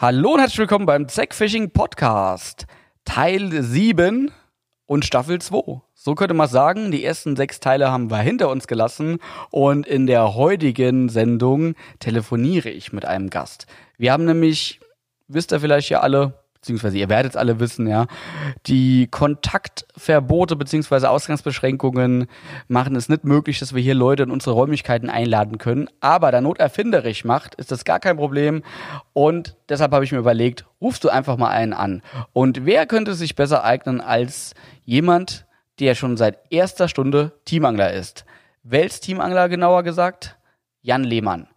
Hallo und herzlich willkommen beim Zack Fishing Podcast. Teil 7 und Staffel 2. So könnte man sagen, die ersten sechs Teile haben wir hinter uns gelassen und in der heutigen Sendung telefoniere ich mit einem Gast. Wir haben nämlich, wisst ihr vielleicht ja alle, beziehungsweise ihr werdet es alle wissen, ja, die Kontaktverbote beziehungsweise Ausgangsbeschränkungen machen es nicht möglich, dass wir hier Leute in unsere Räumlichkeiten einladen können. Aber da Not erfinderisch macht, ist das gar kein Problem. Und deshalb habe ich mir überlegt, rufst du einfach mal einen an. Und wer könnte sich besser eignen als jemand, der schon seit erster Stunde Teamangler ist? Wels Teamangler genauer gesagt? Jan Lehmann.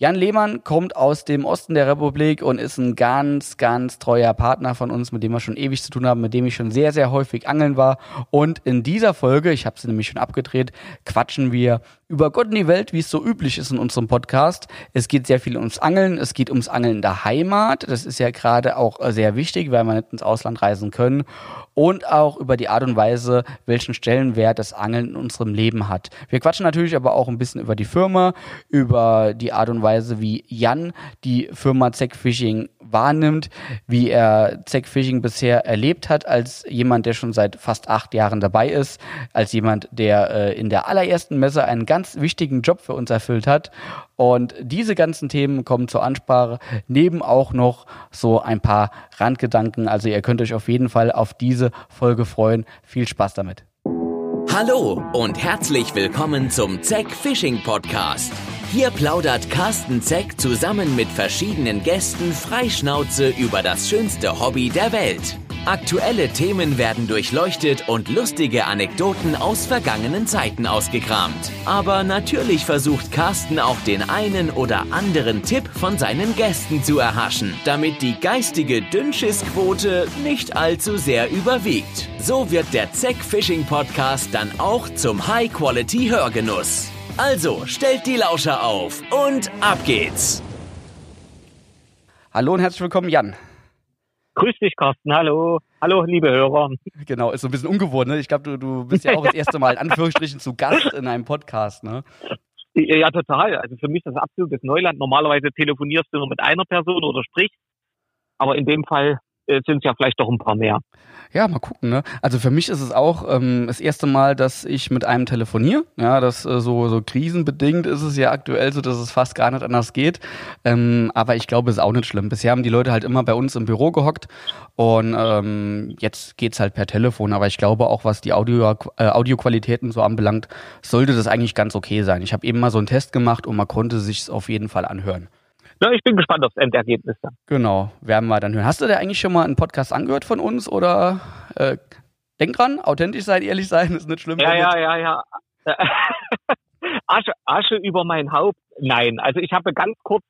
Jan Lehmann kommt aus dem Osten der Republik und ist ein ganz, ganz treuer Partner von uns, mit dem wir schon ewig zu tun haben, mit dem ich schon sehr, sehr häufig angeln war. Und in dieser Folge, ich habe sie nämlich schon abgedreht, quatschen wir über Gott und die Welt, wie es so üblich ist in unserem Podcast. Es geht sehr viel ums Angeln, es geht ums Angeln der Heimat. Das ist ja gerade auch sehr wichtig, weil wir nicht ins Ausland reisen können und auch über die Art und Weise, welchen Stellenwert das Angeln in unserem Leben hat. Wir quatschen natürlich aber auch ein bisschen über die Firma, über die Art und Weise, wie Jan die Firma Zack Fishing wahrnimmt, wie er Zack Fishing bisher erlebt hat als jemand, der schon seit fast acht Jahren dabei ist, als jemand, der äh, in der allerersten Messe einen ganz wichtigen Job für uns erfüllt hat und diese ganzen Themen kommen zur Ansprache, neben auch noch so ein paar Randgedanken. Also ihr könnt euch auf jeden Fall auf diese Folge freuen. Viel Spaß damit. Hallo und herzlich willkommen zum Zeck Fishing Podcast. Hier plaudert Carsten Zeck zusammen mit verschiedenen Gästen freischnauze über das schönste Hobby der Welt. Aktuelle Themen werden durchleuchtet und lustige Anekdoten aus vergangenen Zeiten ausgekramt. Aber natürlich versucht Carsten auch den einen oder anderen Tipp von seinen Gästen zu erhaschen, damit die geistige Dünnschissquote nicht allzu sehr überwiegt. So wird der Zeck Fishing Podcast dann auch zum High-Quality-Hörgenuss. Also stellt die Lauscher auf und ab geht's. Hallo und herzlich willkommen, Jan. Grüß dich, Carsten. Hallo. Hallo, liebe Hörer. Genau, ist so ein bisschen ungewohnt, ne? Ich glaube, du, du bist ja auch das erste Mal in Anführungsstrichen zu Gast in einem Podcast, ne? Ja, total. Also für mich ist das absolutes Neuland. Normalerweise telefonierst du nur mit einer Person oder sprichst. Aber in dem Fall äh, sind es ja vielleicht doch ein paar mehr. Ja, mal gucken. Ne? Also für mich ist es auch ähm, das erste Mal, dass ich mit einem telefoniere. Ja, das äh, so so krisenbedingt ist es ja aktuell so, dass es fast gar nicht anders geht. Ähm, aber ich glaube, es ist auch nicht schlimm. Bisher haben die Leute halt immer bei uns im Büro gehockt und ähm, jetzt geht's halt per Telefon. Aber ich glaube auch, was die Audio äh, Audioqualitäten so anbelangt, sollte das eigentlich ganz okay sein. Ich habe eben mal so einen Test gemacht und man konnte sich auf jeden Fall anhören. Ja, ich bin gespannt aufs Endergebnis dann. Genau, werden wir dann hören. Hast du da eigentlich schon mal einen Podcast angehört von uns oder äh, denk dran, authentisch sein, ehrlich sein, ist nicht schlimm. Ja, ja, ja, ja. Asche, Asche über mein Haupt. Nein, also ich habe ganz kurz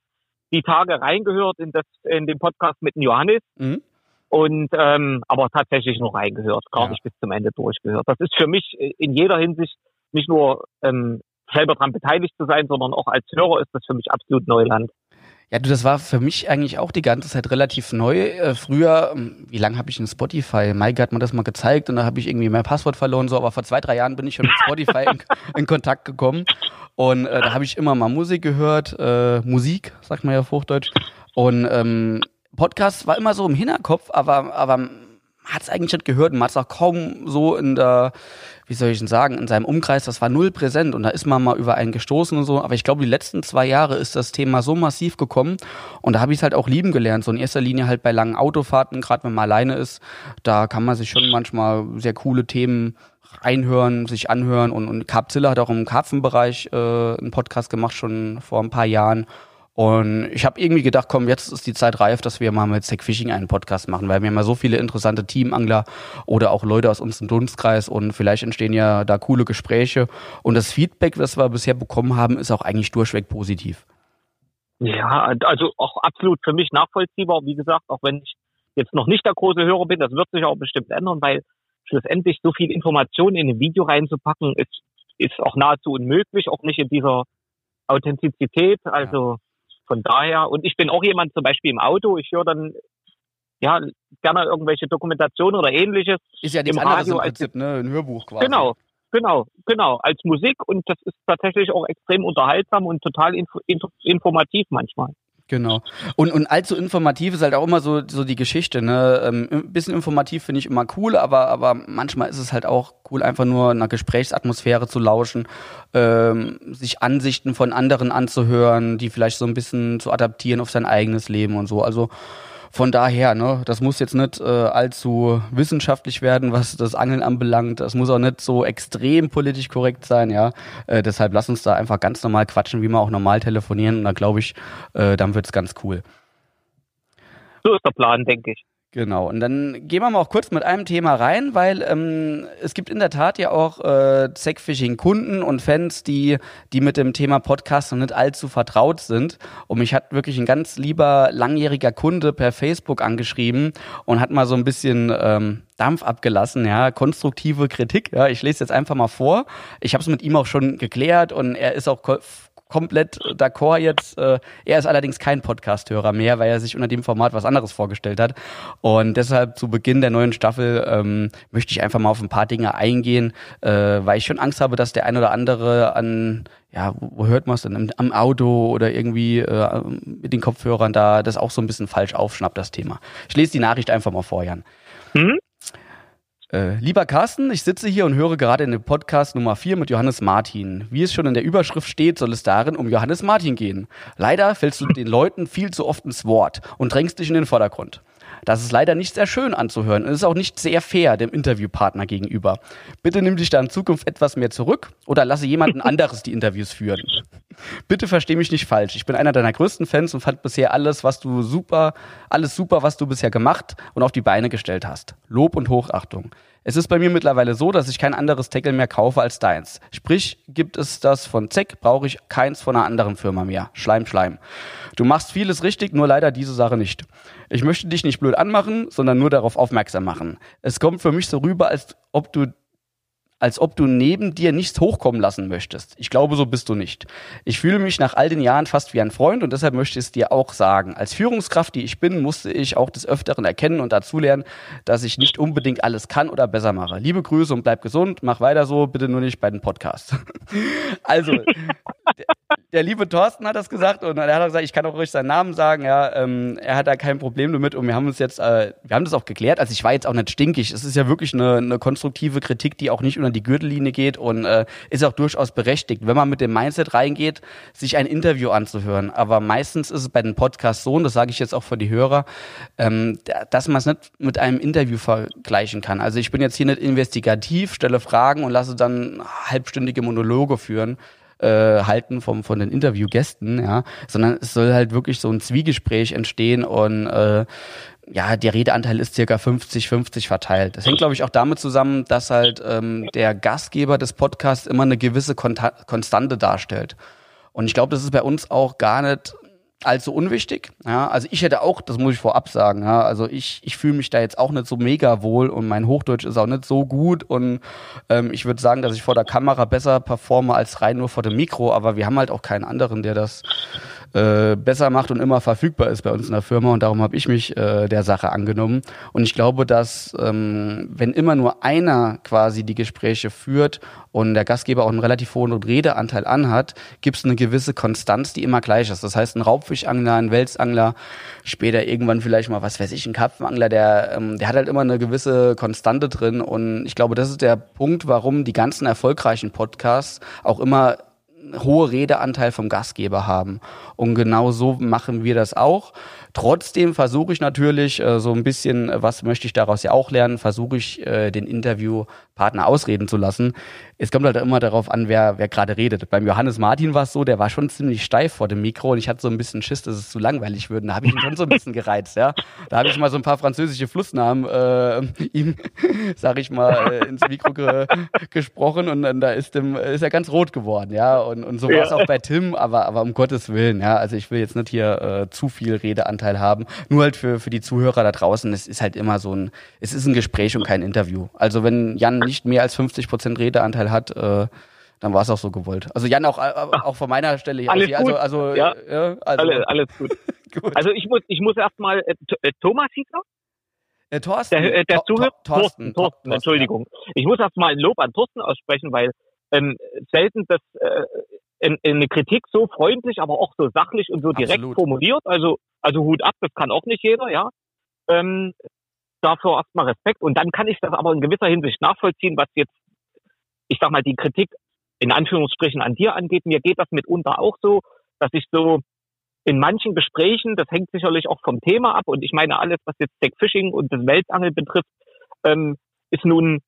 die Tage reingehört in, das, in den Podcast mit dem Johannes. Mhm. Und ähm, aber tatsächlich noch reingehört, gar ja. nicht bis zum Ende durchgehört. Das ist für mich in jeder Hinsicht nicht nur ähm, selber daran beteiligt zu sein, sondern auch als Hörer ist das für mich absolut Neuland. Ja, du, das war für mich eigentlich auch die ganze Zeit relativ neu. Äh, früher, ähm, wie lange habe ich in Spotify? Maike hat mir das mal gezeigt und da habe ich irgendwie mein Passwort verloren, so, aber vor zwei, drei Jahren bin ich schon mit Spotify in, in, Kontakt gekommen. Und äh, da habe ich immer mal Musik gehört, äh, Musik, sagt man ja auf Hochdeutsch. Und ähm, Podcast war immer so im Hinterkopf, aber, aber hat es eigentlich nicht gehört und man hat es auch kaum so in der, wie soll ich denn sagen, in seinem Umkreis, das war null präsent und da ist man mal über einen gestoßen und so. Aber ich glaube, die letzten zwei Jahre ist das Thema so massiv gekommen und da habe ich es halt auch lieben gelernt. So in erster Linie halt bei langen Autofahrten, gerade wenn man alleine ist, da kann man sich schon manchmal sehr coole Themen reinhören, sich anhören und, und Carpzilla hat auch im Karpfenbereich äh, einen Podcast gemacht, schon vor ein paar Jahren. Und ich habe irgendwie gedacht, komm, jetzt ist die Zeit reif, dass wir mal mit Zack Fishing einen Podcast machen, weil wir haben ja so viele interessante Teamangler oder auch Leute aus unserem Dunstkreis und vielleicht entstehen ja da coole Gespräche. Und das Feedback, was wir bisher bekommen haben, ist auch eigentlich durchweg positiv. Ja, also auch absolut für mich nachvollziehbar. Wie gesagt, auch wenn ich jetzt noch nicht der große Hörer bin, das wird sich auch bestimmt ändern, weil schlussendlich so viel Information in ein Video reinzupacken, ist, ist auch nahezu unmöglich, auch nicht in dieser Authentizität. Also ja von daher, und ich bin auch jemand zum Beispiel im Auto, ich höre dann ja gerne irgendwelche Dokumentationen oder ähnliches. Ist ja nichts im Radio im Prinzip, ne? Ein Hörbuch quasi. Genau, genau, genau, als Musik und das ist tatsächlich auch extrem unterhaltsam und total info, informativ manchmal. Genau. Und, und allzu informativ ist halt auch immer so, so die Geschichte. Ne? Ähm, ein bisschen informativ finde ich immer cool, aber, aber manchmal ist es halt auch cool, einfach nur einer Gesprächsatmosphäre zu lauschen, ähm, sich Ansichten von anderen anzuhören, die vielleicht so ein bisschen zu adaptieren auf sein eigenes Leben und so. Also von daher, ne, das muss jetzt nicht äh, allzu wissenschaftlich werden, was das Angeln anbelangt. Das muss auch nicht so extrem politisch korrekt sein, ja. Äh, deshalb lass uns da einfach ganz normal quatschen, wie wir auch normal telefonieren. Und da glaube ich, äh, dann wird's ganz cool. So ist der Plan, denke ich. Genau, und dann gehen wir mal auch kurz mit einem Thema rein, weil ähm, es gibt in der Tat ja auch äh, Zackfishing-Kunden und Fans, die, die mit dem Thema Podcast noch nicht allzu vertraut sind. Und mich hat wirklich ein ganz lieber langjähriger Kunde per Facebook angeschrieben und hat mal so ein bisschen ähm, Dampf abgelassen, ja, konstruktive Kritik. Ja, ich lese jetzt einfach mal vor. Ich habe es mit ihm auch schon geklärt und er ist auch komplett d'accord jetzt. Äh, er ist allerdings kein Podcast-Hörer mehr, weil er sich unter dem Format was anderes vorgestellt hat. Und deshalb zu Beginn der neuen Staffel ähm, möchte ich einfach mal auf ein paar Dinge eingehen, äh, weil ich schon Angst habe, dass der ein oder andere an ja, wo hört man es denn? Am Auto oder irgendwie äh, mit den Kopfhörern da das auch so ein bisschen falsch aufschnappt, das Thema. Ich lese die Nachricht einfach mal vor, Jan. Mhm. Äh, lieber Carsten, ich sitze hier und höre gerade in dem Podcast Nummer 4 mit Johannes Martin. Wie es schon in der Überschrift steht, soll es darin um Johannes Martin gehen. Leider fällst du den Leuten viel zu oft ins Wort und drängst dich in den Vordergrund. Das ist leider nicht sehr schön anzuhören und ist auch nicht sehr fair dem Interviewpartner gegenüber. Bitte nimm dich da in Zukunft etwas mehr zurück oder lasse jemanden anderes die Interviews führen. Bitte versteh mich nicht falsch. Ich bin einer deiner größten Fans und fand bisher alles, was du super, alles super, was du bisher gemacht und auf die Beine gestellt hast. Lob und Hochachtung. Es ist bei mir mittlerweile so, dass ich kein anderes Tackle mehr kaufe als deins. Sprich, gibt es das von Zeck, brauche ich keins von einer anderen Firma mehr. Schleim, Schleim. Du machst vieles richtig, nur leider diese Sache nicht. Ich möchte dich nicht blöd anmachen, sondern nur darauf aufmerksam machen. Es kommt für mich so rüber, als ob du als ob du neben dir nichts hochkommen lassen möchtest. Ich glaube, so bist du nicht. Ich fühle mich nach all den Jahren fast wie ein Freund und deshalb möchte ich es dir auch sagen. Als Führungskraft, die ich bin, musste ich auch des Öfteren erkennen und dazulernen, dass ich nicht unbedingt alles kann oder besser mache. Liebe Grüße und bleib gesund. Mach weiter so, bitte nur nicht bei den Podcasts. also, der, der, liebe Thorsten hat das gesagt und er hat gesagt, ich kann auch ruhig seinen Namen sagen. Ja, ähm, er hat da kein Problem damit und wir haben uns jetzt, äh, wir haben das auch geklärt. Also ich war jetzt auch nicht stinkig. Es ist ja wirklich eine, eine konstruktive Kritik, die auch nicht unter die Gürtellinie geht und äh, ist auch durchaus berechtigt, wenn man mit dem Mindset reingeht, sich ein Interview anzuhören. Aber meistens ist es bei den Podcasts so, und das sage ich jetzt auch für die Hörer, ähm, dass man es nicht mit einem Interview vergleichen kann. Also ich bin jetzt hier nicht investigativ, stelle Fragen und lasse dann halbstündige Monologe führen äh, halten vom, von den Interviewgästen, ja, sondern es soll halt wirklich so ein Zwiegespräch entstehen und äh, ja, der Redeanteil ist circa 50-50 verteilt. Das hängt, glaube ich, auch damit zusammen, dass halt ähm, der Gastgeber des Podcasts immer eine gewisse Konta Konstante darstellt. Und ich glaube, das ist bei uns auch gar nicht allzu unwichtig. Ja, also ich hätte auch, das muss ich vorab sagen, ja, also ich, ich fühle mich da jetzt auch nicht so mega wohl und mein Hochdeutsch ist auch nicht so gut und ähm, ich würde sagen, dass ich vor der Kamera besser performe als rein nur vor dem Mikro, aber wir haben halt auch keinen anderen, der das äh, besser macht und immer verfügbar ist bei uns in der Firma und darum habe ich mich äh, der Sache angenommen. Und ich glaube, dass ähm, wenn immer nur einer quasi die Gespräche führt und der Gastgeber auch einen relativ hohen Redeanteil anhat, gibt es eine gewisse Konstanz, die immer gleich ist. Das heißt, ein Raubfischangler, ein Welsangler, später irgendwann vielleicht mal, was weiß ich, ein Karpfenangler, der, ähm, der hat halt immer eine gewisse Konstante drin. Und ich glaube, das ist der Punkt, warum die ganzen erfolgreichen Podcasts auch immer hohe Redeanteil vom Gastgeber haben. Und genau so machen wir das auch. Trotzdem versuche ich natürlich äh, so ein bisschen, äh, was möchte ich daraus ja auch lernen, versuche ich äh, den Interviewpartner ausreden zu lassen. Es kommt halt immer darauf an, wer, wer gerade redet. Beim Johannes Martin war es so, der war schon ziemlich steif vor dem Mikro und ich hatte so ein bisschen Schiss, dass es zu langweilig würde. Da habe ich ihn schon so ein bisschen gereizt, ja. Da habe ich mal so ein paar französische Flussnamen äh, ihm, sag ich mal, äh, ins Mikro ge gesprochen und dann da ist, dem, ist er ganz rot geworden, ja. Und, und so war es ja. auch bei Tim, aber, aber um Gottes Willen, ja. Also ich will jetzt nicht hier äh, zu viel Rede an Anteil haben. Nur halt für, für die Zuhörer da draußen, es ist halt immer so ein, es ist ein Gespräch und kein Interview. Also wenn Jan nicht mehr als 50 Prozent Redeanteil hat, äh, dann war es auch so gewollt. Also Jan auch, äh, auch von meiner Stelle hier. Alles also, also, ja. ja also, alles, alles gut. gut. Also ich muss, ich muss erstmal, äh, äh, Thomas hieß er? Äh, Thorsten. Der, äh, der Zuhörer? Thorsten, Thorsten, Thorsten, Entschuldigung. Ich muss erstmal ein Lob an Thorsten aussprechen, weil ähm, selten das äh, in, in eine Kritik so freundlich, aber auch so sachlich und so direkt Absolut. formuliert. Also, also Hut ab, das kann auch nicht jeder, ja. Ähm, dafür erstmal Respekt. Und dann kann ich das aber in gewisser Hinsicht nachvollziehen, was jetzt, ich sag mal, die Kritik in Anführungsstrichen an dir angeht. Mir geht das mitunter auch so, dass ich so in manchen Gesprächen, das hängt sicherlich auch vom Thema ab, und ich meine, alles, was jetzt Tech Fishing und das Weltangeln betrifft, ähm, ist nun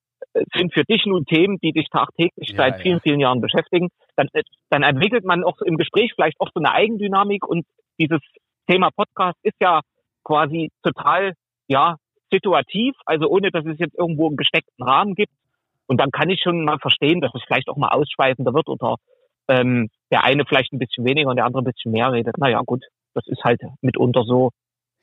sind für dich nun Themen, die dich tagtäglich Ja, seit ja. vielen, vielen Jahren beschäftigen, dann, äh, dann entwickelt man auch im Gespräch vielleicht auch so eine Eigendynamik und dieses Thema Podcast ist ja quasi total, ja, situativ, also ohne, dass es jetzt irgendwo einen gesteckten Rahmen gibt. Und dann kann ich schon mal verstehen, dass es vielleicht auch mal ausschweifender wird oder ähm, der eine vielleicht ein bisschen weniger und der andere ein bisschen mehr redet. Naja, gut, das ist halt mitunter so.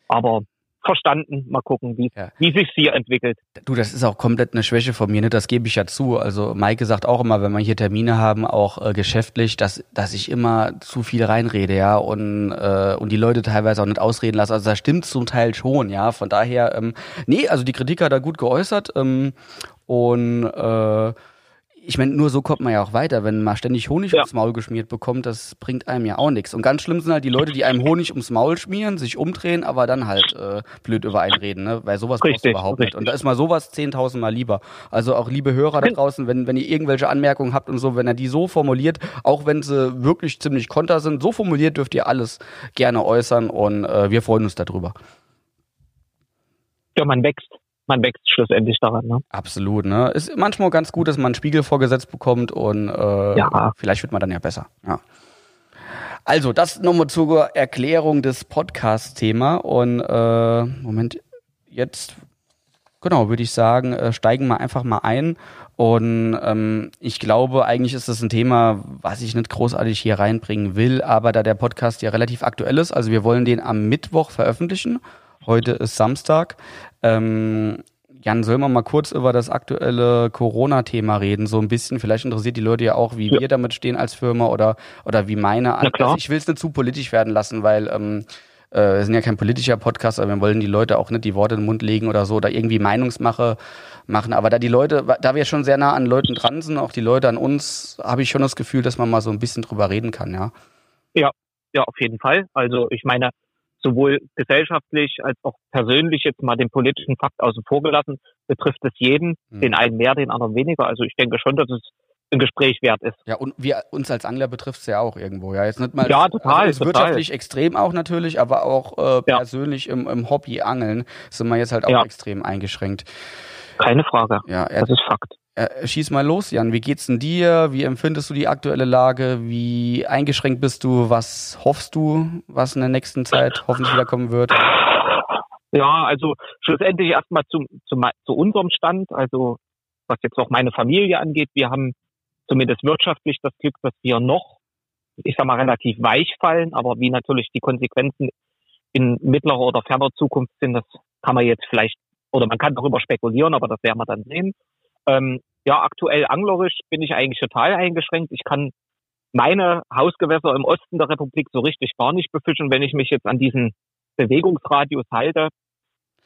Aber verstanden, mal gucken, wie, Ja. wie sich hier entwickelt. Du, das ist auch komplett eine Schwäche von mir, ne? Das gebe ich ja zu. Also Maike sagt auch immer, wenn wir hier Termine haben, auch äh, geschäftlich, dass, dass ich immer zu viel reinrede, ja, und, äh, und die Leute teilweise auch nicht ausreden lasse. Also das stimmt zum Teil schon, ja. Von daher, ähm, nee, also die Kritik hat er gut geäußert. Ähm, und äh, ich meine, nur so kommt man ja auch weiter, wenn man ständig Honig Ja. ums Maul geschmiert bekommt, das bringt einem ja auch nichts. Und ganz schlimm sind halt die Leute, die einem Honig ums Maul schmieren, sich umdrehen, aber dann halt äh, blöd über einen reden, ne? Weil sowas brauchst du Richtig, überhaupt nicht. richtig. Und da ist mal sowas 10.000 Mal lieber. Also auch liebe Hörer da draußen, wenn, wenn ihr irgendwelche Anmerkungen habt und so, wenn er die so formuliert, auch wenn sie wirklich ziemlich konter sind, so formuliert dürft ihr alles gerne äußern und äh, wir freuen uns darüber. Ja, man wächst. Man wächst schlussendlich daran. Ne? Absolut, ne? Ist manchmal ganz gut, dass man einen Spiegel vorgesetzt bekommt und äh, Ja. vielleicht wird man dann ja besser. Ja. Also, das nochmal zur Erklärung des Podcast-Thema und äh, Moment, jetzt genau, würde ich sagen, äh, steigen wir einfach mal ein. Und ähm, ich glaube, eigentlich ist das ein Thema, was ich nicht großartig hier reinbringen will, aber da der Podcast ja relativ aktuell ist, also wir wollen den am Mittwoch veröffentlichen. Heute ist Samstag. Ähm, Jan, sollen wir mal kurz über das aktuelle Corona-Thema reden? So ein bisschen. Vielleicht interessiert die Leute ja auch, wie Ja. wir damit stehen als Firma oder, oder wie meine. Also ich will es nicht zu politisch werden lassen, weil ähm, äh, wir sind ja kein politischer Podcast, aber wir wollen die Leute auch nicht die Worte in den Mund legen oder so oder irgendwie Meinungsmache machen. Aber da die Leute, da wir schon sehr nah an Leuten dran sind, auch die Leute an uns, habe ich schon das Gefühl, dass man mal so ein bisschen drüber reden kann, ja. Ja, auf jeden Fall. Also ich meine, sowohl gesellschaftlich als auch persönlich jetzt mal den politischen Fakt außen vor gelassen, betrifft es jeden, Hm. den einen mehr, den anderen weniger. Also ich denke schon, dass es ein Gespräch wert ist. Ja, und wir uns als Angler betrifft es ja auch irgendwo, ja. Jetzt nicht mal Ja, total, also uns total. wirtschaftlich extrem auch natürlich, aber auch äh, Ja. persönlich im, im Hobby Angeln sind wir jetzt halt auch Ja. extrem eingeschränkt. Keine Frage. Ja, er, Das ist Fakt. Äh, schieß mal los, Jan. Wie geht's denn dir? Wie empfindest du die aktuelle Lage? Wie eingeschränkt bist du? Was hoffst du, was in der nächsten Zeit hoffentlich wieder kommen wird? Ja, also schlussendlich erstmal zu, zu, zu unserem Stand, also was jetzt auch meine Familie angeht. Wir haben zumindest wirtschaftlich das Glück, dass wir noch, ich sag mal, relativ weich fallen, aber wie natürlich die Konsequenzen in mittlerer oder ferner Zukunft sind, das kann man jetzt vielleicht, oder man kann darüber spekulieren, aber das werden wir dann sehen. Ähm, ja, aktuell anglerisch bin ich eigentlich total eingeschränkt. Ich kann meine Hausgewässer im Osten der Republik so richtig gar nicht befischen, wenn ich mich jetzt an diesen Bewegungsradius halte.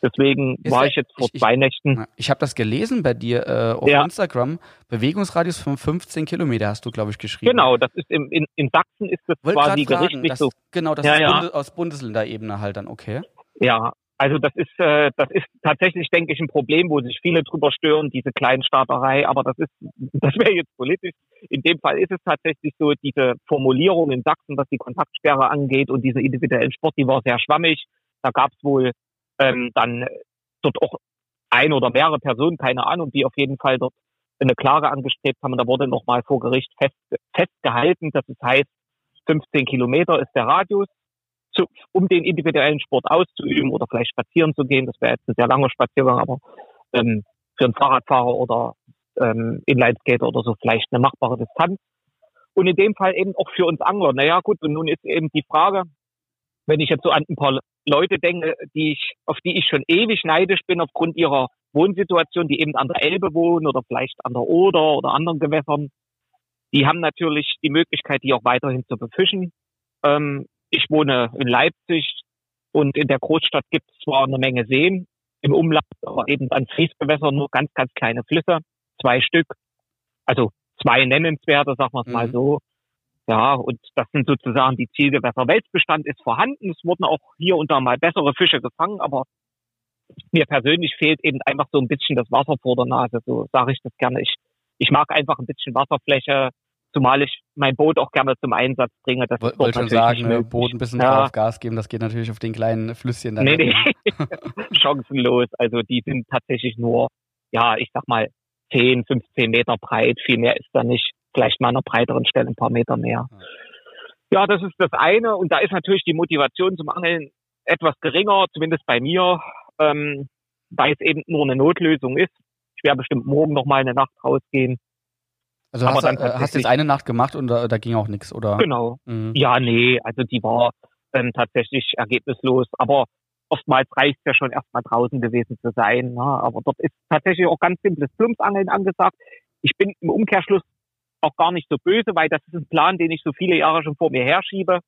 Deswegen Ist war ja- ich jetzt vor ich- zwei Nächten. Ich habe das gelesen bei dir äh, auf Ja. Instagram. Bewegungsradius von 15 Kilometer hast du, glaube ich, geschrieben. Genau, das ist im, in, in Sachsen ist das Wollte quasi gerichtlich das, so. Genau, das Ja, ist ja. Bunde, aus Bundesländerebene halt dann, okay. Ja, also das ist äh, das ist tatsächlich, denke ich, ein Problem, wo sich viele drüber stören, diese Kleinstaaterei. Aber das ist, das wäre jetzt politisch. In dem Fall ist es tatsächlich so, diese Formulierung in Sachsen, was die Kontaktsperre angeht und diese individuellen Sport, die war sehr schwammig. Da gab es wohl ähm, dann dort auch ein oder mehrere Personen, keine Ahnung, die auf jeden Fall dort eine Klage angestrebt haben. Und da wurde nochmal vor Gericht fest, festgehalten, dass es heißt, 15 Kilometer ist der Radius zu, um den individuellen Sport auszuüben oder vielleicht spazieren zu gehen. Das wäre jetzt ein sehr langer Spaziergang, aber ähm, für einen Fahrradfahrer oder ähm, Inlineskater oder so vielleicht eine machbare Distanz. Und in dem Fall eben auch für uns Angler. Naja gut, und nun ist eben die Frage, wenn ich jetzt so an ein paar Leute denke, die ich, auf die ich schon ewig neidisch bin aufgrund ihrer Wohnsituation, die eben an der Elbe wohnen oder vielleicht an der Oder oder anderen Gewässern, die haben natürlich die Möglichkeit, die auch weiterhin zu befischen. Ähm, ich wohne in Leipzig und in der Großstadt gibt es zwar eine Menge Seen im Umland, aber eben an Fließgewässern nur ganz, ganz kleine Flüsse, zwei Stück. Also zwei nennenswerte, sagen wir es Mhm. mal so. Ja, und das sind sozusagen die Zielgewässer. Weltbestand ist vorhanden. Es wurden auch hier und da mal bessere Fische gefangen, aber mir persönlich fehlt eben einfach so ein bisschen das Wasser vor der Nase. So sage ich das gerne. Ich, ich mag einfach ein bisschen Wasserfläche, zumal ich mein Boot auch gerne zum Einsatz bringe. Das Woll- Wollte schon sagen, ne. Boot ein bisschen Ja. drauf Gas geben, das geht natürlich auf den kleinen Flüsschen dann. Nee, nee. ne? chancenlos. Also die sind tatsächlich nur, ja, ich sag mal, 10, 15 Meter breit. Viel mehr ist da nicht. Vielleicht mal an einer breiteren Stelle ein paar Meter mehr. Ja, das ist das eine. Und da ist natürlich die Motivation zum Angeln etwas geringer, zumindest bei mir, ähm, weil es eben nur eine Notlösung ist. Ich werde bestimmt morgen noch mal eine Nacht rausgehen. Also Aber hast, dann du- äh, hast jetzt eine Nacht gemacht und da, da ging auch nichts, oder? Genau. Mhm. Ja, nee, also die war ähm, tatsächlich ergebnislos. Aber oftmals reicht es ja schon erstmal draußen gewesen zu sein. Ne? Aber dort ist tatsächlich auch ganz simples Plumpsangeln angesagt. Ich bin im Umkehrschluss auch gar nicht so böse, weil das ist ein Plan, den ich so viele Jahre schon vor mir herschiebe.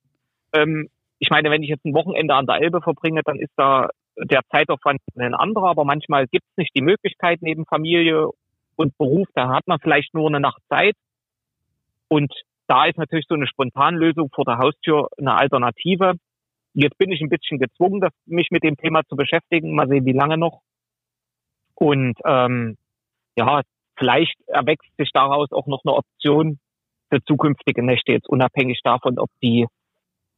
Ähm, ich meine, wenn ich jetzt ein Wochenende an der Elbe verbringe, dann ist da der Zeitaufwand ein anderer, aber manchmal gibt es nicht die Möglichkeit neben Familie und Beruf, da hat man vielleicht nur eine Nacht Zeit. Und da ist natürlich so eine Spontanlösung vor der Haustür eine Alternative. Jetzt bin ich ein bisschen gezwungen, mich mit dem Thema zu beschäftigen. Mal sehen, wie lange noch. Und ähm, ja, vielleicht erwächst sich daraus auch noch eine Option für zukünftige Nächte, jetzt unabhängig davon, ob die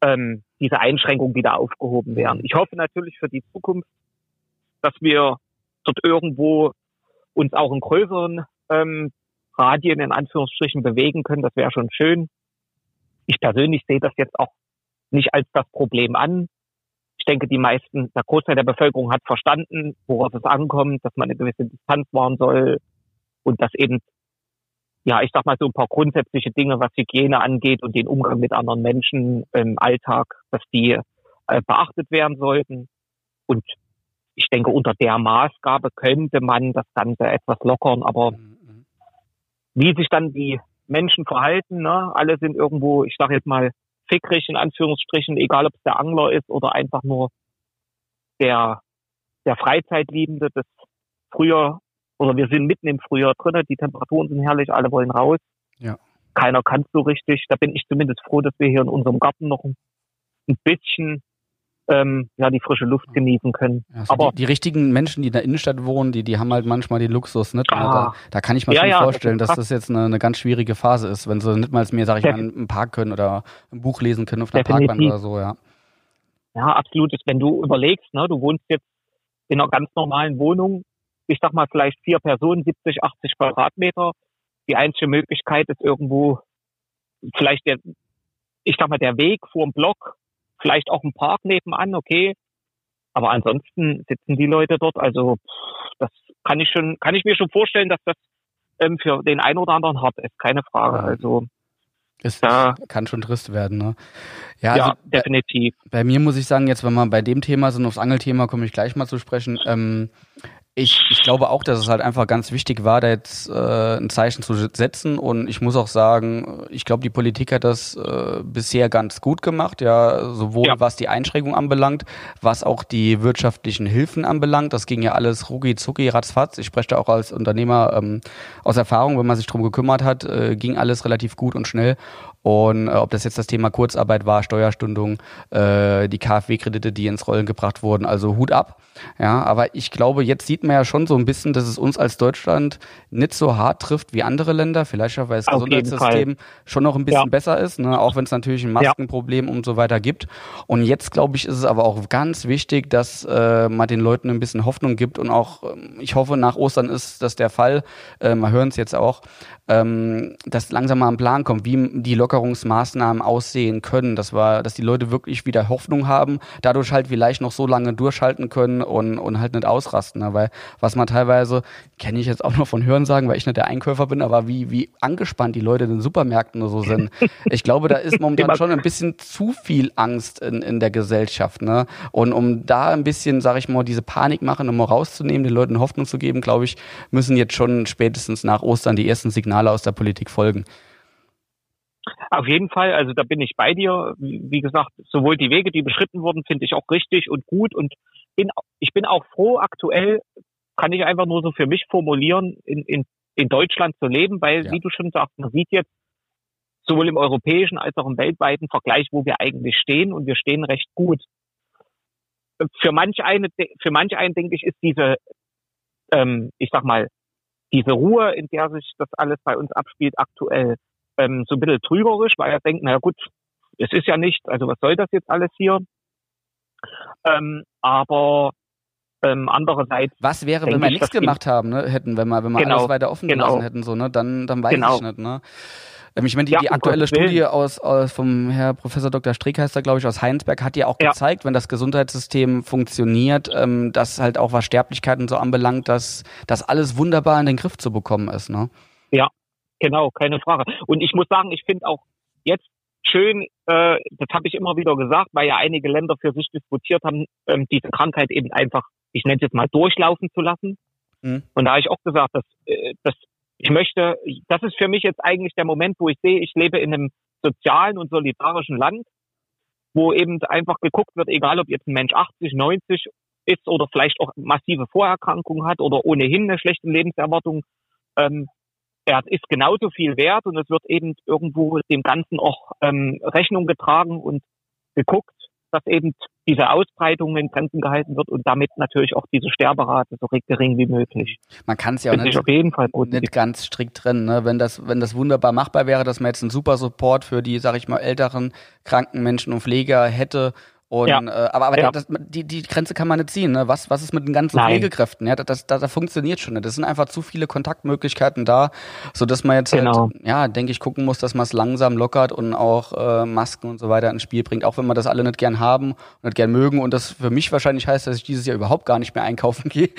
ähm, diese Einschränkungen wieder aufgehoben werden. Ich hoffe natürlich für die Zukunft, dass wir dort irgendwo uns auch in größeren ähm, Radien in Anführungsstrichen bewegen können. Das wäre schon schön. Ich persönlich sehe das jetzt auch nicht als das Problem an. Ich denke, die meisten, der Großteil der Bevölkerung hat verstanden, worauf es ankommt, dass man eine gewisse Distanz wahren soll und dass eben, ja, ich sag mal so ein paar grundsätzliche Dinge, was Hygiene angeht und den Umgang mit anderen Menschen im Alltag, dass die äh, beachtet werden sollten. Und ich denke, unter der Maßgabe könnte man das Ganze etwas lockern, aber Mhm. wie sich dann die Menschen verhalten, ne? alle sind irgendwo, ich sage jetzt mal, fickrig in Anführungsstrichen, egal ob es der Angler ist oder einfach nur der, der Freizeitliebende, das früher, oder wir sind mitten im Frühjahr drin, die Temperaturen sind herrlich, alle wollen raus. Ja. Keiner kann so richtig. Da bin ich zumindest froh, dass wir hier in unserem Garten noch ein bisschen ähm, ja, die frische Luft genießen können. Ja, so Aber die, die richtigen Menschen, die in der Innenstadt wohnen, die, die haben halt manchmal den Luxus, nicht? Ah. Da, da kann ich mir Ja, schon ja, das vorstellen, ist dass das jetzt eine, eine ganz schwierige Phase ist, wenn sie nicht mal mehr, sag ich mal, im Park können oder ein Buch lesen können auf einer Definitiv. Parkbank oder so, ja. Ja, absolut. Wenn du überlegst, ne, du wohnst jetzt in einer ganz normalen Wohnung, ich sag mal vielleicht vier Personen, 70, 80 Quadratmeter. Die einzige Möglichkeit ist irgendwo vielleicht der, ich sag mal, der Weg vorm Block, vielleicht auch ein Park nebenan, okay. Aber ansonsten sitzen die Leute dort. Also das kann ich schon, kann ich mir schon vorstellen, dass das ähm, für den einen oder anderen hart ist, keine Frage. Also Es Ja. kann schon trist werden, ne? Ja, ja, also, bei, definitiv. bei mir muss ich sagen, jetzt, wenn wir bei dem Thema sind, aufs Angelthema komme ich gleich mal zu sprechen. Ähm, ich, ich glaube auch, dass es halt einfach ganz wichtig war, da jetzt äh, ein Zeichen zu setzen. Und ich muss auch sagen, ich glaube, die Politik hat das äh, bisher ganz gut gemacht, ja, sowohl Ja. was die Einschränkung anbelangt, was auch die wirtschaftlichen Hilfen anbelangt. Das ging ja alles rucki zucki, ratzfatz. Ich spreche da auch als Unternehmer ähm, aus Erfahrung, wenn man sich drum gekümmert hat, äh, ging alles relativ gut und schnell. Und äh, ob das jetzt das Thema Kurzarbeit war, Steuerstundung, äh, die KfW-Kredite, die ins Rollen gebracht wurden, also Hut ab. Ja, aber ich glaube, jetzt sieht man ja schon so ein bisschen, dass es uns als Deutschland nicht so hart trifft wie andere Länder. Vielleicht auch, weil das Auf Gesundheitssystem schon noch ein bisschen Ja. besser ist, ne? auch wenn es natürlich ein Ja. Maskenproblem und so weiter gibt. Und jetzt, glaube ich, ist es aber auch ganz wichtig, dass äh, man den Leuten ein bisschen Hoffnung gibt und auch, ähm, ich hoffe, nach Ostern ist das der Fall. Äh, wir hören es jetzt auch, ähm, dass langsam mal ein Plan kommt, wie die Lockerungsmaßnahmen aussehen können, dass wir, dass die Leute wirklich wieder Hoffnung haben, dadurch halt vielleicht noch so lange durchhalten können und, und halt nicht ausrasten. Ne? Weil was man teilweise, kenne ich jetzt auch noch von Hörensagen, weil ich nicht der Einkäufer bin, aber wie, wie angespannt die Leute in den Supermärkten so sind. Ich glaube, da ist momentan schon ein bisschen zu viel Angst in, in der Gesellschaft. Ne? Und um da ein bisschen, sag ich mal, diese Panik machen, um mal rauszunehmen, den Leuten Hoffnung zu geben, glaube ich, müssen jetzt schon spätestens nach Ostern die ersten Signale aus der Politik folgen. Auf jeden Fall, also da bin ich bei dir. Wie wie gesagt, sowohl die Wege, die beschritten wurden, finde ich auch richtig und gut. Und bin, ich bin auch froh, aktuell kann ich einfach nur so für mich formulieren, in, in, in Deutschland zu leben, weil, Ja. wie du schon sagst, man sieht jetzt sowohl im europäischen als auch im weltweiten Vergleich, wo wir eigentlich stehen und wir stehen recht gut. Für manch eine, für manch einen, denke ich, ist diese, ähm, ich sag mal, diese Ruhe, in der sich das alles bei uns abspielt, aktuell ähm, so ein bisschen trügerisch, weil er denkt, naja gut, es ist ja nichts, also was soll das jetzt alles hier? Ähm, aber ähm, andererseits, Was wäre, wenn wir ich, nichts gemacht haben, ne? hätten, wenn wir, wenn wir Genau, alles weiter offen genau. gelassen hätten, so, ne? Dann, dann weiß Genau. ich nicht, ne? Ähm, Ich meine, die, Ja, die aktuelle. Studie aus, aus vom Herr Professor Dr. Strick heißt er, glaube ich, aus Heinsberg, hat ja auch Ja. gezeigt, wenn das Gesundheitssystem funktioniert, ähm, dass halt auch was Sterblichkeiten so anbelangt, dass das alles wunderbar in den Griff zu bekommen ist, ne? Genau, keine Frage. Und ich muss sagen, ich finde auch jetzt schön, äh, das habe ich immer wieder gesagt, weil ja einige Länder für sich diskutiert haben, ähm, diese Krankheit eben einfach, ich nenne es jetzt mal, durchlaufen zu lassen. Mhm. Und da habe ich auch gesagt, dass, äh, dass ich möchte, das ist für mich jetzt eigentlich der Moment, wo ich sehe, ich lebe in einem sozialen und solidarischen Land, wo eben einfach geguckt wird, egal ob jetzt ein Mensch 80, 90 ist oder vielleicht auch massive Vorerkrankungen hat oder ohnehin eine schlechte Lebenserwartung, ähm, er ist genauso viel wert und es wird eben irgendwo dem Ganzen auch ähm, Rechnung getragen und geguckt, dass eben diese Ausbreitung in Grenzen gehalten wird und damit natürlich auch diese Sterberate so gering wie möglich. Man kann es ja auch nicht, auf jeden Fall positiv. nicht ganz strikt trennen, ne? Wenn das, wenn das wunderbar machbar wäre, dass man jetzt einen super Support für die, sag ich mal, älteren, kranken Menschen und Pfleger hätte. Und, Ja. äh, aber, aber Ja. das, die, die Grenze kann man nicht ziehen. Ne? Was, was ist mit den ganzen Nein. Pflegekräften? Ja, das, das, das funktioniert schon nicht. Es sind einfach zu viele Kontaktmöglichkeiten da, so dass man jetzt Genau. halt, ja, denke ich, gucken muss, dass man es langsam lockert und auch äh, Masken und so weiter ins Spiel bringt, auch wenn wir das alle nicht gern haben und nicht gern mögen und das für mich wahrscheinlich heißt, dass ich dieses Jahr überhaupt gar nicht mehr einkaufen gehe.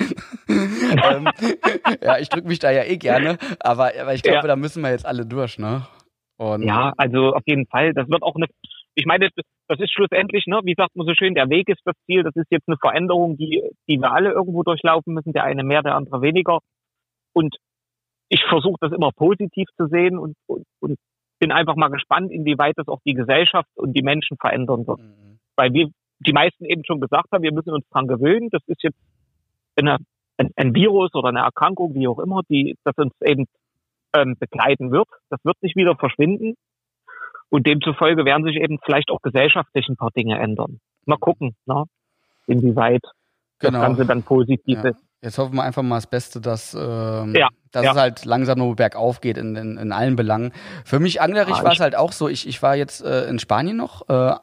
ähm, ja, ich drücke mich da ja eh gerne, aber, aber ich glaube, Ja. da müssen wir jetzt alle durch, ne? Und Ja, also auf jeden Fall. Das wird auch eine, ich meine, das, das ist schlussendlich, ne, wie sagt man so schön, der Weg ist das Ziel. Das ist jetzt eine Veränderung, die, die wir alle irgendwo durchlaufen müssen. Der eine mehr, der andere weniger. Und ich versuche das immer positiv zu sehen und, und, und bin einfach mal gespannt, inwieweit das auch die Gesellschaft und die Menschen verändern wird. Mhm. Weil wir die meisten eben schon gesagt haben, wir müssen uns dran gewöhnen. Das ist jetzt eine, ein, ein Virus oder eine Erkrankung, wie auch immer, die das uns eben ähm, begleiten wird. Das wird nicht wieder verschwinden. Und demzufolge werden sich eben vielleicht auch gesellschaftlich ein paar Dinge ändern. Mal gucken, ne? inwieweit Genau. das Ganze dann positiv Ja. ist. Jetzt hoffen wir einfach mal das Beste, dass, ähm, Ja, dass ja. es halt langsam nur bergauf geht in, in, in allen Belangen. Für mich anglerisch Ah, war es halt auch so, ich, ich war jetzt äh, in Spanien noch äh,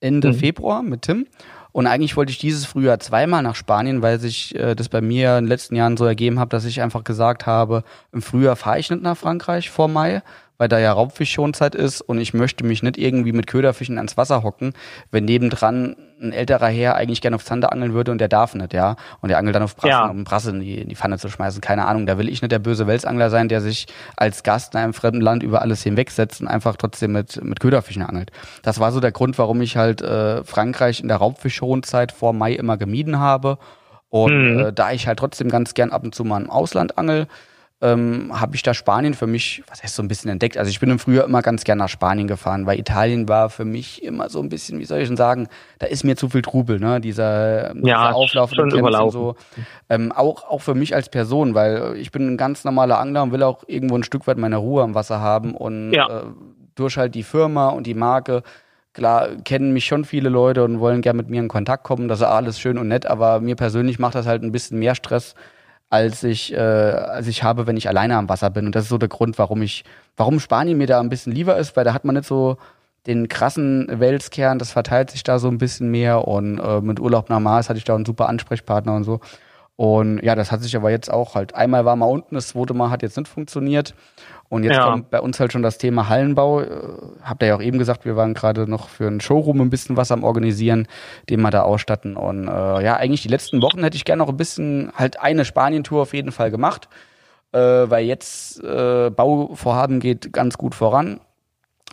Ende Mhm. Februar mit Tim und eigentlich wollte ich dieses Frühjahr zweimal nach Spanien, weil sich äh, das bei mir in den letzten Jahren so ergeben hat, dass ich einfach gesagt habe, im Frühjahr fahre ich nicht nach Frankreich vor Mai, weil da ja Raubfischschonzeit ist und ich möchte mich nicht irgendwie mit Köderfischen ans Wasser hocken, wenn nebendran ein älterer Herr eigentlich gerne auf Zander angeln würde und der darf nicht, ja. Und der angelt dann auf Brassen, Ja. um Brasse in die, in die Pfanne zu schmeißen. Keine Ahnung, da will ich nicht der böse Welsangler sein, der sich als Gast in einem fremden Land über alles hinwegsetzt und einfach trotzdem mit, mit Köderfischen angelt. Das war so der Grund, warum ich halt äh, Frankreich in der Raubfischschonzeit vor Mai immer gemieden habe. Und Mhm. äh, da ich halt trotzdem ganz gern ab und zu mal im Ausland angel, ähm, habe ich da Spanien für mich, was heißt so ein bisschen entdeckt. Also ich bin im Frühjahr immer ganz gern nach Spanien gefahren, weil Italien war für mich immer so ein bisschen, wie soll ich denn sagen, da ist mir zu viel Trubel, ne? Dieser, dieser Auflauf schon und so. Ähm, auch, auch für mich als Person, weil ich bin ein ganz normaler Angler und will auch irgendwo ein Stück weit meine Ruhe am Wasser haben und Ja. äh, durch halt die Firma und die Marke Klar, kennen mich schon viele Leute und wollen gerne mit mir in Kontakt kommen. Das ist alles schön und nett, aber mir persönlich macht das halt ein bisschen mehr Stress, als ich, äh, als ich habe, wenn ich alleine am Wasser bin. Und das ist so der Grund, warum ich, warum Spanien mir da ein bisschen lieber ist, weil da hat man nicht so den krassen Welskern, das verteilt sich da so ein bisschen mehr und äh, mit Urlaub nach Mars hatte ich da einen super Ansprechpartner und so. Und ja, das hat sich aber jetzt auch halt, einmal war mal unten, das zweite Mal hat jetzt nicht funktioniert. Und jetzt Ja. kommt bei uns halt schon das Thema Hallenbau. Äh, Habt ihr ja auch eben gesagt, wir waren gerade noch für einen Showroom ein bisschen was am Organisieren, den wir da ausstatten. Und äh, ja, eigentlich die letzten Wochen hätte ich gerne noch ein bisschen halt eine Spanien-Tour auf jeden Fall gemacht. Äh, weil jetzt äh, Bauvorhaben geht ganz gut voran.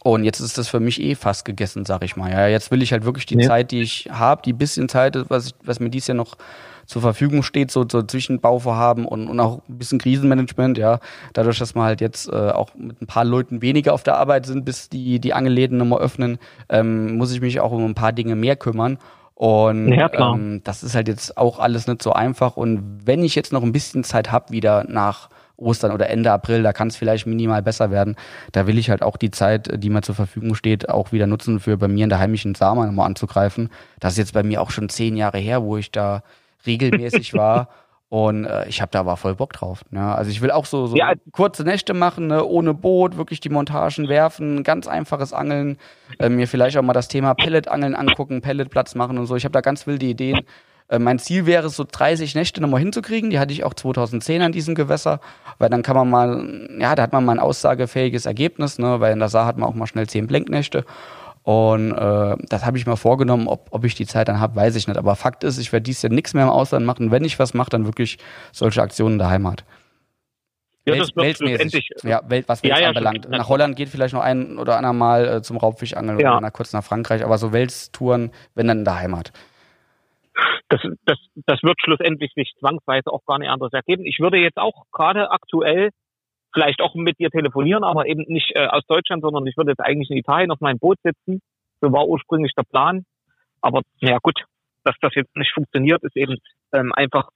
Und jetzt ist das für mich eh fast gegessen, sag ich mal. Ja, jetzt will ich halt wirklich die Ja. Zeit, die ich habe, die bisschen Zeit, was, ich, was mir dies Jahr noch zur Verfügung steht, so, so zwischen Bauvorhaben und, und auch ein bisschen Krisenmanagement, ja. Dadurch, dass wir halt jetzt äh, auch mit ein paar Leuten weniger auf der Arbeit sind, bis die, die Angelläden nochmal öffnen, ähm, muss ich mich auch um ein paar Dinge mehr kümmern. Und Ja, ähm, das ist halt jetzt auch alles nicht so einfach. Und wenn ich jetzt noch ein bisschen Zeit habe, wieder nach Ostern oder Ende April, da kann es vielleicht minimal besser werden. Da will ich halt auch die Zeit, die mir zur Verfügung steht, auch wieder nutzen, für bei mir in der heimischen Sama nochmal anzugreifen. Das ist jetzt bei mir auch schon zehn Jahre her, wo ich da regelmäßig war. Und äh, ich habe da aber voll Bock drauf. Ne? Also ich will auch so, so ja. kurze Nächte machen, ne? ohne Boot, wirklich die Montagen werfen, ganz einfaches Angeln, äh, mir vielleicht auch mal das Thema Pelletangeln angucken, Pelletplatz machen und so. Ich habe da ganz wilde Ideen. Äh, mein Ziel wäre es, so 30 Nächte nochmal hinzukriegen. Die hatte ich auch 2010 an diesem Gewässer, weil dann kann man mal, ja, da hat man mal ein aussagefähiges Ergebnis, ne? weil in der Saar hat man auch mal schnell 10 Blenknächte. Und äh, das habe ich mir vorgenommen, ob, ob ich die Zeit dann habe, weiß ich nicht. Aber Fakt ist, ich werde dies Jahr nichts mehr im Ausland machen. Wenn ich was mache, dann wirklich solche Aktionen in der Heimat. Ja, das Welt, weltmäßig. Ja, Welt, was Welt ja, ja, anbelangt. Nach Holland geht vielleicht noch ein oder anderer Mal äh, zum Raubfischangeln ja. oder nach, kurz nach Frankreich, aber so Welttouren, wenn dann in der Heimat. Das, das, das wird schlussendlich sich zwangsweise auch gar nicht anders ergeben. Ich würde jetzt auch gerade aktuell vielleicht auch mit dir telefonieren, aber eben nicht äh, aus Deutschland, sondern ich würde jetzt eigentlich in Italien auf meinem Boot sitzen. So war ursprünglich der Plan. Aber naja gut, dass das jetzt nicht funktioniert, ist eben ähm, einfach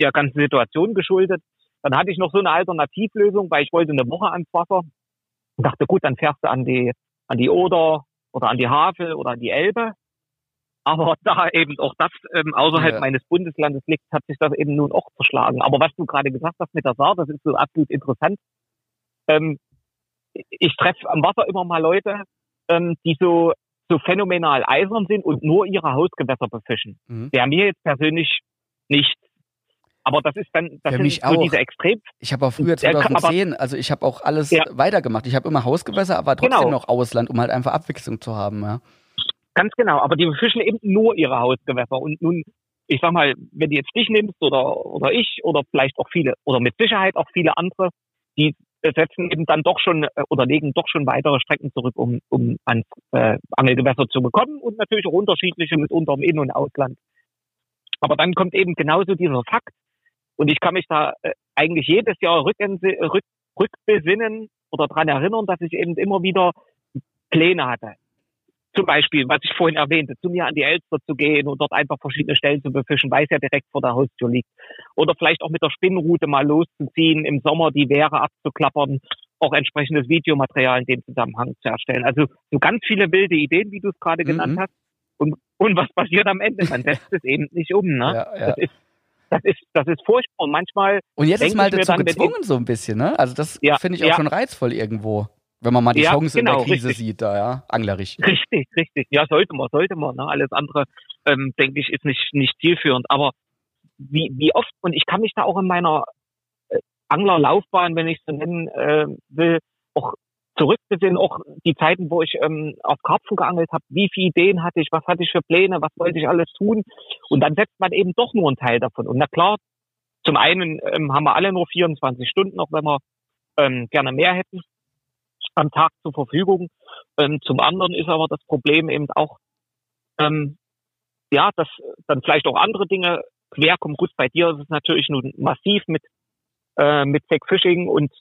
der ganzen Situation geschuldet. Dann hatte ich noch so eine Alternativlösung, weil ich wollte eine Woche ans Wasser und dachte, gut, dann fährst du an die, an die Oder oder an die Havel oder an die Elbe aber da eben auch das ähm, außerhalb ja. meines Bundeslandes liegt, hat sich das eben nun auch zerschlagen. Aber was du gerade gesagt hast mit der Saar, das ist so absolut interessant. Ähm, ich treffe am Wasser immer mal Leute, ähm, die so, so phänomenal eisern sind und nur ihre Hausgewässer befischen. Mhm. Der mir jetzt persönlich nicht. Aber das ist dann, das Für mich so auch. diese Extrem. Ich habe auch früher 2010, aber, also ich habe auch alles ja. weitergemacht. Ich habe immer Hausgewässer, aber trotzdem genau. noch Ausland, um halt einfach Abwechslung zu haben. Ja. Ganz genau, aber die befischen eben nur ihre Hausgewässer. Und nun, ich sag mal, wenn du jetzt dich nimmst oder, oder ich oder vielleicht auch viele oder mit Sicherheit auch viele andere, die setzen eben dann doch schon äh, oder legen doch schon weitere Strecken zurück, um, um ans äh, Angelgewässer zu bekommen und natürlich auch unterschiedliche mitunter im In- und Ausland. Aber dann kommt eben genauso dieser Fakt und ich kann mich da äh, eigentlich jedes Jahr rück, rück, rückbesinnen oder dran erinnern, dass ich eben immer wieder Pläne hatte zum Beispiel, was ich vorhin erwähnte, zu mir an die Elster zu gehen und dort einfach verschiedene Stellen zu befischen, weil es ja direkt vor der Haustür liegt. Oder vielleicht auch mit der Spinnroute mal loszuziehen, im Sommer die Wehre abzuklappern, auch entsprechendes Videomaterial in dem Zusammenhang zu erstellen. Also so ganz viele wilde Ideen, wie du es gerade mhm. genannt hast. Und, und was passiert am Ende? Man setzt es eben nicht um. Ne? Ja, ja. Das ist das ist, das ist furchtbar. Und manchmal. Und jetzt ist mal dazu dann, gezwungen, so ein bisschen, ne? Also das ja, finde ich auch schon reizvoll irgendwo. Wenn man mal die ja, Chance genau, in der genau, Krise richtig. sieht, da, ja, anglerisch. Richtig, richtig. Ja, sollte man, sollte man. Ne? Alles andere, ähm, denke ich, ist nicht, nicht zielführend. Aber wie, wie oft, und ich kann mich da auch in meiner äh, Anglerlaufbahn, wenn ich es so nennen äh, will, auch zurückbesinnen, auch die Zeiten, wo ich ähm, auf Karpfen geangelt habe, wie viele Ideen hatte ich, was hatte ich für Pläne, was wollte ich alles tun. Und dann setzt man eben doch nur einen Teil davon. Und na klar, zum einen ähm, haben wir alle nur 24 Stunden, auch wenn wir ähm, gerne mehr hätten am Tag zur Verfügung. Ähm, zum anderen ist aber das Problem eben auch, ähm, ja, dass dann vielleicht auch andere Dinge querkommen. Gut, bei dir ist es natürlich nun massiv mit, äh, mit Tech Fishing und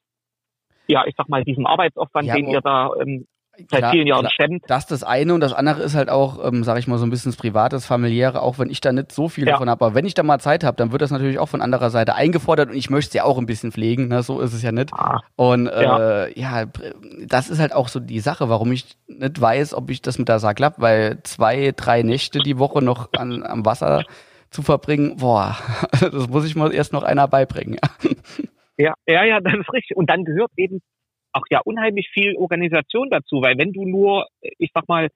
ja, ich sag mal, diesem Arbeitsaufwand, ja, den ihr da ähm, seit Klar, vielen Jahren stemmt. Das das eine und das andere ist halt auch, ähm, sage ich mal, so ein bisschen das Private, das Familiäre, auch wenn ich da nicht so viel ja. davon habe. Aber wenn ich da mal Zeit habe, dann wird das natürlich auch von anderer Seite eingefordert und ich möchte es ja auch ein bisschen pflegen, ne? so ist es ja nicht. Ah. Und äh, ja. ja. das ist halt auch so die Sache, warum ich nicht weiß, ob ich das mit der Saar klappt, weil zwei, drei Nächte die Woche noch an, am Wasser zu verbringen, boah, das muss ich mal erst noch einer beibringen. Ja, ja, ja, das ist richtig. Und dann gehört eben auch ja unheimlich viel Organisation dazu, weil wenn du nur, ich sag mal,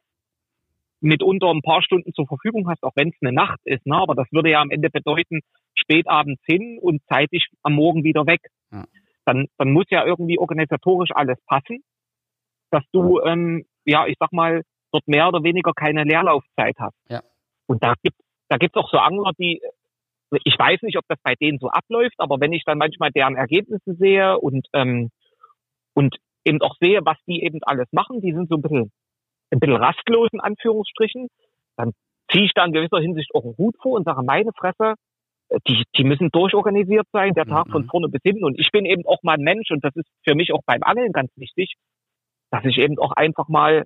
mitunter ein paar Stunden zur Verfügung hast, auch wenn es eine Nacht ist, ne? aber das würde ja am Ende bedeuten, spätabends hin und zeitig am Morgen wieder weg. Ja. Dann, dann muss ja irgendwie organisatorisch alles passen, dass du, ähm, ja, ich sag mal, dort mehr oder weniger keine Leerlaufzeit hast. Ja. Und da gibt da gibt's auch so Angler, die, ich weiß nicht, ob das bei denen so abläuft, aber wenn ich dann manchmal deren Ergebnisse sehe und ähm, und eben auch sehe, was die eben alles machen, die sind so ein bisschen, ein bisschen rastlos in Anführungsstrichen, dann ziehe ich da in gewisser Hinsicht auch einen Hut vor und sage, meine Fresse, äh, die, die müssen durchorganisiert sein, der Tag von mhm. vorne bis hinten. Und ich bin eben auch mal ein Mensch und das ist für mich auch beim Angeln ganz wichtig, dass ich eben auch einfach mal,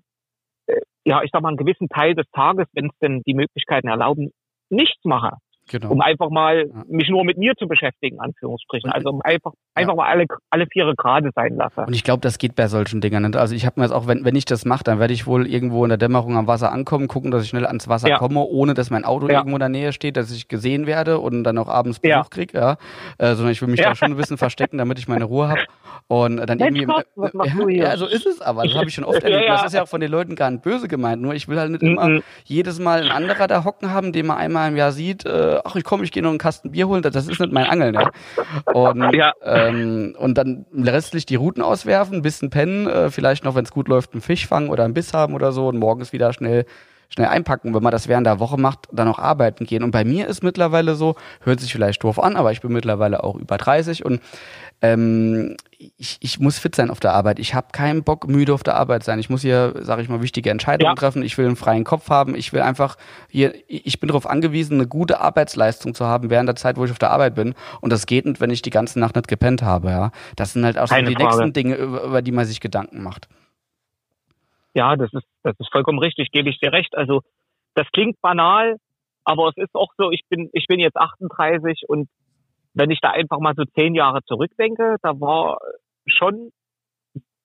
äh, ja, ich sag mal, einen gewissen Teil des Tages, wenn es denn die Möglichkeiten erlauben, nichts mache. Genau. Um einfach mal ja. mich nur mit mir zu beschäftigen, Anführungsstrichen. Also um einfach, einfach mal alle, alle vier gerade sein lassen. Und ich glaube, das geht bei solchen Dingern nicht. Also ich habe mir jetzt auch, wenn, wenn ich das mache, dann werde ich wohl irgendwo in der Dämmerung am Wasser ankommen, gucken, dass ich schnell ans Wasser ja. komme, ohne dass mein Auto irgendwo in der Nähe steht, dass ich gesehen werde und dann auch abends Besuch kriege. Ja. Äh, sondern ich will mich da schon ein bisschen verstecken, damit ich meine Ruhe habe. Und dann Mensch, irgendwie. Gott, was machst ja, ja, so ist es aber. Das habe ich schon oft erlebt. Das ist ja auch von den Leuten gar nicht böse gemeint. Nur ich will halt nicht immer mhm. jedes Mal ein anderer da hocken haben, den man einmal im Jahr sieht. Äh, ach, ich komme, ich gehe noch einen Kasten Bier holen. Das ist nicht mein Angeln. Ja. Und, ja. Ähm, und dann restlich die Routen auswerfen, ein bisschen pennen, äh, vielleicht noch, wenn es gut läuft, einen Fisch fangen oder einen Biss haben oder so und morgens wieder schnell schnell einpacken. Wenn man das während der Woche macht, dann auch arbeiten gehen. Und bei mir ist mittlerweile so, hört sich vielleicht doof an, aber ich bin mittlerweile auch über 30 und ähm, ich, ich muss fit sein auf der Arbeit. Ich habe keinen Bock, müde auf der Arbeit sein. Ich muss hier, sage ich mal, wichtige Entscheidungen ja. treffen. Ich will einen freien Kopf haben. Ich will einfach hier, ich bin darauf angewiesen, eine gute Arbeitsleistung zu haben während der Zeit, wo ich auf der Arbeit bin. Und das geht nicht, wenn ich die ganze Nacht nicht gepennt habe. Ja, das sind halt auch so die Frage. nächsten Dinge, über, über die man sich Gedanken macht. Ja, das ist, das ist vollkommen richtig. Gebe ich dir recht. Also das klingt banal, aber es ist auch so. Ich bin, ich bin jetzt 38 und wenn ich da einfach mal so zehn Jahre zurückdenke, da war schon,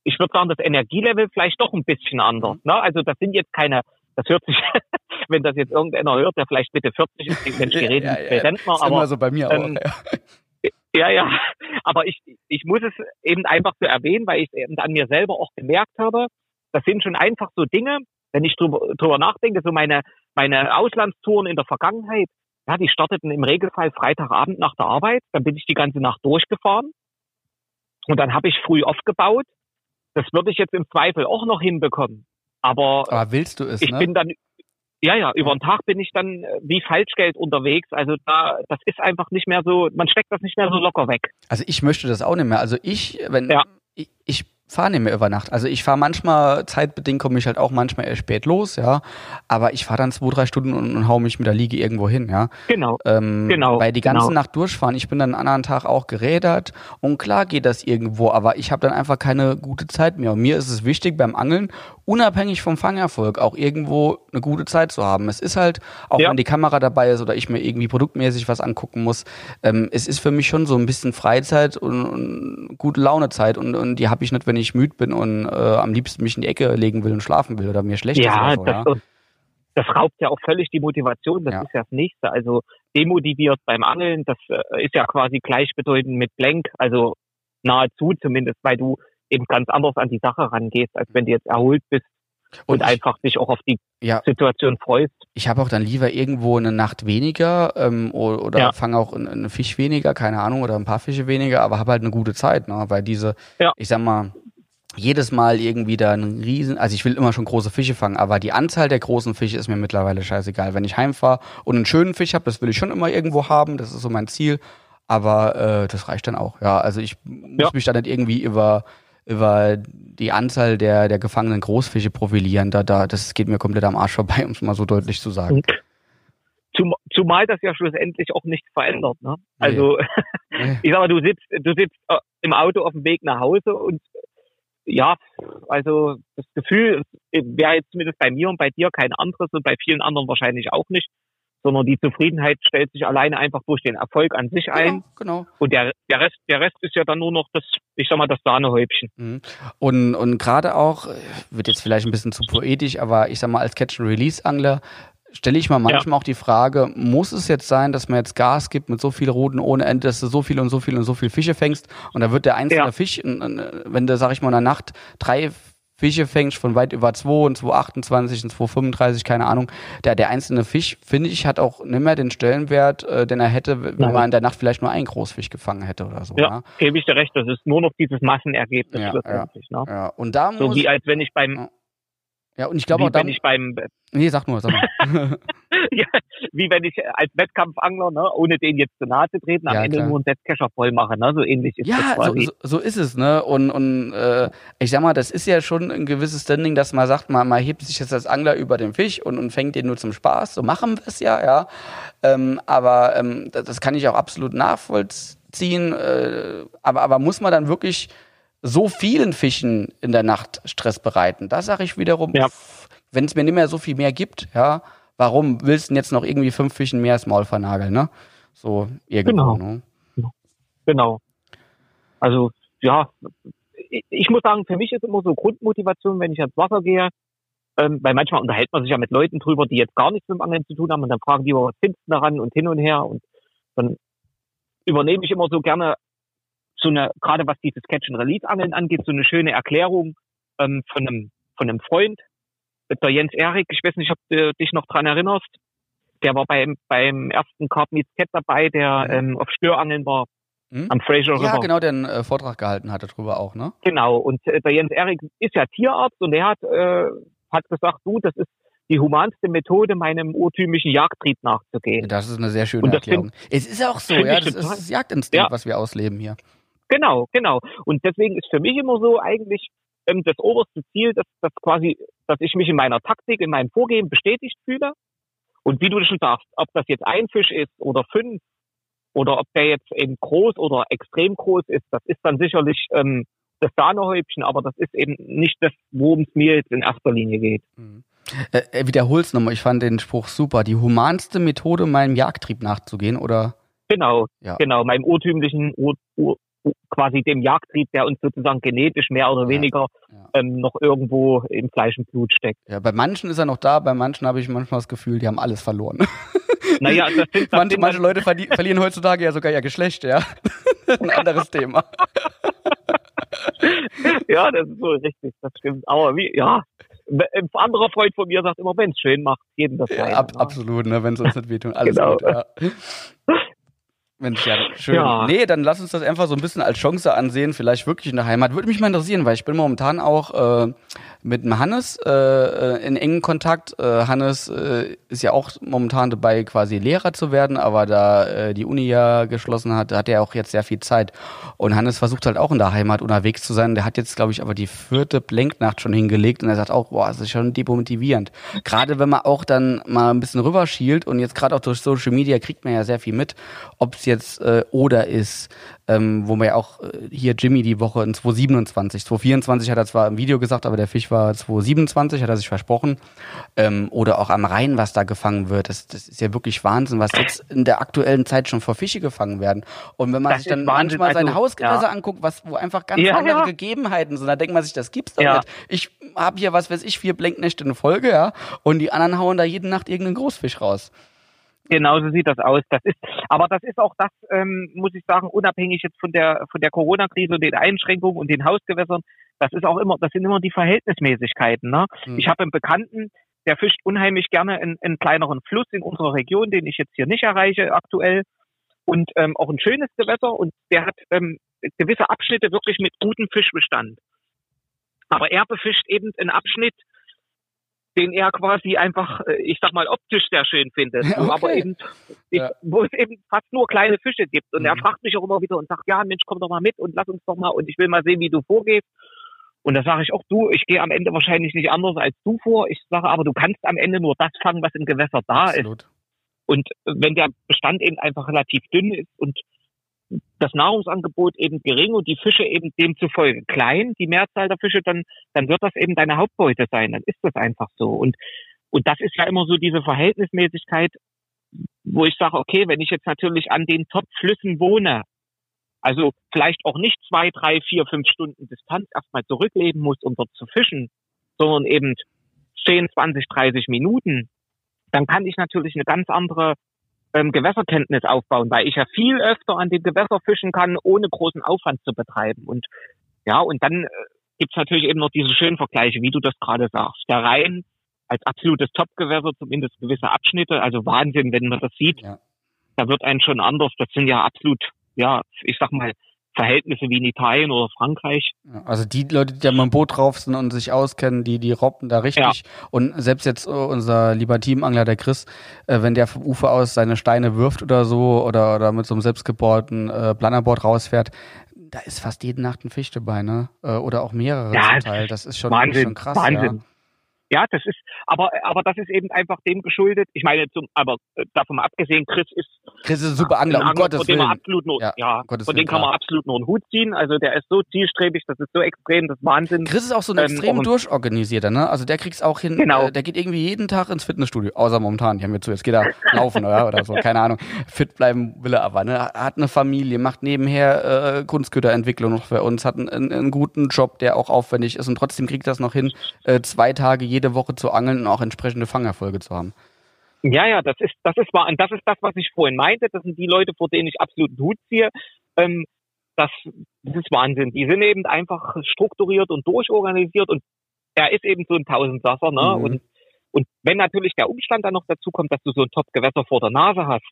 ich würde sagen, das Energielevel vielleicht doch ein bisschen anders. Mhm. Ne? Also das sind jetzt keine, das hört sich, wenn das jetzt irgendeiner hört, der vielleicht Mitte 40 ist, denkt, Mensch, die reden ja, ja. Rentner, aber immer so bei mir ähm, auch. Ja. ja, ja, aber ich, ich muss es eben einfach so erwähnen, weil ich es eben an mir selber auch gemerkt habe. Das sind schon einfach so Dinge, wenn ich drüber, drüber nachdenke, so meine, meine Auslandstouren in der Vergangenheit, ja, die starteten im Regelfall Freitagabend nach der Arbeit. Dann bin ich die ganze Nacht durchgefahren. Und dann habe ich früh aufgebaut. Das würde ich jetzt im Zweifel auch noch hinbekommen. Aber, Aber willst du es? Ich ne? bin dann, ja, ja, über den Tag bin ich dann äh, wie Falschgeld unterwegs. Also da, das ist einfach nicht mehr so, man steckt das nicht mehr so locker weg. Also ich möchte das auch nicht mehr. Also ich, wenn, ja. ich, ich fahre nicht mehr über Nacht. Also ich fahre manchmal, zeitbedingt komme ich halt auch manchmal erst spät los, ja. Aber ich fahre dann zwei, drei Stunden und, und hau mich mit der Liege irgendwo hin, ja. Genau. Ähm, genau. Weil die ganze genau. Nacht durchfahren, ich bin dann einen anderen Tag auch gerädert und klar geht das irgendwo, aber ich habe dann einfach keine gute Zeit mehr. Und mir ist es wichtig beim Angeln, unabhängig vom Fangerfolg, auch irgendwo eine gute Zeit zu haben. Es ist halt, auch ja. wenn die Kamera dabei ist oder ich mir irgendwie produktmäßig was angucken muss, ähm, es ist für mich schon so ein bisschen Freizeit und, und gute Launezeit und, und die habe ich nicht, wenn ich müde bin und äh, am liebsten mich in die Ecke legen will und schlafen will oder mir schlecht ja, ist. Oder das, das raubt ja auch völlig die Motivation. Das ja. ist ja das Nächste. Also demotiviert beim Angeln, das äh, ist ja quasi gleichbedeutend mit Blank, also nahezu zumindest, weil du eben ganz anders an die Sache rangehst, als wenn du jetzt erholt bist und, und einfach dich auch auf die ja, Situation freust. Ich habe auch dann lieber irgendwo eine Nacht weniger ähm, oder, oder ja. fange auch einen Fisch weniger, keine Ahnung, oder ein paar Fische weniger, aber habe halt eine gute Zeit, ne? weil diese, ja. ich sag mal, jedes Mal irgendwie da einen riesen, also ich will immer schon große Fische fangen, aber die Anzahl der großen Fische ist mir mittlerweile scheißegal. Wenn ich heimfahre und einen schönen Fisch habe, das will ich schon immer irgendwo haben, das ist so mein Ziel, aber äh, das reicht dann auch. Ja, also ich muss mich da nicht irgendwie über über die Anzahl der der gefangenen Großfische profilieren, da da das geht mir komplett am Arsch vorbei, um es mal so deutlich zu sagen. Zum, zumal das ja schlussendlich auch nichts verändert. Ne? Also nee. ich sag mal, du sitzt du sitzt äh, im Auto auf dem Weg nach Hause und ja, also das Gefühl wäre jetzt zumindest bei mir und bei dir kein anderes und bei vielen anderen wahrscheinlich auch nicht, sondern die Zufriedenheit stellt sich alleine einfach durch den Erfolg an sich ein. Genau. Und der, der Rest, der Rest ist ja dann nur noch das, ich sag mal, das Sahnehäubchen. Mhm. Und, und gerade auch, wird jetzt vielleicht ein bisschen zu poetisch, aber ich sag mal, als Catch-and-Release-Angler stelle ich mal manchmal ja. auch die Frage, muss es jetzt sein, dass man jetzt Gas gibt mit so viel Routen ohne Ende, dass du so viel und so viel und so viel Fische fängst und da wird der einzelne ja. Fisch, wenn du, sag ich mal, in der Nacht drei Fische fängst von weit über 2 und 228 und 235, keine Ahnung. Der, der einzelne Fisch, finde ich, hat auch nicht mehr den Stellenwert, äh, den er hätte, wenn Nein. man in der Nacht vielleicht nur einen Großfisch gefangen hätte oder so. Ja, ja. gebe ich dir recht. Das ist nur noch dieses Massenergebnis ja. Ja, ne? ja. Und da so wie als wenn ich beim ja, und ich glaube auch dann. Wenn ich beim. Nee, sag nur, sag mal. ja, wie wenn ich als Wettkampfangler, ne, ohne den jetzt zu nahe zu treten, am ja, Ende klar. nur einen Setzkescher voll mache, ne? So ähnlich ist ja, das quasi. So, so, so ist es, ne? Und, und äh, ich sag mal, das ist ja schon ein gewisses Standing, dass man sagt, man, man hebt sich jetzt als Angler über den Fisch und, und fängt den nur zum Spaß. So machen wir es ja, ja. Ähm, aber ähm, das, das kann ich auch absolut nachvollziehen. Äh, aber, aber muss man dann wirklich so vielen Fischen in der Nacht Stress bereiten. Da sage ich wiederum, ja. wenn es mir nicht mehr so viel mehr gibt, ja, warum willst du denn jetzt noch irgendwie fünf Fischen mehr ins Maul vernageln, ne? So irgendwo, Genau. ne? Genau. Also, ja, ich, ich muss sagen, für mich ist immer so Grundmotivation, wenn ich ans Wasser gehe, ähm, weil manchmal unterhält man sich ja mit Leuten drüber, die jetzt gar nichts mit dem Angeln zu tun haben und dann fragen die, was findest du daran und hin und her und dann übernehme ich immer so gerne so eine, gerade was dieses Catch-and-Release-Angeln angeht, so eine schöne Erklärung ähm, von einem von einem Freund, der Jens Erik, ich weiß nicht, ob du dich noch dran erinnerst, der war beim beim ersten Carp Meets Cat dabei, der ähm, auf Störangeln war Hm? am Fraser River. Ja, genau, der einen äh, Vortrag gehalten hatte darüber auch, ne? Genau, und äh, der Jens Erik ist ja Tierarzt und der hat, äh, hat gesagt, du, das ist die humanste Methode, meinem urtümlichen Jagdtrieb nachzugehen. Das ist eine sehr schöne Erklärung. Es ist auch so, find ja, das ist das Jagdinstinkt, Ja. was wir ausleben hier. Genau, genau. Und deswegen ist für mich immer so eigentlich ähm, das oberste Ziel, dass, dass quasi, dass ich mich in meiner Taktik, in meinem Vorgehen bestätigt fühle. Und wie du schon sagst, ob das jetzt ein Fisch ist oder fünf oder ob der jetzt eben groß oder extrem groß ist, das ist dann sicherlich ähm, das Sahnehäubchen, aber das ist eben nicht das, worum es mir jetzt in erster Linie geht. Äh, äh, wiederhol's nochmal, ich fand den Spruch super. Die humanste Methode, meinem Jagdtrieb nachzugehen, oder? Genau, Ja. genau, meinem urtümlichen, ur, ur, ur, quasi dem Jagdtrieb, der uns sozusagen genetisch mehr oder weniger ja. Ähm, noch irgendwo im Fleisch und Blut steckt. Ja, bei manchen ist er noch da, bei manchen habe ich manchmal das Gefühl, die haben alles verloren. Naja, das sind, das manche, manche Leute verli verlieren heutzutage ja sogar ihr Geschlecht, ja. Ein anderes Thema. ja, das ist so richtig, das stimmt. Aber wie, ja, ein anderer Freund von mir sagt immer, wenn es schön macht, jeden das Ja, ab, ne? absolut, ne, wenn es uns nicht wehtun. Alles Genau. gut, ja. Mensch, ja, schön. Ja. Nee, dann lass uns das einfach so ein bisschen als Chance ansehen, vielleicht wirklich in der Heimat. Würde mich mal interessieren, weil ich bin momentan auch äh, mit dem Hannes äh, äh, in engen Kontakt. Äh, Hannes äh, ist ja auch momentan dabei, quasi Lehrer zu werden, aber da äh, die Uni ja geschlossen hat, hat er auch jetzt sehr viel Zeit. Und Hannes versucht halt auch in der Heimat unterwegs zu sein. Der hat jetzt, glaube ich, aber die vierte Blenknacht schon hingelegt und er sagt auch, boah, das ist schon demotivierend. Gerade wenn man auch dann mal ein bisschen rüberschielt und jetzt gerade auch durch Social Media kriegt man ja sehr viel mit, ob es jetzt äh, Oder ist, ähm, wo man ja auch äh, hier Jimmy die Woche in 2027, 2024 hat er zwar im Video gesagt, aber der Fisch war 2027, hat er sich versprochen. Ähm, oder auch am Rhein, was da gefangen wird. Das, das ist ja wirklich Wahnsinn, was jetzt in der aktuellen Zeit schon vor Fische gefangen werden. Und wenn man Das sich dann Wahnsinn. manchmal seine Also, Hausgewässer ja. anguckt, was, wo einfach ganz Ja, andere ja. Gegebenheiten sind, da denkt man sich, das gibt's doch nicht. Ich habe hier, was weiß ich, vier Blenknächte in Folge, ja, und die anderen hauen da jede Nacht irgendeinen Großfisch raus. Genau so sieht das aus. Das ist, aber das ist auch das, ähm, muss ich sagen, unabhängig jetzt von der von der Corona-Krise und den Einschränkungen und den Hausgewässern. Das ist auch immer, das sind immer die Verhältnismäßigkeiten. Ne? Hm. Ich habe einen Bekannten, der fischt unheimlich gerne in, in kleineren Fluss in unserer Region, den ich jetzt hier nicht erreiche aktuell. Und ähm, auch ein schönes Gewässer und der hat ähm, gewisse Abschnitte wirklich mit gutem Fischbestand. Aber er befischt eben einen Abschnitt, den er quasi einfach, äh, ich sag mal, optisch sehr schön findet. Wo Okay. aber eben, ich, Ja. wo es eben fast nur kleine Fische gibt. Und er Mhm. fragt mich auch immer wieder und sagt, ja, Mensch, komm doch mal mit und lass uns doch mal und ich will mal sehen, wie du vorgehst. Und da sage ich auch, du, ich gehe am Ende wahrscheinlich nicht anders als du vor. Ich sage aber, du kannst am Ende nur das fangen, was im Gewässer da ist. Absolut. Und wenn der Bestand eben einfach relativ dünn ist und das Nahrungsangebot eben gering und die Fische eben demzufolge klein, die Mehrzahl der Fische, dann, dann wird das eben deine Hauptbeute sein. Dann ist das einfach so. Und, und das ist ja immer so diese Verhältnismäßigkeit, wo ich sage, okay, wenn ich jetzt natürlich an den Top-Flüssen wohne, also vielleicht auch nicht zwei, drei, vier, fünf Stunden Distanz erstmal zurückleben muss, um dort zu fischen, sondern eben 10, 20, 30 Minuten, dann kann ich natürlich eine ganz andere ähm, Gewässerkenntnis aufbauen, weil ich ja viel öfter an dem Gewässer fischen kann, ohne großen Aufwand zu betreiben. Und ja, und dann äh, gibt's natürlich eben noch diese schönen Vergleiche, wie du das gerade sagst. Der Rhein als absolutes Topgewässer, zumindest gewisse Abschnitte, also Wahnsinn, wenn man das sieht. Ja. Da wird ein schon anders. Das sind ja absolut, ja, ich sag mal, Verhältnisse wie in Italien oder Frankreich. Ja, Also die Leute, die da mal im Boot drauf sind und sich auskennen, die, die robben da richtig. Und selbst jetzt äh, unser lieber Teamangler, der Chris, äh, wenn der vom Ufer aus seine Steine wirft oder so oder, oder mit so einem selbstgebauten äh, Planerboard rausfährt, da ist fast jede Nacht ein Fisch dabei, ne? Äh, oder auch mehrere Ja, zum das Teil. ist Das ist schon, Wahnsinn, schon krass. Wahnsin. Ja, das ist, aber, aber das ist eben einfach dem geschuldet. Ich meine, zum, aber äh, davon mal abgesehen, Chris ist. Chris ist ein super Angler, ein um Angler, Gottes von dem Willen. man absolut nur, Ja, ja, um Gottes von dem kann man absolut nur einen Hut ziehen. Also der ist so zielstrebig, das ist so extrem, das ist Wahnsinn. Chris ist auch so ein Ähm, extrem durchorganisierter, ne? Also der kriegt's auch hin, Genau. äh, der geht irgendwie jeden Tag ins Fitnessstudio, außer momentan, die haben wir zu, jetzt geht er laufen oder, oder so, keine Ahnung. Fit bleiben will er aber, ne? Hat eine Familie, macht nebenher äh, Kunstgüterentwicklung noch für uns, hat einen, einen, einen guten Job, der auch aufwendig ist und trotzdem kriegt das noch hin, äh, zwei Tage jede Woche zu angeln und auch entsprechende Fangerfolge zu haben. Ja, ja, das ist, das ist wahr. Und das ist das, was ich vorhin meinte. Das sind die Leute, vor denen ich absolut Hut ziehe. Ähm, das, das ist Wahnsinn. Die sind eben einfach strukturiert und durchorganisiert und er ist eben so ein Tausendsasser, ne? Mhm. Und, und wenn natürlich der Umstand dann noch dazu kommt, dass du so ein Top-Gewässer vor der Nase hast,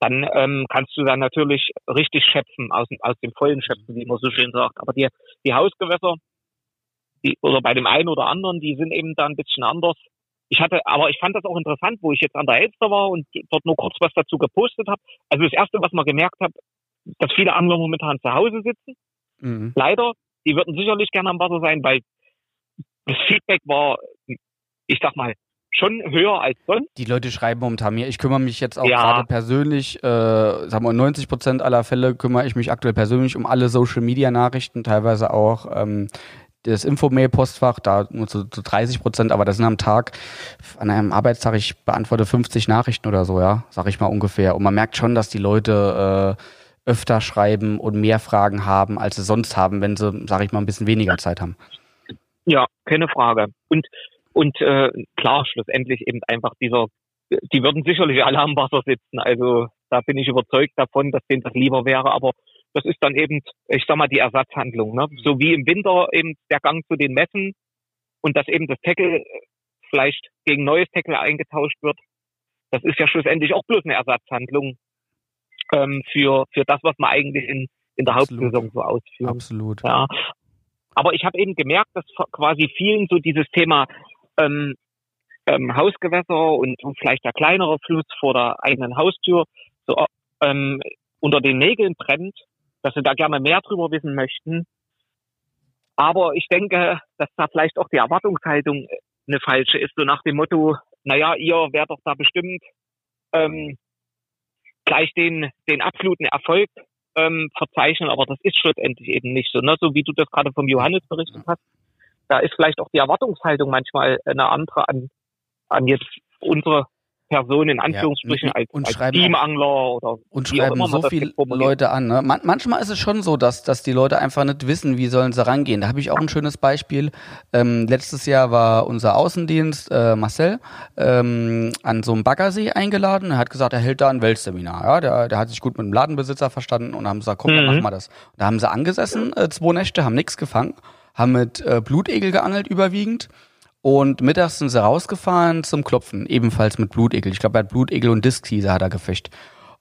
dann ähm, kannst du dann natürlich richtig schöpfen, aus, dem- aus dem vollen schöpfen, wie man so schön sagt. Aber die, die Hausgewässer, die, oder bei dem einen oder anderen, die sind eben da ein bisschen anders. Ich hatte, aber ich fand das auch interessant, wo ich jetzt an der Elster war und dort nur kurz was dazu gepostet habe. Also das erste, was man gemerkt hat, dass viele Angler momentan zu Hause sitzen. Mhm. Leider, die würden sicherlich gerne am Wasser sein, weil das Feedback war, ich sag mal, schon höher als sonst. Die Leute schreiben momentan mir. Ich kümmere mich jetzt auch Ja. gerade persönlich, äh, sagen wir 90 Prozent aller Fälle kümmere ich mich aktuell persönlich um alle Social Media Nachrichten, teilweise auch ähm, das Infomail-Postfach, da nur zu, zu 30 Prozent, aber das sind am Tag, an einem Arbeitstag, ich beantworte 50 Nachrichten oder so, ja, sag ich mal ungefähr. Und man merkt schon, dass die Leute äh, öfter schreiben und mehr Fragen haben, als sie sonst haben, wenn sie, sag ich mal, ein bisschen weniger Zeit haben. Ja, keine Frage. Und und äh, klar, schlussendlich eben einfach dieser, die würden sicherlich alle am Wasser sitzen. Also da bin ich überzeugt davon, dass denen das lieber wäre. Aber das ist dann eben, ich sag mal, die Ersatzhandlung. Ne? So wie im Winter eben der Gang zu den Messen und dass eben das Tackle vielleicht gegen neues Tackle eingetauscht wird. Das ist ja schlussendlich auch bloß eine Ersatzhandlung ähm, für für das, was man eigentlich in in der Absolut. Hauptsaison so ausführt. Absolut. Ja. Aber ich habe eben gemerkt, dass quasi vielen so dieses Thema ähm, ähm, Hausgewässer und, und vielleicht der kleinere Fluss vor der eigenen Haustür so ähm, unter den Nägeln brennt, dass sie da gerne mehr drüber wissen möchten. Aber ich denke, dass da vielleicht auch die Erwartungshaltung eine falsche ist, so nach dem Motto, naja, ihr werdet doch da bestimmt ähm, gleich den, den absoluten Erfolg ähm, verzeichnen, aber das ist schlussendlich eben nicht so. Ne? So wie du das gerade vom Johannes berichtet hast, da ist vielleicht auch die Erwartungshaltung manchmal eine andere an, an jetzt unsere Person in Anführungsstrichen und- als, und als Teamangler oder Und schreiben so viele. Leute an. Ne? Man, manchmal ist es schon so, dass, dass die Leute einfach nicht wissen, wie sollen sie rangehen. Da habe ich auch ein schönes Beispiel. Ähm, letztes Jahr war unser Außendienst äh, Marcel ähm, an so einem Baggersee eingeladen. Er hat gesagt, er hält da ein Weltseminar. Ja? Der, der hat sich gut mit dem Ladenbesitzer verstanden und haben gesagt, komm, dann Mhm. machen wir das. Da haben sie angesessen, äh, zwei Nächte, haben nichts gefangen, haben mit äh, Blutegel geangelt überwiegend. Und mittags sind sie rausgefahren zum Klopfen, ebenfalls mit Blutegel. Ich glaube, er hat Blutegel und Diskteaser hat er gefischt.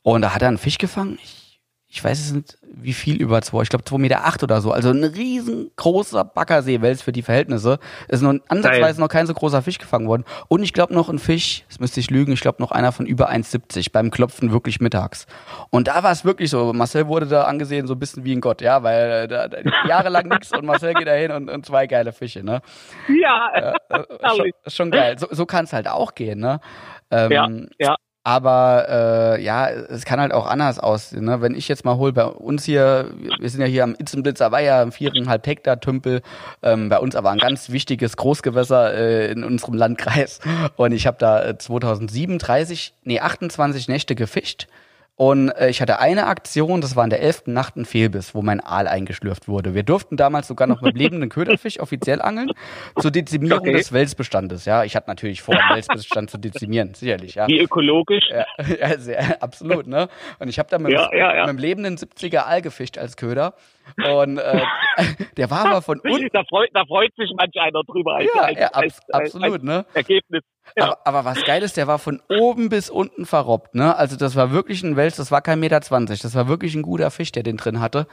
Und da hat er einen Fisch gefangen. Ich, ich weiß es nicht, wie viel über zwei. Ich glaube, zwei Meter acht oder so. Also ein riesengroßer Baggerseewels für die Verhältnisse. Ist noch ansatzweise noch kein so großer Fisch gefangen worden. Und ich glaube noch ein Fisch, das müsste ich lügen, ich glaube noch einer von über 1,70 beim Klopfen wirklich mittags. Und da war es wirklich so. Marcel wurde da angesehen so ein bisschen wie ein Gott, ja, weil äh, da, da, jahrelang nichts und Marcel geht da hin und, und zwei geile Fische, ne? Ja, Äh, schon, schon geil. So, so kann es halt auch gehen, ne? Ähm, Ja, ja. Aber äh, ja, es kann halt auch anders aussehen. Ne? Wenn ich jetzt mal hole, bei uns hier, wir sind ja hier am Itzenblitzer Weiher, im viereinhalb Hektar Tümpel, ähm, bei uns aber ein ganz wichtiges Großgewässer äh, in unserem Landkreis. Und ich habe da äh, 2007 30, nee 28 Nächte gefischt. Und äh, ich hatte eine Aktion, das war in der elften Nacht ein Fehlbiss, wo mein Aal eingeschlürft wurde. Wir durften damals sogar noch mit lebenden Köderfisch offiziell angeln, zur Dezimierung Okay. des Welsbestandes. Ja, ich hatte natürlich vor, den Welsbestand zu dezimieren, sicherlich. Ja, wie ökologisch. ja, ja sehr, absolut, ne? Und ich habe da mit, Ja, ja, ja. mit dem lebenden 70er Aal gefischt als Köder. Und äh, der war aber von unten. Da freut, da freut sich manch einer drüber als, Ja, als, als, abs absolut, ne? Ergebnis. Ja. Aber, aber was geil ist, der war von oben bis unten verrobbt, ne? Also das war wirklich ein Wels, das war kein Meter zwanzig, das war wirklich ein guter Fisch, der den drin hatte.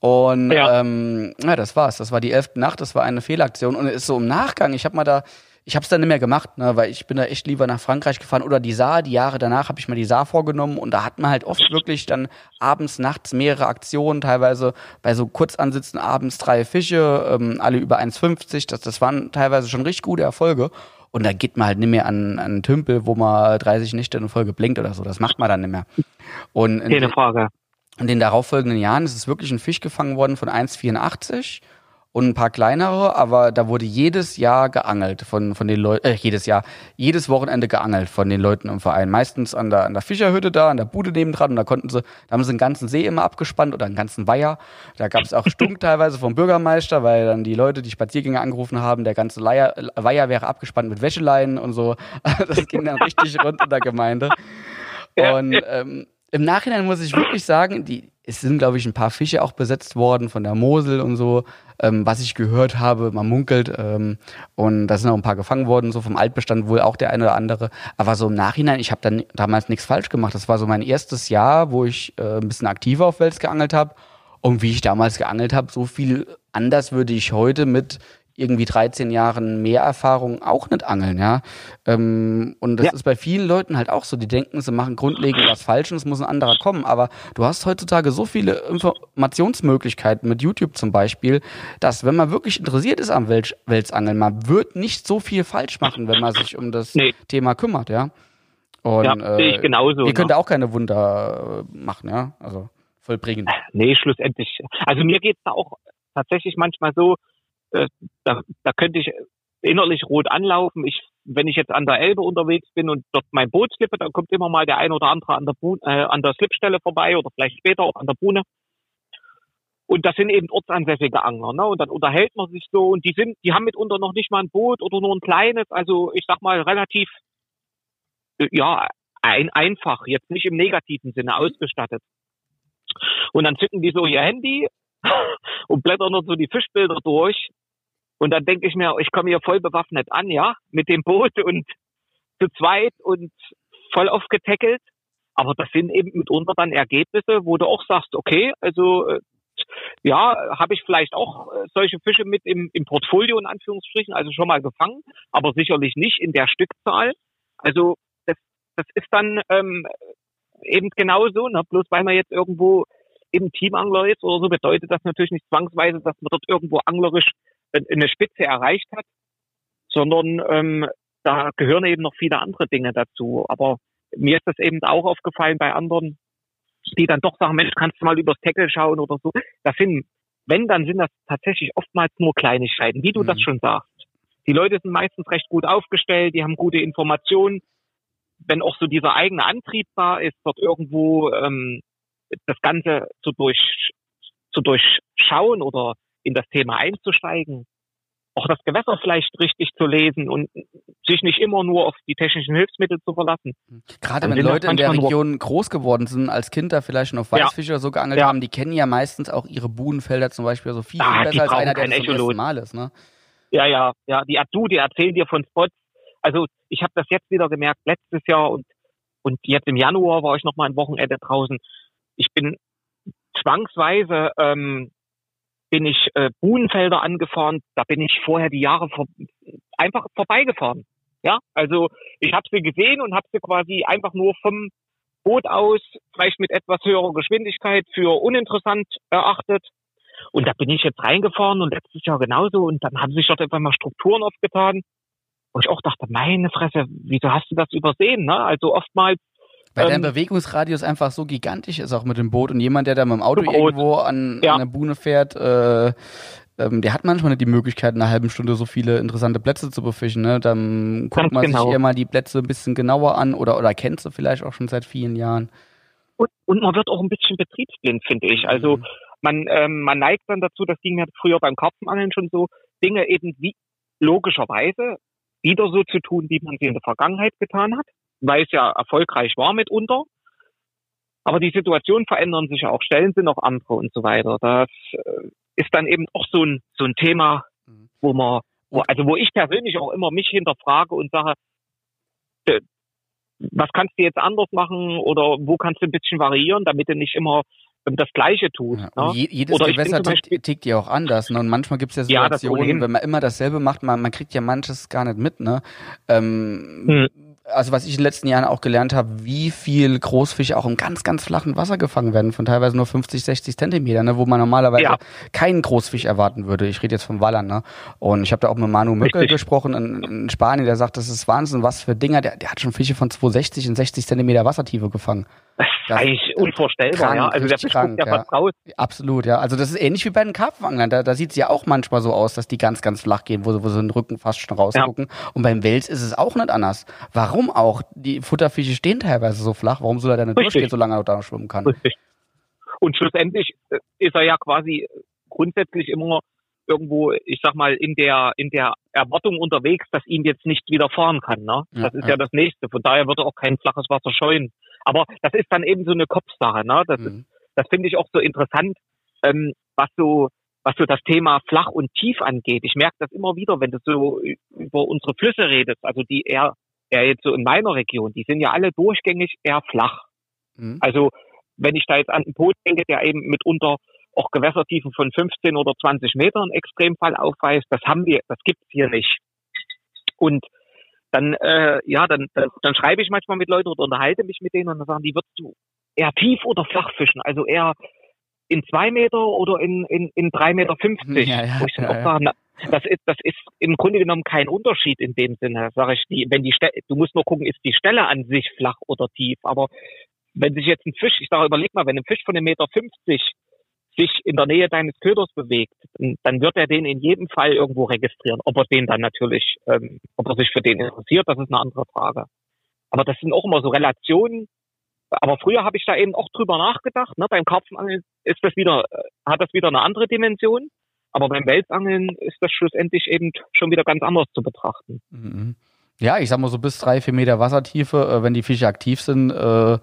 Und Ja. ähm, ja, das war's. Das war die elfte Nacht, das war eine Fehlaktion. Und es ist so im Nachgang, ich habe mal da, ich habe es dann nicht mehr gemacht, ne, weil ich bin da echt lieber nach Frankreich gefahren oder die Saar. Die Jahre danach habe ich mir die Saar vorgenommen und da hat man halt oft wirklich dann abends, nachts mehrere Aktionen, teilweise bei so Kurzansitzen abends drei Fische, ähm, alle über 1,50. Das, das waren teilweise schon richtig gute Erfolge. Und da geht man halt nicht mehr an, an einen Tümpel, wo man 30 Nächte in Folge blinkt oder so. Das macht man dann nicht mehr. Und Keine Frage. In den darauffolgenden Jahren ist es wirklich ein Fisch gefangen worden von 1,84 und ein paar kleinere, aber da wurde jedes Jahr geangelt von, von den Leuten, äh, jedes Jahr, jedes Wochenende geangelt von den Leuten im Verein. Meistens an der, an der Fischerhütte da, an der Bude nebendran und da konnten sie, da haben sie einen ganzen See immer abgespannt oder einen ganzen Weiher. Da gab es auch Stunk teilweise vom Bürgermeister, weil dann die Leute, die Spaziergänger angerufen haben, der ganze Leier, Weiher wäre abgespannt mit Wäscheleinen und so. Das ging dann richtig rund in der Gemeinde. Und ähm, im Nachhinein muss ich wirklich sagen, die, es sind, glaube ich, ein paar Fische auch besetzt worden von der Mosel und so, ähm, was ich gehört habe, man munkelt. Ähm, und da sind auch ein paar gefangen worden, so vom Altbestand wohl auch der eine oder andere. Aber so im Nachhinein, ich habe dann damals nichts falsch gemacht. Das war so mein erstes Jahr, wo ich äh, ein bisschen aktiver auf Wels geangelt habe. Und wie ich damals geangelt habe, so viel anders würde ich heute mit irgendwie 13 Jahren mehr Erfahrung auch nicht angeln, ja. Ähm, und das ja. ist bei vielen Leuten halt auch so, die denken, sie machen grundlegend was falsch und es muss ein anderer kommen. Aber du hast heutzutage so viele Informationsmöglichkeiten mit YouTube zum Beispiel, dass wenn man wirklich interessiert ist am Wel Welsangeln, man wird nicht so viel falsch machen, wenn man sich um das nee. Thema kümmert, ja. Und, ja, sehe ich genauso. Ihr ne? könnt ja auch keine Wunder äh, machen, ja. Also vollbringen. Nee, schlussendlich. Also mir geht's da auch tatsächlich manchmal so, äh, da, da könnte ich innerlich rot anlaufen. Ich, wenn ich jetzt an der Elbe unterwegs bin und dort mein Boot slippe, dann kommt immer mal der ein oder andere an der, Bu äh, an der Slipstelle vorbei oder vielleicht später auch an der Buhne. Und das sind eben ortsansässige Angler, ne? Und dann unterhält man sich so und die sind, die haben mitunter noch nicht mal ein Boot oder nur ein kleines, also ich sag mal relativ, äh, ja, ein, einfach, jetzt nicht im negativen Sinne ausgestattet. Und dann zücken die so ihr Handy und blättern noch so die Fischbilder durch. Und dann denke ich mir, ich komme hier voll bewaffnet an, ja, mit dem Boot und zu zweit und voll aufgetackelt. Aber das sind eben mitunter dann Ergebnisse, wo du auch sagst, okay, also äh, ja, habe ich vielleicht auch äh, solche Fische mit im, im Portfolio in Anführungsstrichen, also schon mal gefangen, aber sicherlich nicht in der Stückzahl. Also das, das ist dann ähm, eben genauso, ne? bloß weil man jetzt irgendwo im Teamangler ist oder so, bedeutet das natürlich nicht zwangsweise, dass man dort irgendwo anglerisch eine Spitze erreicht hat, sondern ähm, da gehören eben noch viele andere Dinge dazu. Aber mir ist das eben auch aufgefallen bei anderen, die dann doch sagen, Mensch, kannst du mal übers Tackle schauen oder so. Das sind, wenn, dann sind das tatsächlich oftmals nur Kleinigkeiten, wie du mhm. das schon sagst. Die Leute sind meistens recht gut aufgestellt, die haben gute Informationen. Wenn auch so dieser eigene Antrieb da ist, dort irgendwo ähm, das Ganze zu, durch, zu durchschauen oder in das Thema einzusteigen, auch das Gewässer vielleicht richtig zu lesen und sich nicht immer nur auf die technischen Hilfsmittel zu verlassen. Gerade wenn Leute in der Region groß geworden sind, als Kind da vielleicht auf Weißfische ja. oder so geangelt ja. haben, die kennen ja meistens auch ihre Budenfelder zum Beispiel so viel, ah, besser als einer, der das zum ersten Mal ist. Ne? Ja, ja, ja. Die Adu, die erzählen dir von Spots. Also ich habe das jetzt wieder gemerkt, letztes Jahr und und jetzt im Januar war ich noch mal ein Wochenende draußen ich bin zwangsweise ähm, bin ich äh, Buhnenfelder angefahren, da bin ich vorher die Jahre vor, einfach vorbeigefahren. Ja, also ich habe sie gesehen und habe sie quasi einfach nur vom Boot aus, vielleicht mit etwas höherer Geschwindigkeit, für uninteressant erachtet. Und da bin ich jetzt reingefahren und letztes Jahr genauso. Und dann haben sich dort einfach mal Strukturen aufgetan. Und ich auch dachte, meine Fresse, wieso hast du das übersehen? Ne? Also oftmals weil ähm, dein Bewegungsradius einfach so gigantisch ist, auch mit dem Boot. Und jemand, der da mit dem Auto irgendwo an, ja. an eine Buhne fährt, äh, ähm, der hat manchmal nicht die Möglichkeit, in einer halben Stunde so viele interessante Plätze zu befischen. Ne? Dann guckt Ganz man genau. sich eher mal die Plätze ein bisschen genauer an oder, oder kennt sie vielleicht auch schon seit vielen Jahren. Und, und man wird auch ein bisschen betriebsblind, finde ich. Also mhm. man, ähm, man neigt dann dazu, das ging ja früher beim Karpfenangeln schon so, Dinge eben wie logischerweise wieder so zu tun, wie man sie in der Vergangenheit getan hat weil es ja erfolgreich war mitunter. Aber die Situationen verändern sich ja auch, Stellen sind auch andere und so weiter. Das äh, ist dann eben auch so ein, so ein Thema, mhm. wo man, wo, also wo ich persönlich auch immer mich hinterfrage und sage, äh, was kannst du jetzt anders machen oder wo kannst du ein bisschen variieren, damit du nicht immer das Gleiche tut. Ja, ne? jedes Oder Gewässer tickt, tickt ja auch anders. Ne? Und manchmal gibt es ja Ja, Situationen, ohnehin. wenn man immer dasselbe macht, man, man kriegt ja manches gar nicht mit. Ne? Ähm, Hm. Also was ich in den letzten Jahren auch gelernt habe, wie viel Großfische auch im ganz, ganz flachen Wasser gefangen werden, von teilweise nur 50, 60 Zentimeter, ne? wo man normalerweise Ja. keinen Großfisch erwarten würde. Ich rede jetzt vom Wallern. Ne? Und ich habe da auch mit Manu Möckel Richtig. gesprochen in, in Spanien, der sagt, das ist Wahnsinn, was für Dinger. Der, der hat schon Fische von 260 und 60 Zentimeter Wassertiefe gefangen. Das Das- ist eigentlich unvorstellbar, krank, ja. Also der Fisch krank, guckt ja ja. fast raus. Absolut, ja. Also das ist ähnlich wie bei den Karpfenanglern. Da, da sieht es ja auch manchmal so aus, dass die ganz, ganz flach gehen, wo, sie- wo sie den Rücken fast schon rausgucken. Und beim Wels ist es auch nicht anders. Warum auch? Die Futterfische stehen teilweise so flach. Warum soll er denn nicht Richtig. durchgehen, solange er da schwimmen kann? Richtig. Und schlussendlich äh, ist er ja quasi grundsätzlich immer irgendwo, ich sag mal, in der, in der Erwartung unterwegs, dass ihm jetzt nicht widerfahren kann. Ne? Ja, Das ist ja. ja. das Nächste. Von daher wird er auch kein flaches Wasser scheuen. Aber das ist dann eben so eine Kopfsache. Ne? Das, ist, Mhm. das finde ich auch so interessant, ähm, was so was so das Thema flach und tief angeht. Ich merke das immer wieder, wenn du so über unsere Flüsse redest, also die eher, eher jetzt so in meiner Region, die sind ja alle durchgängig eher flach. Mhm. Also wenn ich da jetzt an den Boot denke, der eben mitunter auch Gewässertiefen von 15 oder 20 Metern Extremfall aufweist, das haben wir, das gibt's hier nicht. Und dann, äh, ja, dann, dann, dann schreibe ich manchmal mit Leuten oder unterhalte mich mit denen und dann sagen die, würdest du eher tief oder flach fischen? Also eher in zwei Meter oder in, in, in drei Meter fünfzig? Ja, ja, Wo ich dann ja, auch ja. sage, na, das ist, das ist im Grunde genommen kein Unterschied in dem Sinne. Sage ich, die, wenn die Stelle, du musst nur gucken, ist die Stelle an sich flach oder tief. Aber wenn sich jetzt ein Fisch, ich sage, überleg mal, wenn ein Fisch von einem Meter 50 sich in der Nähe deines Köders bewegt, dann- wird er den in jedem Fall irgendwo registrieren. Ob er den dann natürlich, ähm, ob er sich für den interessiert, das ist eine andere Frage. Aber das sind auch immer so Relationen. Aber früher habe ich da eben auch drüber nachgedacht. Ne? Beim Karpfenangeln ist das wieder, äh, hat das wieder eine andere Dimension. Aber beim Welsangeln ist das schlussendlich eben schon wieder ganz anders zu betrachten. Mhm. Ja, ich sag mal so bis drei, vier Meter Wassertiefe, äh, wenn die Fische aktiv sind, äh,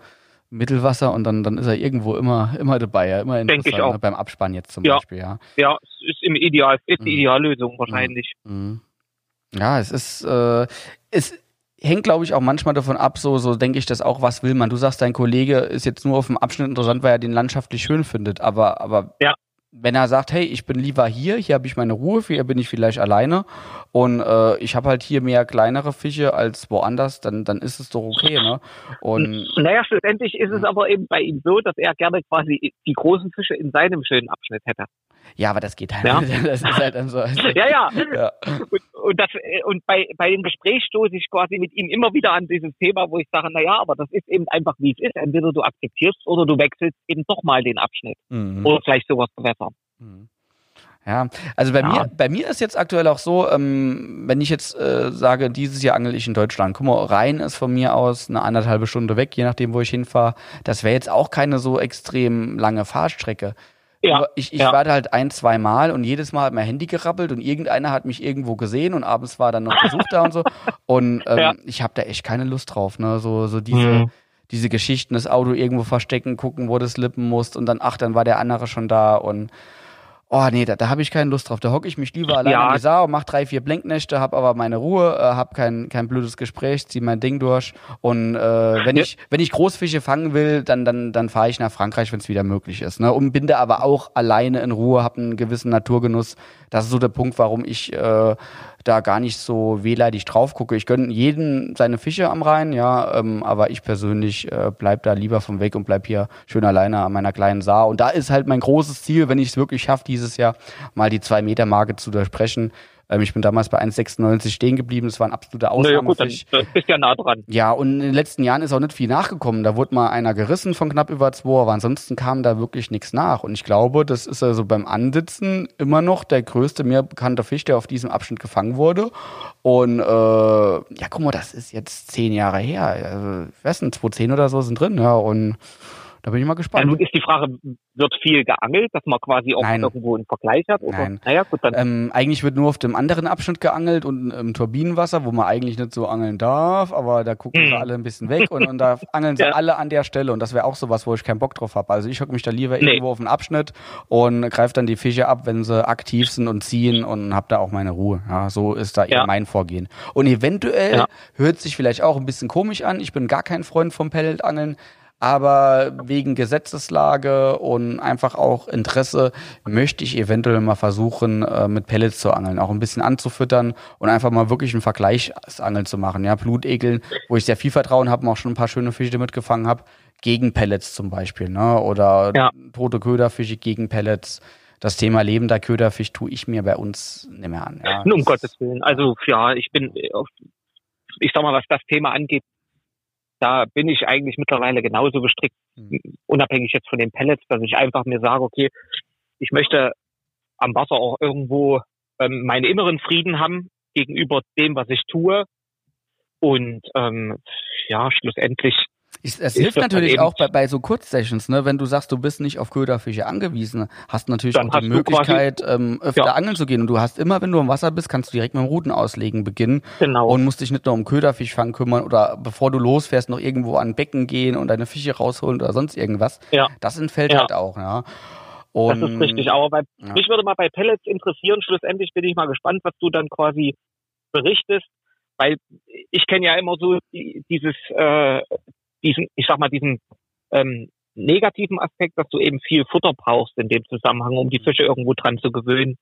Mittelwasser und dann, dann ist er irgendwo immer, immer dabei, ja, immer Denk ich interessant, auch. ne? beim Abspann jetzt zum Ja. Beispiel, ja. Ja, es ist im Ideal, ist die Mhm. Ideallösung wahrscheinlich. Mhm. Ja, es ist, äh, es hängt, glaube ich, auch manchmal davon ab, so, so denke ich das auch, was will man. Du sagst, dein Kollege ist jetzt nur auf dem Abschnitt interessant, weil er den landschaftlich schön findet, aber, aber Ja. Wenn er sagt, hey, ich bin lieber hier, hier habe ich meine Ruhe, hier bin ich vielleicht alleine und äh, ich habe halt hier mehr kleinere Fische als woanders, dann, dann ist es doch okay, ne? Und Naja, schlussendlich ist es aber eben bei ihm so, dass er gerne quasi die großen Fische in seinem schönen Abschnitt hätte. Ja, aber das geht halt. Ja. Das ist halt dann so. Ja, ja. ja. Und, und, das, und bei, bei dem Gespräch stoße ich quasi mit ihm immer wieder an dieses Thema, wo ich sage, na ja, aber das ist eben einfach, wie es ist. Entweder du akzeptierst oder du wechselst eben doch mal den Abschnitt. Mhm. Oder vielleicht sowas Gewässer. Mhm. Ja, also bei Ja. mir, bei mir ist jetzt aktuell auch so, ähm, wenn ich jetzt äh, sage, dieses Jahr angel ich in Deutschland, guck mal, Rhein ist von mir aus eine anderthalbe Stunde weg, je nachdem, wo ich hinfahre. Das wäre jetzt auch keine so extrem lange Fahrstrecke. Ja, ich, ich ja. war da halt ein, zwei Mal und jedes Mal hat mein Handy gerappelt und irgendeiner hat mich irgendwo gesehen und abends war dann noch Besuch da und so. Und ähm, Ja. ich habe da echt keine Lust drauf, ne? So, so diese, Mhm. diese Geschichten, das Auto irgendwo verstecken, gucken, wo das lippen muss und dann, ach, dann war der andere schon da und oh nee, da, da habe ich keine Lust drauf. Da hocke ich mich lieber allein Ja. in die Sau, mach drei, vier Blinknächte, hab aber meine Ruhe, äh, hab kein, kein blödes Gespräch, zieh mein Ding durch und äh, wenn Ja. ich wenn ich Großfische fangen will, dann dann dann fahre ich nach Frankreich, wenn es wieder möglich ist, ne? Und bin da aber auch alleine in Ruhe, hab einen gewissen Naturgenuss. Das ist so der Punkt, warum ich äh, da gar nicht so wehleidig drauf gucke. Ich gönne jedem seine Fische am Rhein, ja, ähm, aber ich persönlich äh, bleib da lieber vom Weg und bleib hier schön alleine an meiner kleinen Saar. Und da ist halt mein großes Ziel, wenn ich es wirklich schaffe, dieses Jahr mal die zwei Meter Marke zu durchbrechen. Ähm, ich bin damals bei 1,96 stehen geblieben. Das war ein absoluter Naja, gut, dann Ausnahmefisch. bist ja nah dran. Ja, und in den letzten Jahren ist auch nicht viel nachgekommen. Da wurde mal einer gerissen von knapp über zwei, aber ansonsten kam da wirklich nichts nach. Und ich glaube, das ist also beim Ansitzen immer noch der größte, mir bekannte Fisch, der auf diesem Abschnitt gefangen wurde. Und äh, ja, guck mal, das ist jetzt zehn Jahre her. Also, ich weiß nicht, 2010 oder so sind drin, ja. Und da bin ich mal Ja, gespannt. nun ist die Frage, wird viel geangelt, dass man quasi auch Nein. irgendwo einen Vergleich hat? Oder? Nein. Naja, gut, dann. Ähm, eigentlich wird nur auf dem anderen Abschnitt geangelt und im Turbinenwasser, wo man eigentlich nicht so angeln darf, aber da gucken sie Hm. alle ein bisschen weg und, und da angeln sie Ja. alle an der Stelle und das wäre auch sowas, wo ich keinen Bock drauf habe. Also ich hocke mich da lieber Nee. irgendwo auf den Abschnitt und greife dann die Fische ab, wenn sie aktiv sind und ziehen und habe da auch meine Ruhe. Ja, so ist da eher Ja. mein Vorgehen. Und eventuell Ja. hört sich vielleicht auch ein bisschen komisch an. Ich bin gar kein Freund vom Pelletangeln. Aber wegen Gesetzeslage und einfach auch Interesse möchte ich eventuell mal versuchen, äh, mit Pellets zu angeln, auch ein bisschen anzufüttern und einfach mal wirklich ein Vergleichsangeln zu machen. Ja, Blutegeln, wo ich sehr viel Vertrauen habe und auch schon ein paar schöne Fische damit gefangen habe, gegen Pellets zum Beispiel, ne? Oder ja. tote Köderfische gegen Pellets. Das Thema lebender Köderfisch tue ich mir bei uns nicht mehr an. Ja. Um Gottes Willen. Also ja, ich bin, ich sag mal, was das Thema angeht, da bin ich eigentlich mittlerweile genauso gestrickt, mhm. unabhängig jetzt von den Pellets, dass ich einfach mir sage, okay, ich möchte am Wasser auch irgendwo ähm, meinen inneren Frieden haben gegenüber dem, was ich tue. Und ähm, ja, schlussendlich es, hilft natürlich auch bei, bei so Kurzsessions, ne? wenn du sagst, du bist nicht auf Köderfische angewiesen, hast natürlich auch die Möglichkeit, ähm, öfter ja. angeln zu gehen. Und du hast immer, wenn du im Wasser bist, kannst du direkt mit dem Routen auslegen beginnen genau. und musst dich nicht nur um Köderfischfang kümmern oder bevor du losfährst, noch irgendwo an Becken gehen und deine Fische rausholen oder sonst irgendwas. Ja. Das entfällt ja. halt auch. Ja. Und, das ist richtig. Aber bei, ja. mich würde mal bei Pellets interessieren, schlussendlich bin ich mal gespannt, was du dann quasi berichtest, weil ich kenne ja immer so dieses äh, diesen, ich sag mal, diesen ähm, negativen Aspekt, dass du eben viel Futter brauchst in dem Zusammenhang, um die Fische irgendwo dran zu gewöhnen.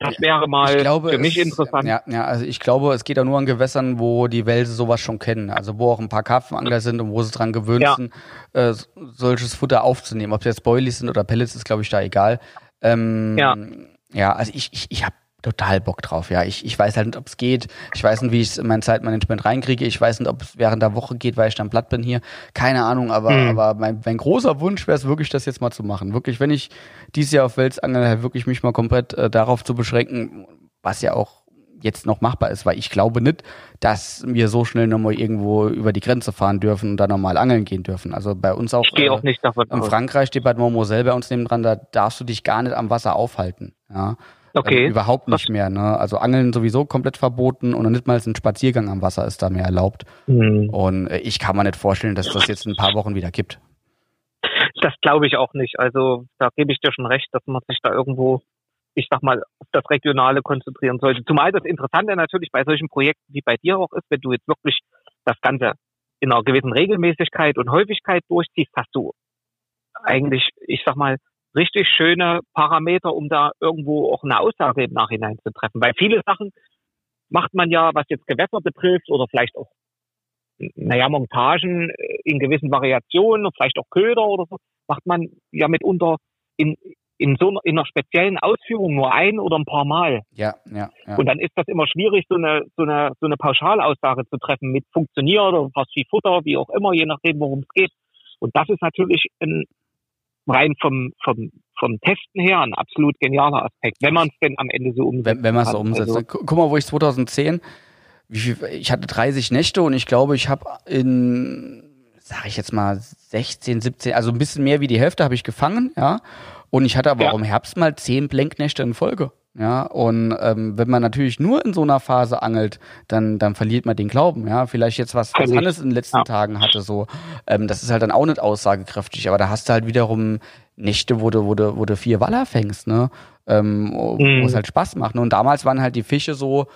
Das wäre mal glaube, für mich es, interessant. Ja, ja, also ich glaube, es geht ja nur an Gewässern, wo die Wälse sowas schon kennen. Also wo auch ein paar Karpfenangler sind und wo sie dran gewöhnt ja. sind, äh, solches Futter aufzunehmen. Ob es jetzt Boilies sind oder Pellets, ist glaube ich da egal. Ähm, ja. ja, also ich, ich, ich habe total Bock drauf. Ja, ich, ich weiß halt nicht, ob es geht. Ich weiß nicht, wie ich es in mein Zeitmanagement reinkriege. Ich weiß nicht, ob es während der Woche geht, weil ich dann platt bin hier. Keine Ahnung, aber, mhm. aber mein, mein großer Wunsch wäre es wirklich, das jetzt mal zu machen. Wirklich, wenn ich dieses Jahr auf Wels angel, halt wirklich mich mal komplett äh, darauf zu beschränken, was ja auch jetzt noch machbar ist, weil ich glaube nicht, dass wir so schnell nochmal irgendwo über die Grenze fahren dürfen und da nochmal angeln gehen dürfen. Also bei uns auch, ich äh, auch nicht davon in Frankreich steht bei Moselle bei uns neben dran, da darfst du dich gar nicht am Wasser aufhalten. Ja. Okay. Ähm, überhaupt nicht mehr. Ne? Also Angeln sowieso komplett verboten und nicht mal ein Spaziergang am Wasser ist da mehr erlaubt. Mhm. Und äh, ich kann mir nicht vorstellen, dass das jetzt in ein paar Wochen wieder kippt. Das glaube ich auch nicht. Also da gebe ich dir schon recht, dass man sich da irgendwo, ich sag mal, auf das Regionale konzentrieren sollte. Zumal das Interessante natürlich bei solchen Projekten wie bei dir auch ist, wenn du jetzt wirklich das Ganze in einer gewissen Regelmäßigkeit und Häufigkeit durchziehst, hast du eigentlich, ich sag mal, richtig schöne Parameter, um da irgendwo auch eine Aussage im Nachhinein zu treffen. Weil viele Sachen macht man ja, was jetzt Gewässer betrifft oder vielleicht auch, naja, Montagen in gewissen Variationen, vielleicht auch Köder oder so, macht man ja mitunter in, in so einer, in einer speziellen Ausführung nur ein oder ein paar Mal. Ja, ja, ja. Und dann ist das immer schwierig, so eine, so eine, so eine Pauschalaussage zu treffen mit funktioniert oder fast wie Futter, wie auch immer, je nachdem, worum es geht. Und das ist natürlich ein, rein vom, vom, vom Testen her ein absolut genialer Aspekt, wenn man es denn am Ende so umsetzt. Wenn, wenn man es so umsetzt. Also, Guck mal, wo ich 2010, wie viel, ich hatte 30 Nächte und ich glaube, ich habe in, sag ich jetzt mal, 16, 17, also ein bisschen mehr wie die Hälfte habe ich gefangen, ja. Und ich hatte aber ja. auch im Herbst mal 10 Blenknächte in Folge. Ja, und ähm, wenn man natürlich nur in so einer Phase angelt, dann, dann verliert man den Glauben. Ja, vielleicht jetzt was, was Hannes in den letzten ja. Tagen hatte, so, ähm, das ist halt dann auch nicht aussagekräftig, aber da hast du halt wiederum Nächte, wo du, wo du, wo du vier Waller fängst, ne? Ähm, wo mhm. es halt Spaß macht. Ne? Und damals waren halt die Fische so,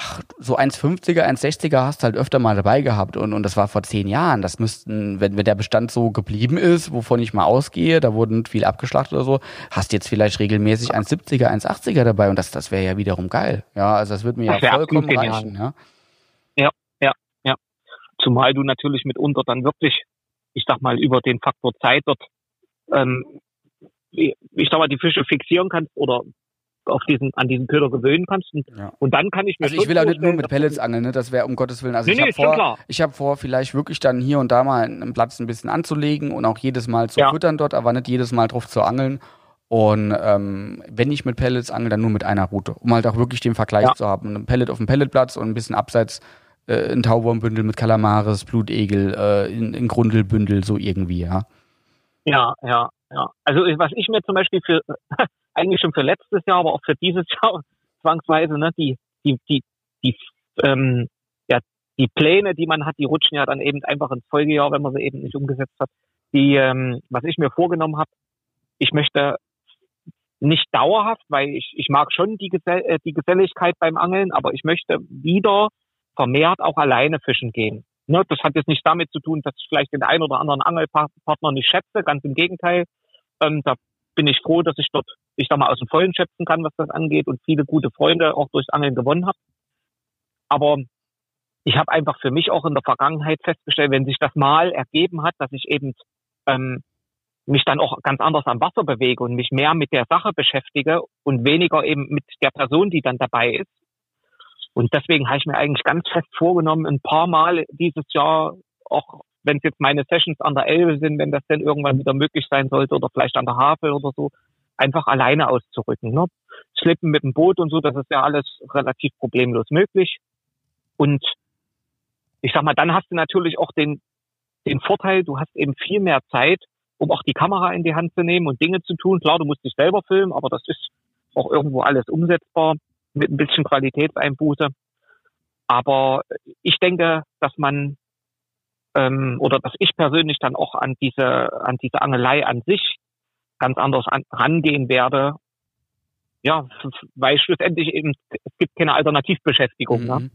ach, so 1,50er, 1,60er hast du halt öfter mal dabei gehabt und, und das war vor zehn Jahren. Das müssten, wenn, wenn der Bestand so geblieben ist, wovon ich mal ausgehe, da wurden viel abgeschlachtet oder so, hast jetzt vielleicht regelmäßig 1,70er, 1,80er dabei und das, das wäre ja wiederum geil. Ja, also das würde mir das ja vollkommen reichen. Ja. ja, ja, ja. Zumal du natürlich mitunter dann wirklich, ich sag mal, über den Faktor Zeit dort ähm, ich sag mal, die Fische fixieren kannst oder auf diesen, an diesen Köder gewöhnen kannst. Und, ja. und dann kann ich mir Also ich will auch nicht nur mit Pellets angeln, ne? das wäre um Gottes Willen. Also nee, ich habe vor, ich hab vor, vielleicht wirklich dann hier und da mal einen Platz ein bisschen anzulegen und auch jedes Mal zu ja. füttern dort, aber nicht jedes Mal drauf zu angeln. Und ähm, wenn ich mit Pellets angel, dann nur mit einer Route, um halt auch wirklich den Vergleich ja. zu haben. Ein Pellet auf dem Pelletplatz und ein bisschen abseits äh, ein Tauwurmbündel mit Kalamaris, Blutegel, äh, ein, ein Grundelbündel, so irgendwie, ja. Ja, ja, ja. Also was ich mir zum Beispiel für eigentlich schon für letztes Jahr, aber auch für dieses Jahr zwangsweise, ne, die, die, die, die, ähm, ja, die Pläne, die man hat, die rutschen ja dann eben einfach ins Folgejahr, wenn man sie eben nicht umgesetzt hat. Die, ähm, was ich mir vorgenommen habe, ich möchte nicht dauerhaft, weil ich, ich mag schon die, Gesell äh, die Geselligkeit beim Angeln, aber ich möchte wieder vermehrt auch alleine fischen gehen. Ne, das hat jetzt nicht damit zu tun, dass ich vielleicht den einen oder anderen Angelpartner nicht schätze, ganz im Gegenteil. Ähm, da bin ich froh, dass ich dort, ich sag mal, aus dem Vollen schätzen kann, was das angeht und viele gute Freunde auch durchs Angeln gewonnen habe. Aber ich habe einfach für mich auch in der Vergangenheit festgestellt, wenn sich das mal ergeben hat, dass ich eben ähm, mich dann auch ganz anders am Wasser bewege und mich mehr mit der Sache beschäftige und weniger eben mit der Person, die dann dabei ist. Und deswegen habe ich mir eigentlich ganz fest vorgenommen, ein paar Mal dieses Jahr, auch wenn es jetzt meine Sessions an der Elbe sind, wenn das denn irgendwann wieder möglich sein sollte oder vielleicht an der Havel oder so, einfach alleine auszurücken. Ne? Schlippen mit dem Boot und so, das ist ja alles relativ problemlos möglich. Und ich sag mal, dann hast du natürlich auch den, den Vorteil, du hast eben viel mehr Zeit, um auch die Kamera in die Hand zu nehmen und Dinge zu tun. Klar, du musst dich selber filmen, aber das ist auch irgendwo alles umsetzbar mit ein bisschen Qualitätseinbuße. Aber ich denke, dass man ähm, oder dass ich persönlich dann auch an diese an diese Angelei an sich ganz anders an, rangehen werde. Ja, weil schlussendlich eben es gibt keine Alternativbeschäftigung. Ne? Mhm. Ne?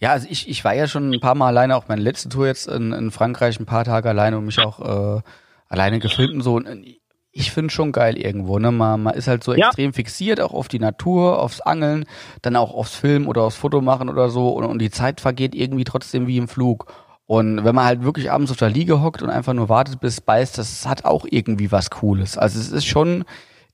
Ja, also ich, ich war ja schon ein paar Mal alleine, auch meine letzte Tour jetzt in, in Frankreich, ein paar Tage alleine und mich auch äh, alleine gefilmt und so. Und ich finde schon geil irgendwo, ne? Man, man ist halt so ja. extrem fixiert, auch auf die Natur, aufs Angeln, dann auch aufs Film oder aufs Foto machen oder so und, und die Zeit vergeht irgendwie trotzdem wie im Flug. Und wenn man halt wirklich abends auf der Liege hockt und einfach nur wartet, bis es beißt, das hat auch irgendwie was Cooles. Also es ist schon,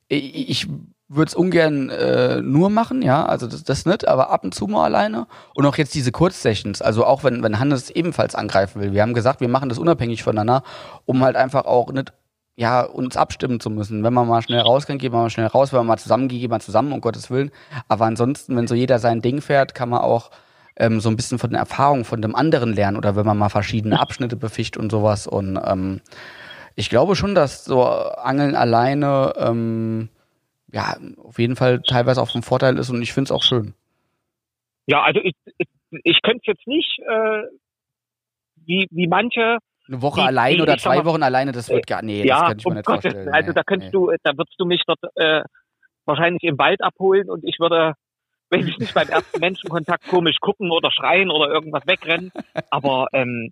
ich, würde es ungern äh, nur machen, ja, also das, das nicht, aber ab und zu mal alleine. Und auch jetzt diese Kurzsessions, also auch wenn, wenn Hannes ebenfalls angreifen will. Wir haben gesagt, wir machen das unabhängig voneinander, um halt einfach auch nicht ja, uns abstimmen zu müssen. Wenn man mal schnell raus kann, geht man mal schnell raus. Wenn man mal zusammen geht, geht man zusammen, um Gottes Willen. Aber ansonsten, wenn so jeder sein Ding fährt, kann man auch ähm, so ein bisschen von den Erfahrungen von dem anderen lernen oder wenn man mal verschiedene Abschnitte befischt und sowas. Und ähm, ich glaube schon, dass so Angeln alleine ähm, ja, auf jeden Fall teilweise auch ein Vorteil ist und ich finde es auch schön. Ja, also ich, ich, ich könnte jetzt nicht, äh, wie, wie manche. Eine Woche die, allein die, oder zwei mal, Wochen alleine, das wird gar, nee, ja, das könnte ich mir nicht Gottes, vorstellen. Also da könntest nee. du, da würdest du mich dort äh, wahrscheinlich im Wald abholen und ich würde, wenn ich nicht beim ersten Menschenkontakt komisch gucken oder schreien oder irgendwas wegrennen, aber ähm,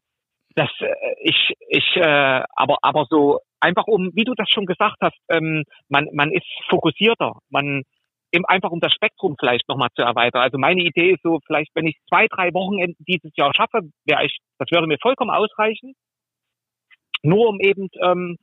das, äh, ich, ich, äh, aber, aber so einfach um, wie du das schon gesagt hast, ähm, man, man ist fokussierter, man eben einfach um das Spektrum vielleicht nochmal zu erweitern. Also meine Idee ist so, vielleicht wenn ich zwei, drei Wochenenden dieses Jahr schaffe, wäre ich, das würde mir vollkommen ausreichen. Nur um eben ähm,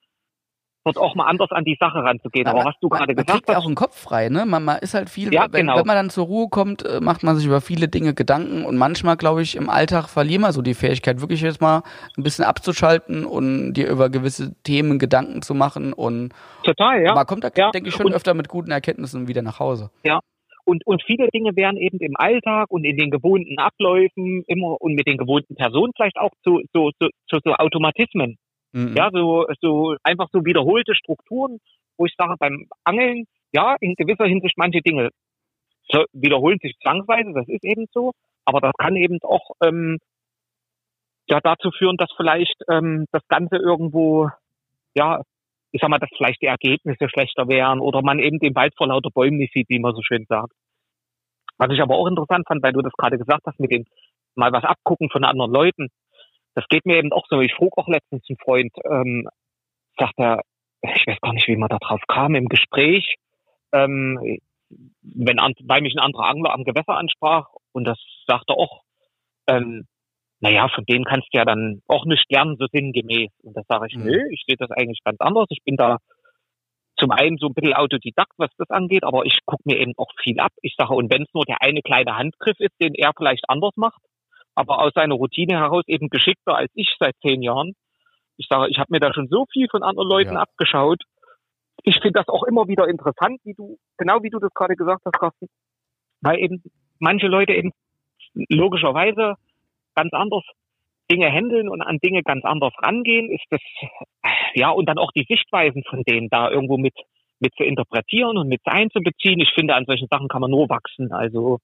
dort auch mal anders an die Sache ranzugehen. Aber, was du gerade gesagt hast. Man kriegt auch einen Kopf frei, ne? Man, man ist halt viel, ja, wenn, genau. wenn man dann zur Ruhe kommt, äh, macht man sich über viele Dinge Gedanken und manchmal, glaube ich, im Alltag verlieren wir so die Fähigkeit, wirklich jetzt mal ein bisschen abzuschalten und dir über gewisse Themen Gedanken zu machen und Total, ja. man kommt da, ja. denke ich, schon und, öfter mit guten Erkenntnissen wieder nach Hause. Ja. Und, und viele Dinge werden eben im Alltag und in den gewohnten Abläufen immer und mit den gewohnten Personen vielleicht auch zu, zu, zu, zu so Automatismen. Mhm. Ja, so, so einfach so wiederholte Strukturen, wo ich sage, beim Angeln, ja, in gewisser Hinsicht manche Dinge wiederholen sich zwangsweise, das ist eben so, aber das kann eben auch ähm, ja dazu führen, dass vielleicht ähm, das Ganze irgendwo, ja, ich sag mal, dass vielleicht die Ergebnisse schlechter wären oder man eben den Wald vor lauter Bäumen nicht sieht, wie man so schön sagt. Was ich aber auch interessant fand, weil du das gerade gesagt hast, mit dem mal was abgucken von anderen Leuten das geht mir eben auch so. Ich frug auch letztens einen Freund, ähm, sagt er, ich weiß gar nicht, wie man da drauf kam im Gespräch, ähm, wenn an, weil mich ein anderer Angler am Gewässer ansprach und das sagte auch, ähm, naja, von denen kannst du ja dann auch nicht lernen, so sinngemäß. Und da sage ich, mhm. nö, ich sehe das eigentlich ganz anders. Ich bin da zum einen so ein bisschen Autodidakt, was das angeht, aber ich gucke mir eben auch viel ab. Ich sage, und wenn es nur der eine kleine Handgriff ist, den er vielleicht anders macht, aber aus seiner Routine heraus eben geschickter als ich seit zehn Jahren. Ich sage, ich habe mir da schon so viel von anderen Leuten ja. abgeschaut. Ich finde das auch immer wieder interessant, wie du, genau wie du das gerade gesagt hast, Carsten, weil eben manche Leute eben logischerweise ganz anders Dinge handeln und an Dinge ganz anders rangehen, ist das, ja, und dann auch die Sichtweisen von denen da irgendwo mit, mit zu interpretieren und mit einzubeziehen. Ich finde, an solchen Sachen kann man nur wachsen. Also,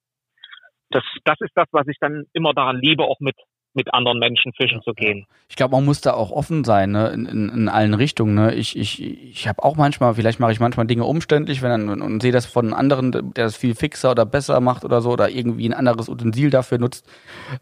das, das ist das, was ich dann immer daran liebe, auch mit mit anderen Menschen fischen zu gehen. Ich glaube, man muss da auch offen sein, ne? in, in, in allen Richtungen. Ne? Ich, ich, ich habe auch manchmal, vielleicht mache ich manchmal Dinge umständlich, wenn dann und, und sehe das von einem anderen, der das viel fixer oder besser macht oder so oder irgendwie ein anderes Utensil dafür nutzt.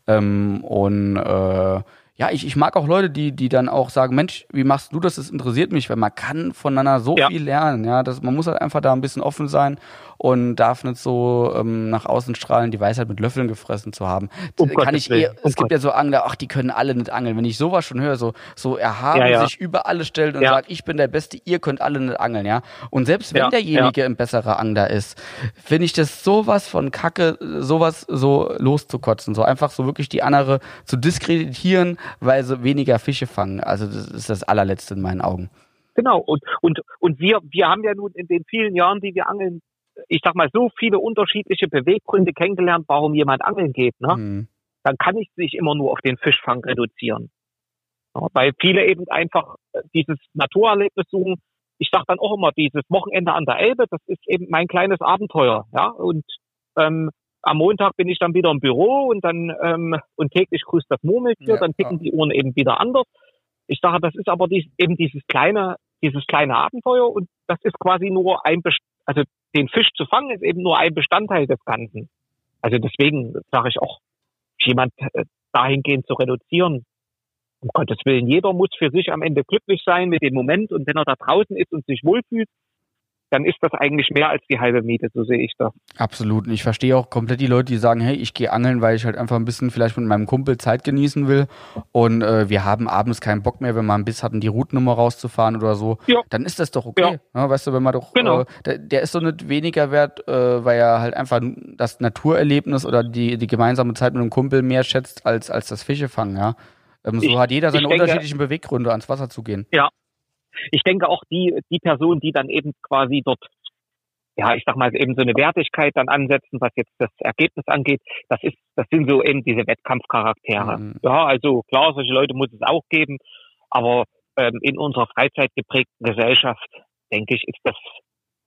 Ähm, und äh, ja, ich, ich mag auch Leute, die, die dann auch sagen, Mensch, wie machst du das? Das interessiert mich, weil man kann voneinander so ja. viel lernen. Ja, das, man muss halt einfach da ein bisschen offen sein und darf nicht so ähm, nach außen strahlen, die Weisheit mit Löffeln gefressen zu haben. Um kann ich eher, um es gibt ja so Angler, ach, die können alle nicht angeln. Wenn ich sowas schon höre, so, so erhaben, ja, ja. sich über alle stellt und sagt, ich bin der Beste, ihr könnt alle nicht angeln, ja. Und selbst wenn derjenige ein besserer Angler ist, finde ich das sowas von Kacke, sowas so loszukotzen, so einfach so wirklich die andere zu diskreditieren, weil sie weniger Fische fangen. Also das ist das allerletzte in meinen Augen. Genau. Und, und, und wir, wir haben ja nun in den vielen Jahren, die wir angeln, ich sag mal, so viele unterschiedliche Beweggründe kennengelernt, warum jemand angeln geht, ne? Mhm. Dann kann ich sich immer nur auf den Fischfang reduzieren. Ja, weil viele eben einfach äh, dieses Naturerlebnis suchen. Ich sag dann auch immer, dieses Wochenende an der Elbe, das ist eben mein kleines Abenteuer, ja. Und ähm, am Montag bin ich dann wieder im Büro und dann ähm, und täglich grüßt das Murmeltier, ja, dann ticken ja. die Uhren eben wieder anders. Ich sage, das ist aber dies, eben dieses kleine, dieses kleine Abenteuer und das ist quasi nur ein, also den Fisch zu fangen ist eben nur ein Bestandteil des Ganzen. Also deswegen sage ich auch, jemand äh, dahingehend zu reduzieren. Um Gottes Willen, jeder muss für sich am Ende glücklich sein mit dem Moment und wenn er da draußen ist und sich wohlfühlt, dann ist das eigentlich mehr als die halbe Miete, so sehe ich das. Absolut. Und ich verstehe auch komplett die Leute, die sagen, hey, ich gehe angeln, weil ich halt einfach ein bisschen vielleicht mit meinem Kumpel Zeit genießen will. Und äh, wir haben abends keinen Bock mehr, wenn man einen Biss hatten, die Routennummer rauszufahren oder so. Ja. Dann ist das doch okay. Ja. Ja, weißt du, wenn man doch, genau. äh, der, der, ist so nicht weniger wert, äh, weil er halt einfach das Naturerlebnis oder die, die gemeinsame Zeit mit einem Kumpel mehr schätzt als, als das Fischefangen, ja. Ähm, so ich, hat jeder seine denke, unterschiedlichen Beweggründe, ans Wasser zu gehen. Ja, ich denke auch die, die Person, die dann eben quasi dort, ja, ich sag mal, eben so eine Wertigkeit dann ansetzen, was jetzt das Ergebnis angeht, das ist, das sind so eben diese Wettkampfcharaktere. Mhm. Ja, also klar, solche Leute muss es auch geben, aber ähm, in unserer freizeitgeprägten Gesellschaft, denke ich, ist das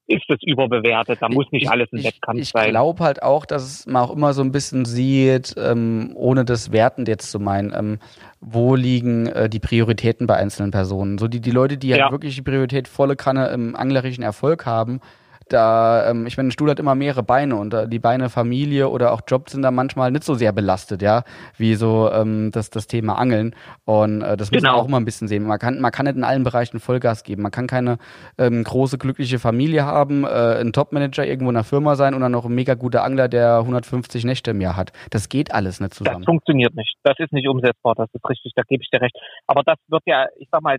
ist es überbewertet. Da muss nicht alles ein Wettkampf ich, sein. Ich glaube halt auch, dass man auch immer so ein bisschen sieht, ähm, ohne das wertend jetzt zu meinen, ähm, wo liegen äh, die Prioritäten bei einzelnen Personen. So die, die Leute, die halt ja. halt wirklich die Priorität volle Kanne im anglerischen Erfolg haben, da, ähm, ich meine, ein Stuhl hat immer mehrere Beine und äh, die Beine Familie oder auch Job sind da manchmal nicht so sehr belastet, ja, wie so ähm, das, das Thema Angeln. Und äh, das muss genau. man auch immer ein bisschen sehen. Man kann, man kann nicht in allen Bereichen Vollgas geben. Man kann keine ähm, große, glückliche Familie haben, äh, ein Topmanager irgendwo in einer Firma sein und dann noch ein mega guter Angler, der 150 Nächte im Jahr hat. Das geht alles nicht zusammen. Das funktioniert nicht. Das ist nicht umsetzbar, das ist richtig, da gebe ich dir recht. Aber das wird ja, ich sag mal,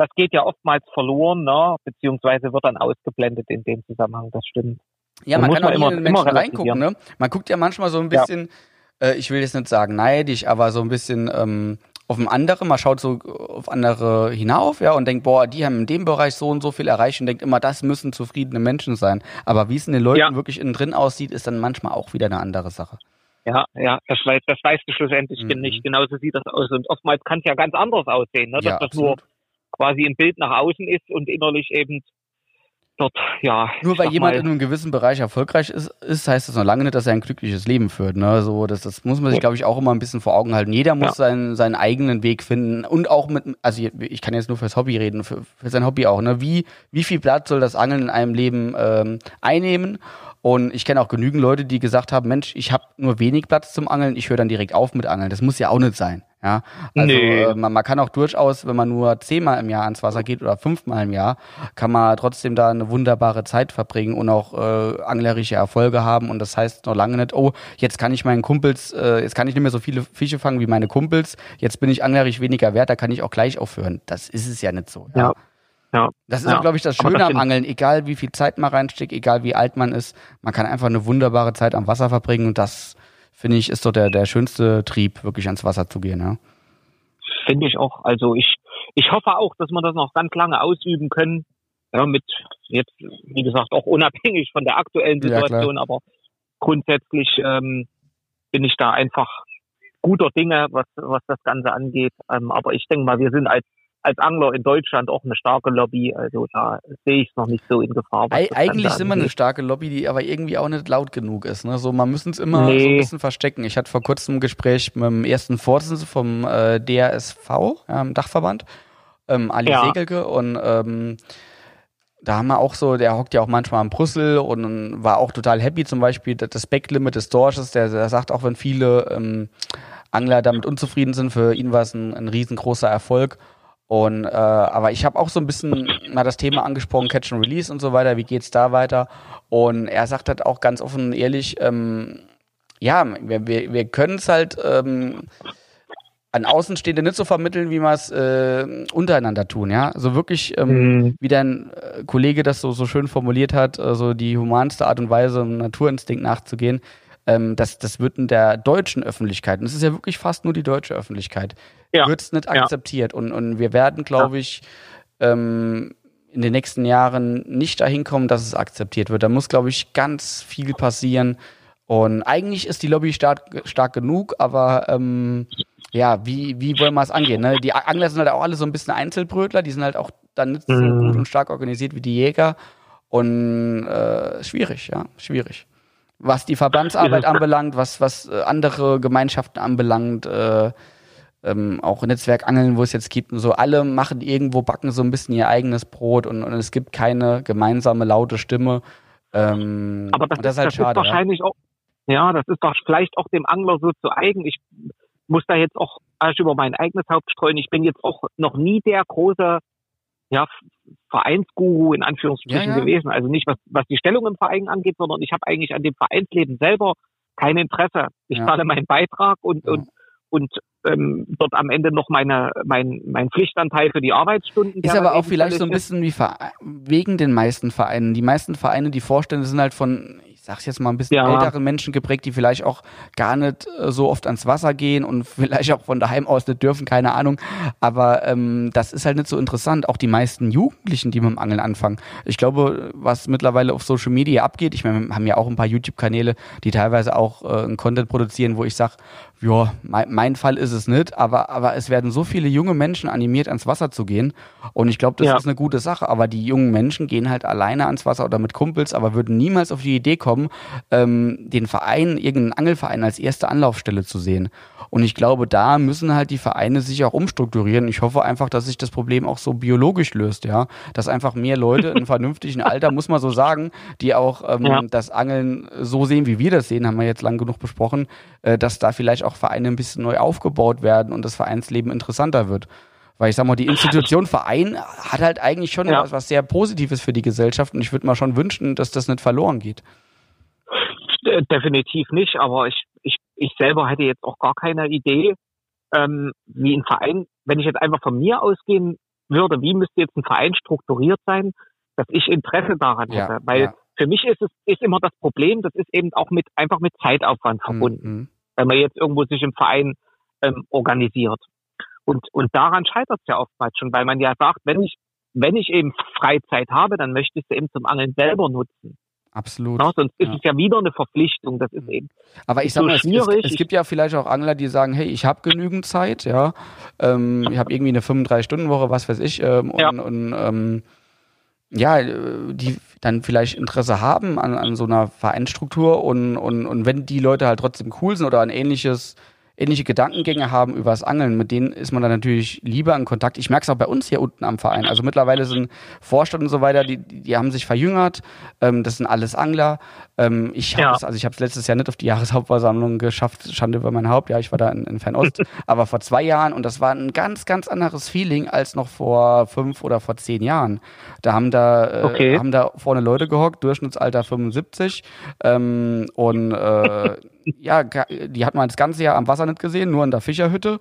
das geht ja oftmals verloren, ne? beziehungsweise wird dann ausgeblendet in dem Zusammenhang, das stimmt. Ja, man kann auch immer, in den Menschen reingucken, ne? Man guckt ja manchmal so ein bisschen, ja. äh, ich will jetzt nicht sagen neidisch, aber so ein bisschen ähm, auf ein andere, man schaut so auf andere hinauf, ja, und denkt, boah, die haben in dem Bereich so und so viel erreicht und denkt immer, das müssen zufriedene Menschen sein. Aber wie es in den Leuten ja. wirklich innen drin aussieht, ist dann manchmal auch wieder eine andere Sache. Ja, ja, das weiß, das weißt du schlussendlich mhm. nicht. Genauso sieht das aus. Und oftmals kann es ja ganz anders aussehen, ne? dass ja, das absolut. nur quasi im Bild nach außen ist und innerlich eben dort, ja. Nur weil jemand mal, in einem gewissen Bereich erfolgreich ist, ist, heißt das noch lange nicht, dass er ein glückliches Leben führt. Ne? So, das, das muss man sich, glaube ich, auch immer ein bisschen vor Augen halten. Jeder muss ja. seinen, seinen eigenen Weg finden und auch mit, also ich kann jetzt nur fürs Hobby reden, für, für sein Hobby auch. Ne? Wie, wie viel Platz soll das Angeln in einem Leben ähm, einnehmen? Und ich kenne auch genügend Leute, die gesagt haben, Mensch, ich habe nur wenig Platz zum Angeln, ich höre dann direkt auf mit Angeln. Das muss ja auch nicht sein. Ja, also nee. äh, man, man, kann auch durchaus, wenn man nur zehnmal im Jahr ans Wasser geht oder fünfmal im Jahr, kann man trotzdem da eine wunderbare Zeit verbringen und auch äh, anglerische Erfolge haben. Und das heißt noch lange nicht, oh, jetzt kann ich meinen Kumpels, äh, jetzt kann ich nicht mehr so viele Fische fangen wie meine Kumpels, jetzt bin ich anglerisch weniger wert, da kann ich auch gleich aufhören. Das ist es ja nicht so. Ja. ja. Ja. Das ist ja. glaube ich, das Schöne das am Angeln. Egal wie viel Zeit man reinsteckt, egal wie alt man ist, man kann einfach eine wunderbare Zeit am Wasser verbringen und das finde ich, ist so der, der schönste Trieb, wirklich ans Wasser zu gehen. Ja. Finde ich auch. Also ich, ich hoffe auch, dass wir das noch ganz lange ausüben können. Ja, mit jetzt, wie gesagt, auch unabhängig von der aktuellen Situation, ja, aber grundsätzlich ähm, bin ich da einfach guter Dinge, was, was das Ganze angeht. Ähm, aber ich denke mal, wir sind als als Angler in Deutschland auch eine starke Lobby. Also da sehe ich es noch nicht so in Gefahr. Eigentlich sind wir eine starke Lobby, die aber irgendwie auch nicht laut genug ist. Ne? So, man müssen es immer nee. so ein bisschen verstecken. Ich hatte vor kurzem ein Gespräch mit dem ersten Vorsitzenden vom äh, DRSV, ja, Dachverband, ähm, Ali ja. Segelke und ähm, da haben wir auch so, der hockt ja auch manchmal in Brüssel und war auch total happy, zum Beispiel das Backlimit des Dorsches, der, der sagt auch, wenn viele ähm, Angler damit unzufrieden sind. Für ihn war es ein, ein riesengroßer Erfolg. Und äh, aber ich habe auch so ein bisschen mal das Thema angesprochen, Catch and Release und so weiter. Wie geht's da weiter? Und er sagt halt auch ganz offen und ehrlich, ähm, ja, wir, wir, wir können es halt ähm, an Außenstehende nicht so vermitteln, wie wir es äh, untereinander tun, ja. So wirklich, ähm, mhm. wie dein äh, Kollege das so, so schön formuliert hat, äh, so die humanste Art und Weise, um Naturinstinkt nachzugehen, ähm, das, das wird in der deutschen Öffentlichkeit, und es ist ja wirklich fast nur die deutsche Öffentlichkeit, ja. wird es nicht akzeptiert. Ja. Und, und wir werden, glaube ich, ähm, in den nächsten Jahren nicht dahin kommen, dass es akzeptiert wird. Da muss, glaube ich, ganz viel passieren. Und eigentlich ist die Lobby stark, stark genug, aber ähm, ja, wie, wie wollen wir es angehen? Ne? Die Angler sind halt auch alle so ein bisschen Einzelbrötler, die sind halt auch dann nicht so mhm. gut und stark organisiert wie die Jäger. Und äh, schwierig, ja, schwierig. Was die Verbandsarbeit anbelangt, was, was äh, andere Gemeinschaften anbelangt, äh, ähm, auch Netzwerkangeln, wo es jetzt gibt, und so alle machen irgendwo, backen so ein bisschen ihr eigenes Brot und, und es gibt keine gemeinsame laute Stimme. Ähm, Aber das, das, ist halt das schade. Ist wahrscheinlich ja? auch, ja, das ist doch vielleicht auch dem Angler so zu eigen. Ich muss da jetzt auch erst über mein eigenes Haupt streuen. Ich bin jetzt auch noch nie der große ja, Vereinsguru in Anführungsstrichen ja, ja. gewesen. Also nicht was, was die Stellung im Verein angeht, sondern ich habe eigentlich an dem Vereinsleben selber kein Interesse. Ich zahle meinen Beitrag und, und, und ähm, dort am Ende noch meine, mein, mein Pflichtanteil für die Arbeitsstunden. Ist aber auch vielleicht so ein bisschen wie wegen den meisten Vereinen. Die meisten Vereine, die Vorstände sind halt von sag's jetzt mal, ein bisschen ja. ältere Menschen geprägt, die vielleicht auch gar nicht äh, so oft ans Wasser gehen und vielleicht auch von daheim aus nicht dürfen, keine Ahnung. Aber ähm, das ist halt nicht so interessant. Auch die meisten Jugendlichen, die mit dem Angeln anfangen. Ich glaube, was mittlerweile auf Social Media abgeht, ich meine, wir haben ja auch ein paar YouTube-Kanäle, die teilweise auch äh, einen Content produzieren, wo ich sage, ja, mein, mein, Fall ist es nicht, aber, aber es werden so viele junge Menschen animiert, ans Wasser zu gehen. Und ich glaube, das ja. ist eine gute Sache. Aber die jungen Menschen gehen halt alleine ans Wasser oder mit Kumpels, aber würden niemals auf die Idee kommen, ähm, den Verein, irgendeinen Angelverein als erste Anlaufstelle zu sehen. Und ich glaube, da müssen halt die Vereine sich auch umstrukturieren. Ich hoffe einfach, dass sich das Problem auch so biologisch löst, ja. Dass einfach mehr Leute in vernünftigen Alter, muss man so sagen, die auch ähm, ja. das Angeln so sehen, wie wir das sehen, haben wir jetzt lang genug besprochen, äh, dass da vielleicht auch Vereine ein bisschen neu aufgebaut werden und das Vereinsleben interessanter wird. Weil ich sag mal, die Institution Verein hat halt eigentlich schon ja. was, was sehr Positives für die Gesellschaft und ich würde mal schon wünschen, dass das nicht verloren geht. Definitiv nicht, aber ich, ich, ich selber hätte jetzt auch gar keine Idee, ähm, wie ein Verein, wenn ich jetzt einfach von mir ausgehen würde, wie müsste jetzt ein Verein strukturiert sein, dass ich Interesse daran hätte. Ja, Weil ja. für mich ist es ist immer das Problem, das ist eben auch mit einfach mit Zeitaufwand verbunden, mhm. wenn man jetzt irgendwo sich im Verein ähm, organisiert. Und, und daran scheitert es ja oftmals schon, weil man ja sagt, wenn ich, wenn ich eben Freizeit habe, dann möchte ich sie eben zum Angeln selber nutzen. Absolut. Ja, sonst ist ja. es ja wieder eine Verpflichtung. Das ist eben. Aber ich sag mal, es, es, es, gibt ja vielleicht auch Angler, die sagen, hey, ich habe genügend Zeit, ja, ähm, ich habe irgendwie eine 35-Stunden-Woche, was weiß ich, ähm, und, ja. und ähm, ja, die dann vielleicht Interesse haben an, an so einer Vereinsstruktur und, und, und wenn die Leute halt trotzdem cool sind oder ein ähnliches ähnliche Gedankengänge haben über das Angeln, mit denen ist man dann natürlich lieber in Kontakt. Ich merke es auch bei uns hier unten am Verein. Also mittlerweile sind Vorstand und so weiter, die, die haben sich verjüngert. Ähm, das sind alles Angler. Ähm, ich habe es, also ich habe es letztes Jahr nicht auf die Jahreshauptversammlung geschafft, Schande über mein Haupt. Ja, ich war da in, in Fernost, aber vor zwei Jahren und das war ein ganz, ganz anderes Feeling als noch vor fünf oder vor zehn Jahren. Da haben da, äh, okay. haben da vorne Leute gehockt, Durchschnittsalter 75 ähm, und äh, ja, die hat man das ganze Jahr am Wasser nicht gesehen, nur in der Fischerhütte.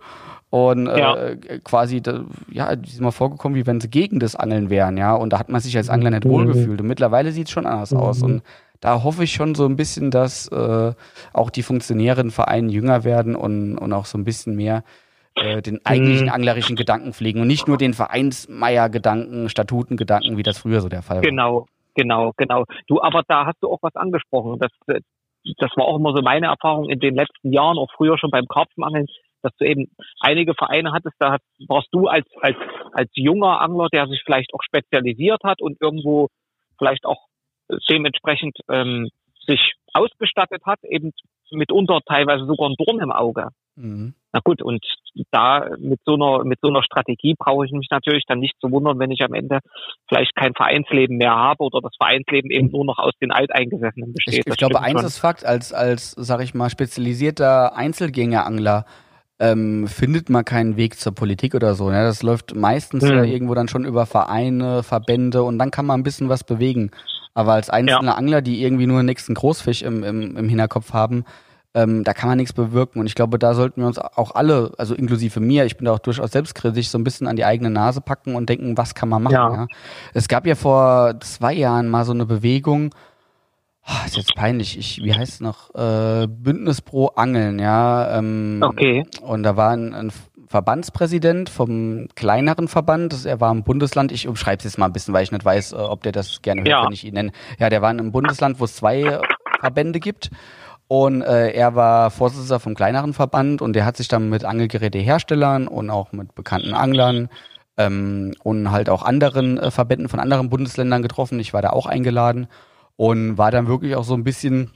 Und äh, ja. quasi, ja, die sind mal vorgekommen, wie wenn sie gegen das Angeln wären, ja. Und da hat man sich als Angler nicht wohlgefühlt. Und mittlerweile sieht es schon anders aus. Und da hoffe ich schon so ein bisschen, dass äh, auch die Funktionäre in Vereinen jünger werden und, und auch so ein bisschen mehr äh, den eigentlichen mhm. anglerischen Gedanken pflegen und nicht nur den Vereinsmeier-Gedanken, Statutengedanken, wie das früher so der Fall war. Genau, genau, genau. Du, aber da hast du auch was angesprochen. Das, das war auch immer so meine Erfahrung in den letzten Jahren, auch früher schon beim Karpfenangeln, dass du eben einige Vereine hattest, da warst du als, als, als junger Angler, der sich vielleicht auch spezialisiert hat und irgendwo vielleicht auch dementsprechend ähm, sich ausgestattet hat, eben mitunter teilweise sogar ein Dorn im Auge. Mhm. Na gut, und da mit so einer mit so einer Strategie brauche ich mich natürlich dann nicht zu wundern, wenn ich am Ende vielleicht kein Vereinsleben mehr habe oder das Vereinsleben eben nur noch aus den Alteingesessenen besteht. Ich, ich glaube, eins ist Fakt, als als sag ich mal spezialisierter Einzelgängerangler ähm, findet man keinen Weg zur Politik oder so. Ne? Das läuft meistens mhm. ja irgendwo dann schon über Vereine, Verbände und dann kann man ein bisschen was bewegen. Aber als einzelner ja. Angler, die irgendwie nur den nächsten Großfisch im, im, im Hinterkopf haben, ähm, da kann man nichts bewirken. Und ich glaube, da sollten wir uns auch alle, also inklusive mir, ich bin da auch durchaus selbstkritisch, so ein bisschen an die eigene Nase packen und denken, was kann man machen. Ja. ja? Es gab ja vor zwei Jahren mal so eine Bewegung, oh, ist jetzt peinlich, ich, wie heißt es noch, äh, Bündnis pro Angeln, ja. Ähm, okay. Und da war ein, ein Verbandspräsident vom kleineren Verband. Er war im Bundesland. Ich umschreibe es jetzt mal ein bisschen, weil ich nicht weiß, äh, ob der das gerne hört, ja. wenn ich ihn nenne. Ja, der war in einem Bundesland, wo es zwei Verbände gibt. Und äh, er war Vorsitzender vom kleineren Verband und der hat sich dann mit Angelgeräteherstellern und auch mit bekannten Anglern ähm, und halt auch anderen äh, Verbänden von anderen Bundesländern getroffen. Ich war da auch eingeladen und war dann wirklich auch so ein bisschen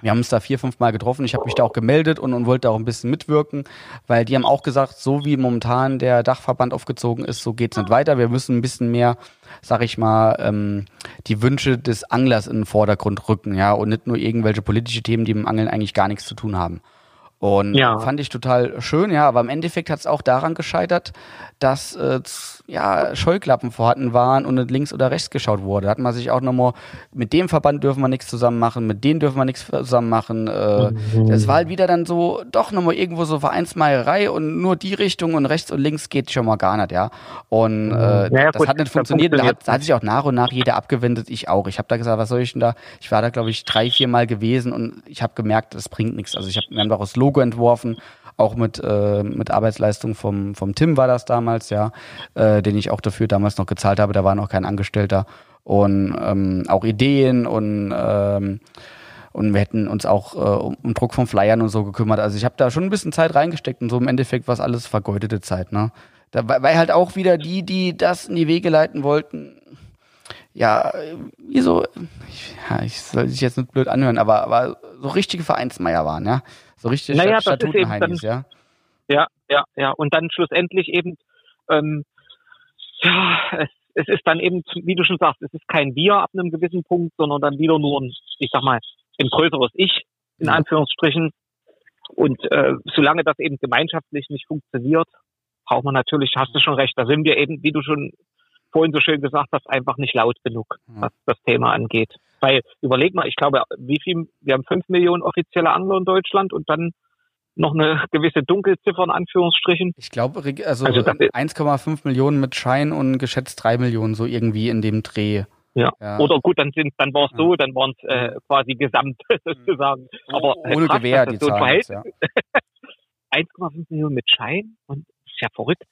wir haben uns da vier, fünf Mal getroffen. Ich habe mich da auch gemeldet und, und wollte auch ein bisschen mitwirken, weil die haben auch gesagt, so wie momentan der Dachverband aufgezogen ist, so geht's nicht weiter. Wir müssen ein bisschen mehr, sag ich mal, ähm, die Wünsche des Anglers in den Vordergrund rücken, ja, und nicht nur irgendwelche politische Themen, die mit dem Angeln eigentlich gar nichts zu tun haben. Und ja. fand ich total schön, ja, aber im Endeffekt hat es auch daran gescheitert, dass äh, ja, Scheuklappen vorhanden waren und nicht links oder rechts geschaut wurde. Da hat man sich auch nochmal, mit dem Verband dürfen wir nichts zusammen machen, mit denen dürfen wir nichts zusammen machen. Äh, mhm. Das war halt wieder dann so, doch nochmal irgendwo so Vereinsmeierei und nur die Richtung und rechts und links geht schon mal gar nicht, ja. Und äh, ja, das gut, hat nicht funktioniert. Da hat, da hat sich auch nach und nach jeder abgewendet, ich auch. Ich habe da gesagt, was soll ich denn da? Ich war da, glaube ich, drei, vier Mal gewesen und ich habe gemerkt, das bringt nichts. Also ich habe mir einfach das Logo entworfen, auch mit, äh, mit Arbeitsleistung vom, vom Tim war das damals, ja, äh, den ich auch dafür damals noch gezahlt habe, da war noch kein Angestellter. Und ähm, auch Ideen und ähm, und wir hätten uns auch äh, um Druck von Flyern und so gekümmert. Also ich habe da schon ein bisschen Zeit reingesteckt und so im Endeffekt war es alles vergeudete Zeit, ne? Da, weil halt auch wieder die, die das in die Wege leiten wollten, ja, wie so, ich, ja, ich soll sich jetzt nicht blöd anhören, aber, aber so richtige Vereinsmeier waren, ja. So richtig naja, Statutenheinis, ja. Ja, ja, ja. Und dann schlussendlich eben, ähm, ja, es, es ist dann eben, wie du schon sagst, es ist kein Wir ab einem gewissen Punkt, sondern dann wieder nur ein, ich sag mal, ein größeres Ich, in Anführungsstrichen. Und äh, solange das eben gemeinschaftlich nicht funktioniert, braucht man natürlich, hast du schon recht, da sind wir eben, wie du schon vorhin so schön gesagt hast, einfach nicht laut genug, was das Thema angeht. Weil, überleg mal, ich glaube, wie viel, wir haben fünf Millionen offizielle Angler in Deutschland und dann noch eine gewisse Dunkelziffer in Anführungsstrichen. Ich glaube, also, also 1,5 Millionen mit Schein und geschätzt drei Millionen so irgendwie in dem Dreh. Ja. ja. Oder gut, dann sind, dann war es so, dann waren es äh, quasi gesamt sozusagen. Aber äh, ohne krass, Gewehr die so Zahlen. Ja. 1,5 Millionen mit Schein und ist ja verrückt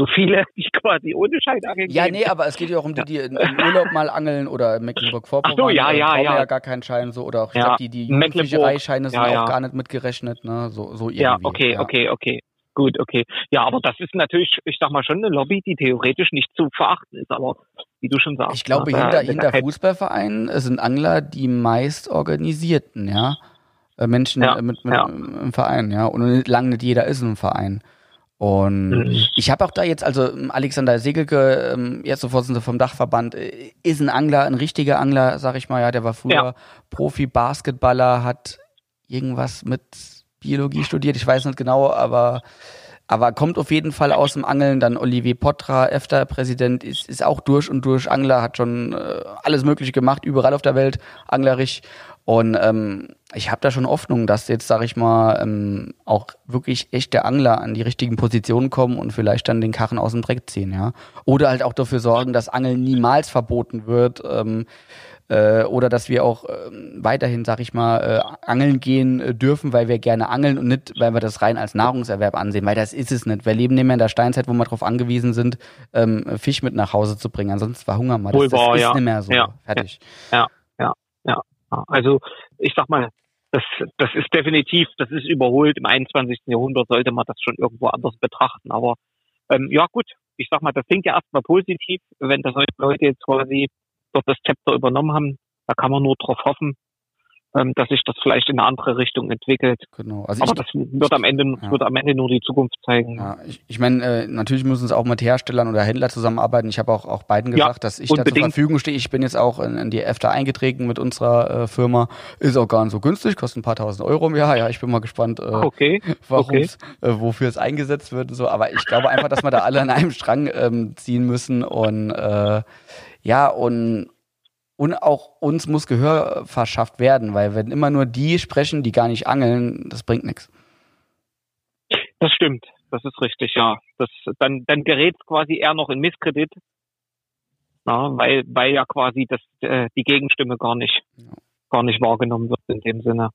so viele, die quasi ohne Schein angeln. Ja, nee, aber es geht ja auch um die, die im Urlaub mal angeln oder in Mecklenburg-Vorpommern. Ach so, ja, ja, ja. ja gar keinen Schein so oder auch ja, die, die Jugendfischereischeine sind ja, auch gar nicht mitgerechnet, ne, so, so irgendwie. Ja, okay, ja. okay, okay. Gut, okay. Ja, aber das ist natürlich, ich sag mal, schon eine Lobby, die theoretisch nicht zu verachten ist, aber wie du schon sagst. Ich glaube, ne, hinter, hinter Fußballvereinen sind Angler die meist organisierten, ja. Äh, Menschen ja, mit, mit ja. im Verein, ja. Und lange nicht jeder ist ein Verein. Und mhm. ich habe auch da jetzt, also ähm, Alexander Segelke, ähm, so Vorsitzender vom Dachverband, äh, ist ein Angler, ein richtiger Angler, sag ich mal, ja, der war früher ja. Profi-Basketballer, hat irgendwas mit Biologie studiert, ich weiß nicht genau, aber aber kommt auf jeden Fall aus dem Angeln. Dann Olivier Potra, EFTA-Präsident, ist, ist auch durch und durch Angler, hat schon äh, alles Mögliche gemacht, überall auf der Welt anglerisch. Und ähm, ich habe da schon Hoffnung, dass jetzt, sag ich mal, ähm, auch wirklich echte Angler an die richtigen Positionen kommen und vielleicht dann den Karren aus dem Dreck ziehen, ja. Oder halt auch dafür sorgen, dass Angeln niemals verboten wird. Ähm, äh, oder dass wir auch äh, weiterhin, sag ich mal, äh, angeln gehen äh, dürfen, weil wir gerne angeln und nicht, weil wir das rein als Nahrungserwerb ansehen, weil das ist es nicht. Wir leben nicht mehr in der Steinzeit, wo wir darauf angewiesen sind, ähm, Fisch mit nach Hause zu bringen. Ansonsten verhungern wir. Das, das ist ja. nicht mehr so. Ja. Fertig. Ja. Also ich sag mal, das, das ist definitiv, das ist überholt. Im 21. Jahrhundert sollte man das schon irgendwo anders betrachten. Aber ähm, ja gut, ich sag mal, das klingt ja erstmal positiv, wenn das Leute jetzt quasi dort das Zepter übernommen haben. Da kann man nur drauf hoffen, dass sich das vielleicht in eine andere Richtung entwickelt. Genau. Also Aber ich, das wird am Ende Ja. wird am Ende nur die Zukunft zeigen. Ja, ich, ich meine, äh, natürlich müssen es auch mit Herstellern oder Händlern zusammenarbeiten. Ich habe auch, auch beiden Ja, gesagt, dass ich da zur unbedingt. Verfügung stehe. Ich bin jetzt auch in, in die EFTA eingetreten mit unserer äh, Firma. Ist auch gar nicht so günstig, kostet ein paar tausend Euro im Jahr. Ja, ich bin mal gespannt, äh, Okay. warum's, äh, wofür es eingesetzt wird und so. Aber ich glaube einfach, dass wir da alle an einem Strang ähm, ziehen müssen und äh, ja, und, und auch uns muss Gehör verschafft werden, weil wenn immer nur die sprechen, die gar nicht angeln, das bringt nichts. Das stimmt. Das ist richtig, ja. Das, dann, dann gerät es quasi eher noch in Misskredit. Ja, weil, weil ja quasi das, äh, die Gegenstimme gar nicht, Ja. gar nicht wahrgenommen wird in dem Sinne.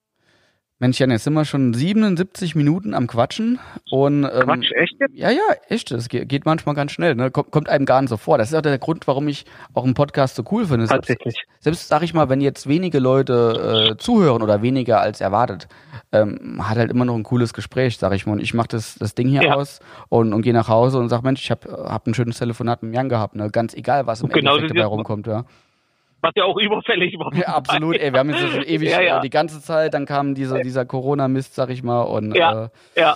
Mensch, Jan, jetzt sind wir schon 77 Minuten am Quatschen und ähm, Quatsch, echt jetzt? Ja, ja, echt. Das ge- geht manchmal ganz schnell. Ne? Kommt, kommt einem gar nicht so vor. Das ist auch der Grund, warum ich auch einen Podcast so cool finde. Selbst, Tatsächlich. selbst sag ich mal, wenn jetzt wenige Leute äh, zuhören oder weniger als erwartet, ähm, hat halt immer noch ein cooles Gespräch, sag ich mal. Und ich mache das, das Ding hier Ja. aus und, und gehe nach Hause und sag, Mensch, ich habe hab ein schönes Telefonat mit Jan gehabt. Ne? Ganz egal, was im Genau Endeffekt dabei rumkommt. Ja. Was ja auch überfällig war. Ja, absolut, ey, wir haben jetzt schon ewig Ja, ja. Äh, die ganze Zeit, dann kam dieser, dieser Corona-Mist, sag ich mal, und Ja. äh, Ja,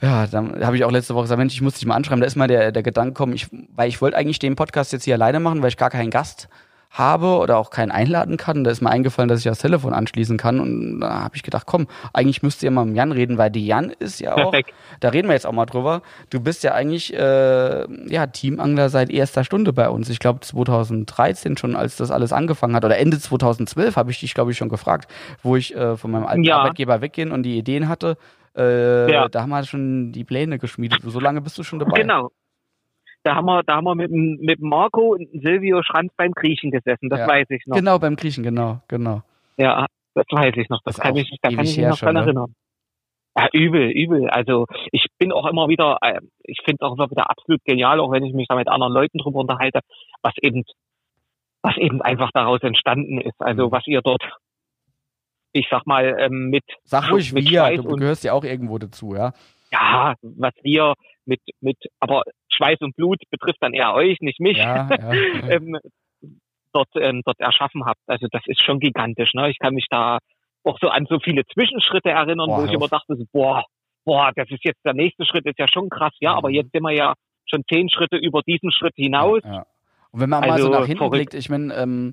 ja, dann habe ich auch letzte Woche gesagt, Mensch, ich muss dich mal anschreiben. Da ist mal der, der Gedanke gekommen, ich, weil ich wollte eigentlich den Podcast jetzt hier alleine machen, weil ich gar keinen Gast habe oder auch keinen einladen kann. Da ist mir eingefallen, dass ich das Telefon anschließen kann. Und da habe ich gedacht, komm, eigentlich müsst ihr mal mit Jan reden, weil die Jan ist ja auch, Perfekt. da reden wir jetzt auch mal drüber. Du bist ja eigentlich äh, ja, Teamangler seit erster Stunde bei uns. Ich glaube 2013 schon, als das alles angefangen hat. Oder Ende 2012 habe ich dich, glaube ich, schon gefragt, wo ich äh, von meinem alten Ja. Arbeitgeber weggehen und die Ideen hatte. Äh, Ja. Da haben wir schon die Pläne geschmiedet. So lange bist du schon dabei. genau. Da haben wir, da haben wir mit, dem- mit dem Marco und dem Silvio Schranz beim Griechen gesessen, das Ja. weiß ich noch. Genau, beim Griechen, genau, genau. Ja, das weiß ich noch. Das, Das kann ich, da kann ich mich noch schon, dran ne? erinnern. Ja, übel, übel. Also ich bin auch immer wieder, äh, ich finde es auch immer wieder absolut genial, auch wenn ich mich da mit anderen Leuten drüber unterhalte, was eben, was eben einfach daraus entstanden ist. Also Mhm. was ihr dort, ich sag mal, ähm, mit, Sag ruhig mit wir, Schweiß du gehörst ja auch irgendwo dazu, ja. Ja, was wir mit, mit, aber Schweiß und Blut betrifft dann eher euch, nicht mich. Ja, ja. ähm, dort, ähm, dort erschaffen habt. Also das ist schon gigantisch. Ne? Ich kann mich da auch so an so viele Zwischenschritte erinnern, Boah, wo ich immer dachte, so, boah, boah, das ist jetzt der nächste Schritt, ist ja schon krass. Ja, Mhm. aber jetzt sind wir ja schon zehn Schritte über diesen Schritt hinaus. Ja, ja. Und wenn man mal so Also, nach hinten verrückt. blickt, ich meine, ähm,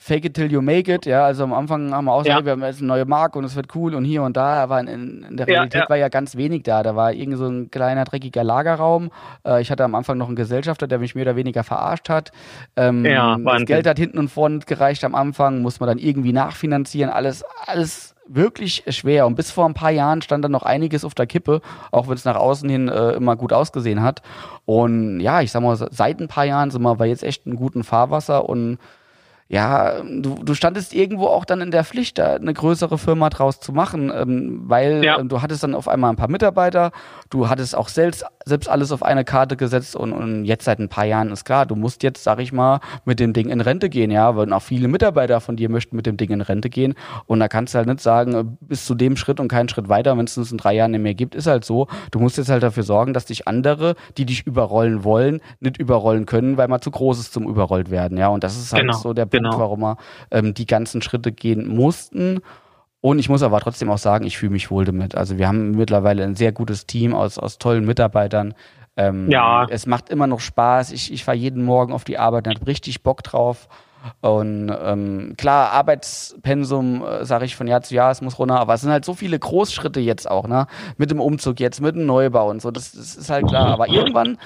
fake it till you make it, ja, also am Anfang haben wir auch gesagt, Ja. wir haben jetzt eine neue Marke und es wird cool und hier und da, aber in, in der Ja, Realität ja. war ja ganz wenig da. Da war irgend so ein kleiner, dreckiger Lagerraum. Äh, ich hatte am Anfang noch einen Gesellschafter, der mich mehr oder weniger verarscht hat. Ähm, Ja, das Wahnsinn. Geld hat hinten und vorne gereicht am Anfang, muss man dann irgendwie nachfinanzieren, alles, alles wirklich schwer. Und bis vor ein paar Jahren stand da noch einiges auf der Kippe, auch wenn es nach außen hin äh, immer gut ausgesehen hat. Und ja, ich sag mal, seit ein paar Jahren sind wir aber jetzt echt in guten Fahrwasser und ja, du, du standest irgendwo auch dann in der Pflicht, da eine größere Firma draus zu machen, ähm, weil Ja. ähm, du hattest dann auf einmal ein paar Mitarbeiter, du hattest auch selbst, selbst alles auf eine Karte gesetzt und, und jetzt seit ein paar Jahren ist klar, du musst jetzt, sag ich mal, mit dem Ding in Rente gehen, ja, weil auch viele Mitarbeiter von dir möchten mit dem Ding in Rente gehen und da kannst du halt nicht sagen, äh, bis zu dem Schritt und keinen Schritt weiter, wenn es es in drei Jahren nicht mehr gibt, ist halt so, du musst jetzt halt dafür sorgen, dass dich andere, die dich überrollen wollen, nicht überrollen können, weil man zu groß ist zum überrollt werden, ja, und das ist halt Genau, so der Punkt, genau. warum wir ähm, die ganzen Schritte gehen mussten. Und ich muss aber trotzdem auch sagen, ich fühle mich wohl damit. Also wir haben mittlerweile ein sehr gutes Team aus, aus tollen Mitarbeitern. Ähm, Ja. Es macht immer noch Spaß. Ich, ich fahre jeden Morgen auf die Arbeit und habe richtig Bock drauf. Und ähm, klar, Arbeitspensum, äh, sage ich von Jahr zu Jahr, es muss runter, aber es sind halt so viele Großschritte jetzt auch, ne? Mit dem Umzug jetzt, mit dem Neubau und so, das, das ist halt klar. Aber irgendwann,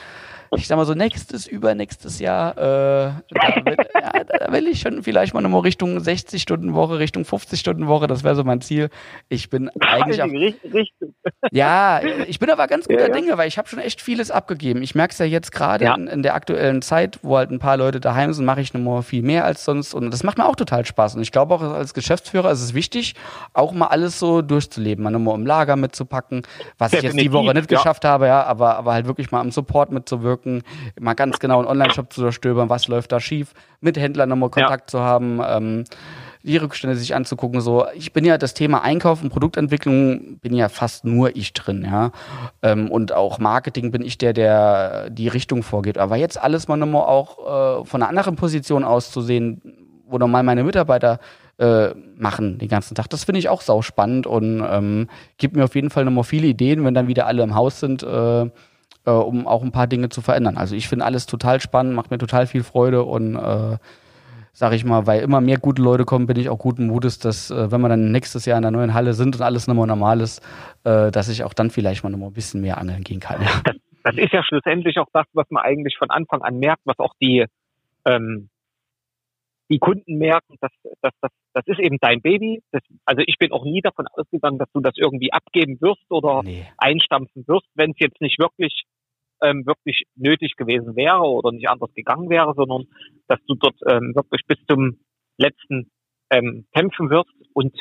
ich sag mal so, nächstes, übernächstes Jahr, äh, da, will, ja, da will ich schon vielleicht mal nochmal Richtung 60-Stunden-Woche, Richtung 50-Stunden-Woche, das wäre so mein Ziel. Ich bin eigentlich richtig, richtig. ja, ich bin aber ganz guter Ja, ja. Dinge, weil ich habe schon echt vieles abgegeben. Ich merke es ja jetzt gerade in, in der aktuellen Zeit, wo halt ein paar Leute daheim sind, mache ich noch mal viel mehr als sonst. Und das macht mir auch total Spaß. Und ich glaube auch als Geschäftsführer ist es wichtig, auch mal alles so durchzuleben, mal nochmal im Lager mitzupacken, was ich jetzt die Definitiv, Woche nicht geschafft habe, ja, aber, aber halt wirklich mal am Support mitzuwirken, mal ganz genau einen Online-Shop zu durchstöbern, was läuft da schief, mit Händlern nochmal Ja. Kontakt zu haben, ähm, die Rückstände sich anzugucken. So, ich bin ja das Thema Einkauf und Produktentwicklung bin ja fast nur ich drin, ja. Ähm, und auch Marketing bin ich der, der die Richtung vorgeht. Aber jetzt alles mal nochmal auch äh, von einer anderen Position aus zu sehen, wo normal meine Mitarbeiter äh, machen den ganzen Tag. Das finde ich auch sau spannend und ähm, gibt mir auf jeden Fall nochmal viele Ideen, wenn dann wieder alle im Haus sind, äh, äh, um auch ein paar Dinge zu verändern. Also ich finde alles total spannend, macht mir total viel Freude und äh, sag ich mal, weil immer mehr gute Leute kommen, bin ich auch guten Mutes, dass äh, wenn wir dann nächstes Jahr in der neuen Halle sind und alles nochmal normal ist, äh, dass ich auch dann vielleicht mal nochmal ein bisschen mehr angeln gehen kann. Ja. Das, das, ist ja schlussendlich auch das, was man eigentlich von Anfang an merkt, was auch die ähm, die Kunden merken, dass, dass, dass das ist eben dein Baby. Das, also ich bin auch nie davon ausgegangen, dass du das irgendwie abgeben wirst oder nee. einstampfen wirst, wenn es jetzt nicht wirklich ähm, wirklich nötig gewesen wäre oder nicht anders gegangen wäre, sondern dass du dort ähm, wirklich bis zum letzten ähm, kämpfen wirst und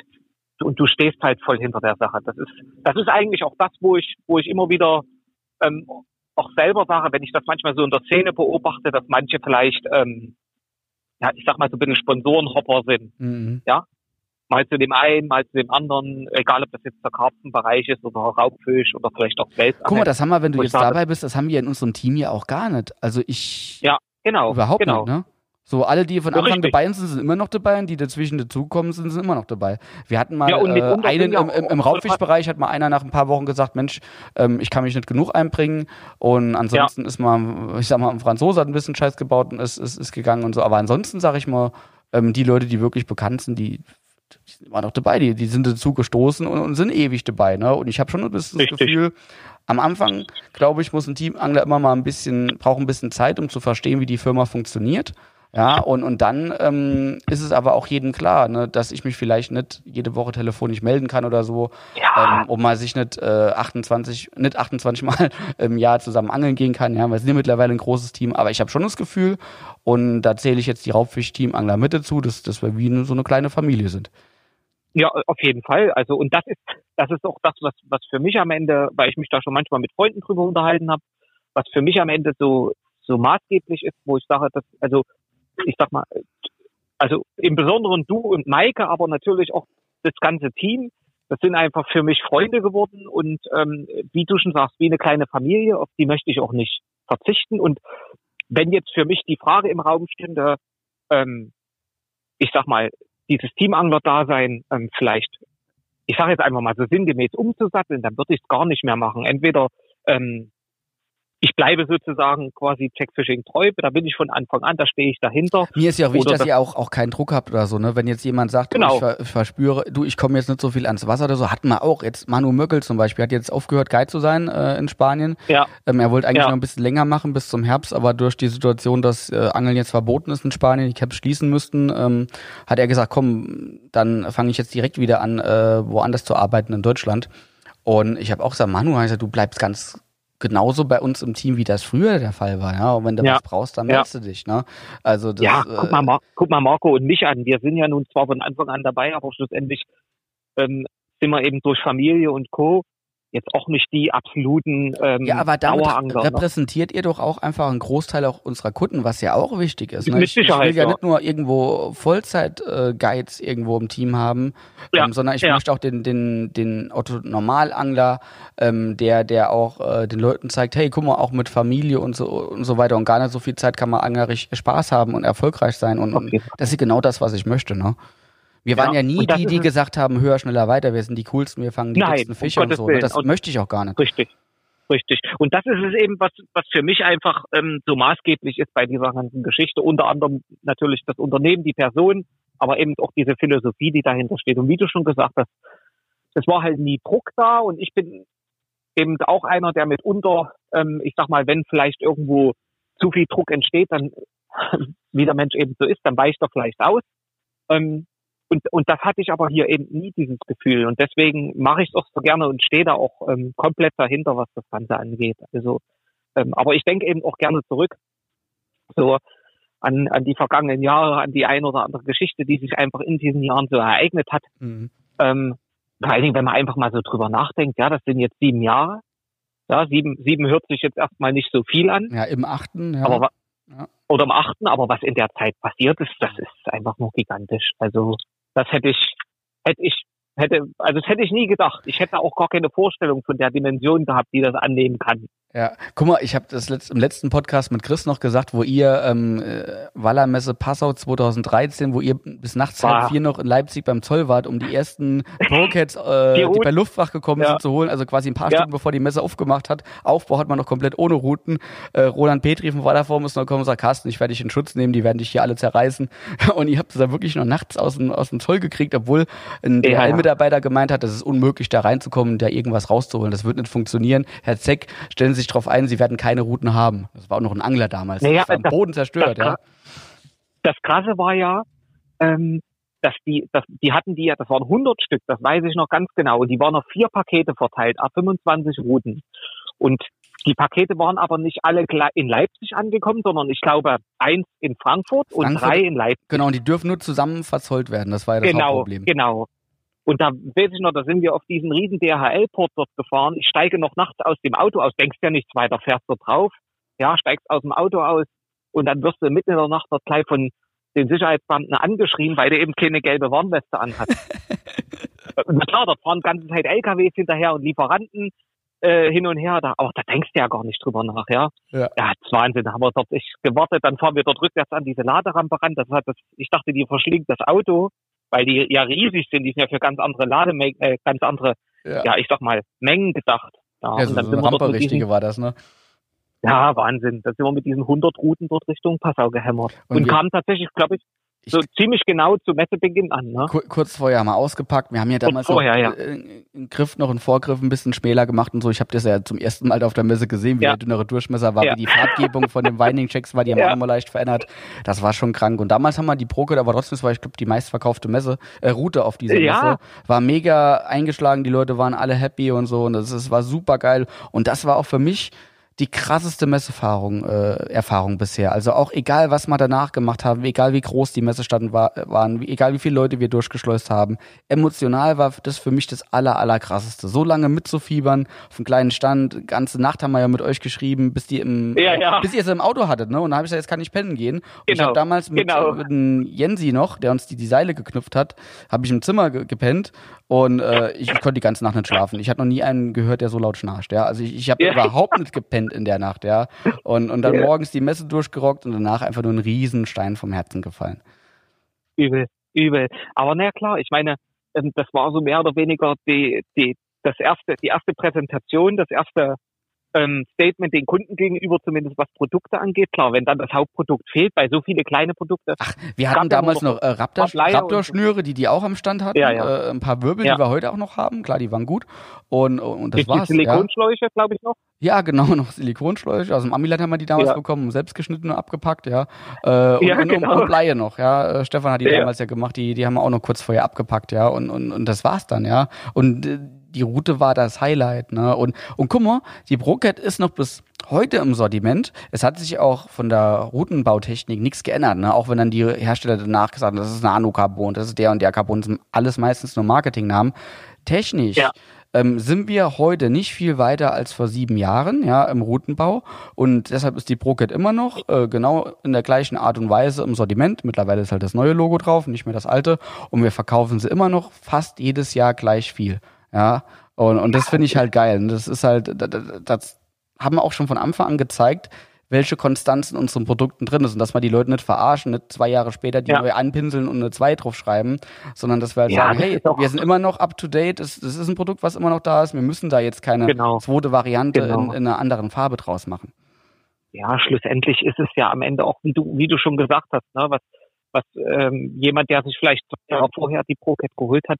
und du stehst halt voll hinter der Sache. Das ist das ist eigentlich auch das, wo ich wo ich immer wieder ähm, auch selber sage, wenn ich das manchmal so in der Szene beobachte, dass manche vielleicht ähm, ja, ich sag mal so ein bisschen Sponsorenhopper sind. Mhm. Ja, mal zu dem einen, mal zu dem anderen, egal ob das jetzt der Karpfenbereich ist oder Raubfisch oder vielleicht auch Welt. Guck mal, das haben wir, wenn du jetzt dabei bist, das haben wir in unserem Team ja auch gar nicht. Also ich. Ja, genau. Überhaupt genau. nicht, ne? So, alle, die von Anfang dabei sind, sind immer noch dabei und die dazwischen dazukommen sind, sind immer noch dabei. Wir hatten mal ja, äh, einen im, im, im Raubfischbereich, hat mal einer nach ein paar Wochen gesagt, Mensch, ähm, ich kann mich nicht genug einbringen und ansonsten ja. ist mal, ich sag mal, ein Franzose hat ein bisschen Scheiß gebaut und ist, ist, ist gegangen und so, aber ansonsten sage ich mal, ähm, die Leute, die wirklich bekannt sind, die, die sind immer noch dabei, die, die sind dazu gestoßen und, und sind ewig dabei, ne? Und ich habe schon ein bisschen Richtig. das Gefühl, am Anfang, glaube ich, muss ein Teamangler immer mal ein bisschen, braucht ein bisschen Zeit, um zu verstehen, wie die Firma funktioniert. Ja, und, und dann ähm, ist es aber auch jedem klar, ne, dass ich mich vielleicht nicht jede Woche telefonisch melden kann oder so, ja. ähm, um mal sich nicht äh, 28, nicht 28 Mal im Jahr zusammen angeln gehen kann. Ja, wir sind ja mittlerweile ein großes Team, aber ich habe schon das Gefühl, und da zähle ich jetzt die Raubfisch-Team-Angler mit dazu, dass, dass wir wie so eine kleine Familie sind. Ja, auf jeden Fall. Also und das ist das ist auch das, was was für mich am Ende, weil ich mich da schon manchmal mit Freunden drüber unterhalten habe, was für mich am Ende so so maßgeblich ist, wo ich sage, dass also ich sag mal, also im Besonderen du und Maike, aber natürlich auch das ganze Team, das sind einfach für mich Freunde geworden und ähm, wie du schon sagst, wie eine kleine Familie, auf die möchte ich auch nicht verzichten. Und wenn jetzt für mich die Frage im Raum stünde, ähm, ich sag mal, dieses Teamangler-Dasein ähm, vielleicht, ich sage jetzt einfach mal so sinngemäß umzusatteln, dann würde ich es gar nicht mehr machen. Entweder ähm, ich bleibe sozusagen quasi Checkfishing treu, da bin ich von Anfang an, da stehe ich dahinter. Mir ist ja auch wichtig, dass ihr auch, auch keinen Druck habt oder so, ne? Wenn jetzt jemand sagt, genau. du, ich, ver, verspüre, du, ich komme jetzt nicht so viel ans Wasser oder so, hatten wir auch. Jetzt Manu Möckel zum Beispiel hat jetzt aufgehört, Guide zu sein äh, in Spanien. Ja. Ähm, er wollte eigentlich ja. noch ein bisschen länger machen bis zum Herbst, aber durch die Situation, dass äh, Angeln jetzt verboten ist in Spanien, die Caps schließen müssten, ähm, hat er gesagt, komm, dann fange ich jetzt direkt wieder an, äh, woanders zu arbeiten in Deutschland. Und ich habe auch gesagt, Manu, gesagt, du bleibst ganz genauso bei uns im Team, wie das früher der Fall war. Ja? Und wenn du ja. was brauchst, dann meldest ja. du dich. Ne? Also das, ja, guck mal, guck mal Marco und mich an. Wir sind ja nun zwar von Anfang an dabei, aber schlussendlich ähm, sind wir eben durch Familie und Co jetzt auch nicht die absoluten ähm, Ja, aber damit ne? repräsentiert ihr doch auch einfach einen Großteil auch unserer Kunden, was ja auch wichtig ist. Ne? Mit Sicherheit, ich will ja, ja. nicht nur irgendwo Vollzeit-Guides irgendwo im Team haben, ja. ähm, sondern ich ja. möchte auch den, den, den Otto-Normalangler, ähm, der, der auch äh, den Leuten zeigt, hey, guck mal, auch mit Familie und so und so weiter und gar nicht so viel Zeit kann man angerisch Spaß haben und erfolgreich sein und, okay. und das ist genau das, was ich möchte, ne? Wir waren ja, ja nie die, die gesagt haben, höher, schneller, weiter, wir sind die coolsten, wir fangen die Nein, dicksten Fische um und so. Ne? Willen. Das und möchte ich auch gar nicht. Richtig. Richtig. Und das ist es eben, was, was für mich einfach ähm, so maßgeblich ist bei dieser ganzen Geschichte. Unter anderem natürlich das Unternehmen, die Person, aber eben auch diese Philosophie, die dahinter steht. Und wie du schon gesagt hast, es war halt nie Druck da und ich bin eben auch einer, der mitunter, ähm, ich sag mal, wenn vielleicht irgendwo zu viel Druck entsteht, dann, wie der Mensch eben so ist, dann weicht er vielleicht aus. Ähm, und, und das hatte ich aber hier eben nie, dieses Gefühl. Und deswegen mache ich es auch so gerne und stehe da auch ähm, komplett dahinter, was das Ganze angeht. Also, ähm, aber ich denke eben auch gerne zurück, so an, an die vergangenen Jahre, an die ein oder andere Geschichte, die sich einfach in diesen Jahren so ereignet hat. Mhm. Ähm, vor allen Dingen, wenn man einfach mal so drüber nachdenkt, ja, das sind jetzt sieben Jahre. Ja, sieben, sieben hört sich jetzt erstmal nicht so viel an. Ja, im achten, ja. Aber, ja. Oder im achten, aber was in der Zeit passiert ist, das ist einfach nur gigantisch. Also das hätte ich, hätte ich, hätte, also das hätte ich nie gedacht. Ich hätte auch gar keine Vorstellung von der Dimension gehabt, die das annehmen kann. Ja, guck mal, ich habe das letzt, im letzten Podcast mit Chris noch gesagt, wo ihr ähm, äh, Wallermesse Passau 2013, wo ihr bis nachts halb vier noch in Leipzig beim Zoll wart, um die ersten Procats, äh, die, die bei Luftwach gekommen ja. sind, zu holen, also quasi ein paar ja. Stunden bevor die Messe aufgemacht hat. Aufbau hat man noch komplett ohne Routen. Äh, Roland Petri von Wallerform ist noch gekommen und sagt, Carsten, ich werde dich in Schutz nehmen, die werden dich hier alle zerreißen. Und ihr habt es da wirklich noch nachts aus dem, aus dem Zoll gekriegt, obwohl ein ja. DHL-Mitarbeiter gemeint hat, das ist unmöglich, da reinzukommen, da irgendwas rauszuholen. Das wird nicht funktionieren. Herr Zeck, stellen Sie sich darauf ein, sie werden keine Routen haben. Das war auch noch ein Angler damals. Naja, das war am das, Boden zerstört, das, ja. Das Krasse war ja, ähm, dass die, dass, die hatten die ja, das waren 100 Stück, das weiß ich noch ganz genau. Und die waren auf vier Pakete verteilt, auf 25 Routen. Und die Pakete waren aber nicht alle in Leipzig angekommen, sondern ich glaube eins in Frankfurt, Frankfurt und drei in Leipzig. Genau, und die dürfen nur zusammen verzollt werden. Das war ja das genau, Hauptproblem. Genau. Und da weiß ich noch, da sind wir auf diesen riesen DHL-Port dort gefahren. Ich steige noch nachts aus dem Auto aus, denkst ja nichts weiter, fährst du drauf, ja, steigst aus dem Auto aus und dann wirst du mitten in der Nacht dort gleich von den Sicherheitsbeamten angeschrien, weil du eben keine gelbe Warnweste anhast. Na klar, dort fahren die ganze Zeit LKWs hinterher und Lieferanten äh, hin und her. Da, aber da denkst du ja gar nicht drüber nach, ja. Ja, ja das ist Wahnsinn. Da haben wir dort ich gewartet, dann fahren wir dort rückwärts an diese Laderampe ran. Das hat das, ich dachte, die verschlingt das Auto weil die ja riesig sind, die sind ja für ganz andere Lademengen, äh, ganz andere, ja. ja. ich sag mal, Mengen gedacht. Ja, ja so, dann so sind wir richtige war das, ne? Ja, Wahnsinn. Da sind wir mit diesen 100 Routen dort Richtung Passau gehämmert. Und, und kamen tatsächlich, glaube ich, so ziemlich genau zu Messebeginn an. Ne? Kurz vorher haben wir ausgepackt. Wir haben ja damals vorher, noch, ja. einen Griff noch einen Vorgriff ein bisschen schmäler gemacht und so. Ich habe das ja zum ersten Mal auf der Messe gesehen, wie ja. der dünnere Durchmesser war, ja. wie die Farbgebung von den Winding-Checks war, die haben ja. auch immer leicht verändert. Das war schon krank. Und damals haben wir die Proke, aber trotzdem, das war, ich glaube, die meistverkaufte Messe, äh, Route auf dieser Messe. War mega eingeschlagen, die Leute waren alle happy und so. Und das, das war super geil. Und das war auch für mich die krasseste Messerfahrung äh, Erfahrung bisher. Also auch egal, was wir danach gemacht haben, egal wie groß die Messestanden war, waren, egal wie viele Leute wir durchgeschleust haben, emotional war das für mich das aller, aller krasseste. So lange mitzufiebern, auf einem kleinen Stand, ganze Nacht haben wir ja mit euch geschrieben, bis die im, ja, ja. bis ihr es im Auto hattet, ne? Und dann habe ich gesagt, jetzt kann ich pennen gehen. Und genau. ich habe damals mit, genau. mit einem Jensi noch, der uns die, die Seile geknüpft hat, habe ich im Zimmer ge gepennt und äh, ich, ich, konnte die ganze Nacht nicht schlafen. Ich hatte noch nie einen gehört, der so laut schnarcht. Ja? Also ich, ich habe ja. überhaupt nicht gepennt in der Nacht, ja. Und, und dann ja. morgens die Messe durchgerockt und danach einfach nur ein Riesenstein vom Herzen gefallen. Übel, übel. Aber na klar, ich meine, ähm, das war so mehr oder weniger die, die, das erste, die erste Präsentation, das erste ähm, Statement den Kunden gegenüber, zumindest was Produkte angeht. Klar, wenn dann das Hauptprodukt fehlt, bei so viele kleine Produkte. Ach, wir hatten damals noch äh, Raptor, Raptor-Schnüre, die die auch am Stand hatten. Ja, ja. Äh, ein paar Wirbel, ja. die wir heute auch noch haben. Klar, die waren gut. Und, und das die, war's. Die Silikonschläuche, glaube ich noch. Ja, genau, noch Silikonschläuche. Aus dem Amiland haben wir die damals bekommen, selbst geschnitten und abgepackt, ja. Äh, und, und, genau. und, Bleie noch, ja. Äh, Stefan hat die damals ja gemacht, die, die haben wir auch noch kurz vorher abgepackt, ja. Und, und, und das war's dann, ja. Und äh, die Route war das Highlight, ne? Und, und guck mal, die Brocat ist noch bis heute im Sortiment. Es hat sich auch von der Routenbautechnik nichts geändert, ne? Auch wenn dann die Hersteller danach gesagt haben, das ist Nanocarbon, das ist der und der Carbon, das sind alles meistens nur Marketingnamen. Technisch ja ähm, sind wir heute nicht viel weiter als vor sieben Jahren, ja, im Routenbau. Und deshalb ist die ProCat immer noch äh, genau in der gleichen Art und Weise im Sortiment. Mittlerweile ist halt das neue Logo drauf, nicht mehr das alte. Und wir verkaufen sie immer noch fast jedes Jahr gleich viel. Ja, und, und das finde ich halt geil. Und das ist halt, das, haben wir auch schon von Anfang an gezeigt, welche Konstanz in unseren Produkten drin ist und dass wir die Leute nicht verarschen, nicht zwei Jahre später die ja. neu anpinseln und eine 2 draufschreiben, sondern dass wir halt ja, sagen, hey, wir sind immer noch up to date, das, das, ist ein Produkt, was immer noch da ist, wir müssen da jetzt keine genau. zweite Variante genau. in, in einer anderen Farbe draus machen. Ja, schlussendlich ist es ja am Ende auch, wie du, wie du schon gesagt hast, ne, was, was ähm, jemand, der sich vielleicht zwei Jahre vorher die ProCat geholt hat,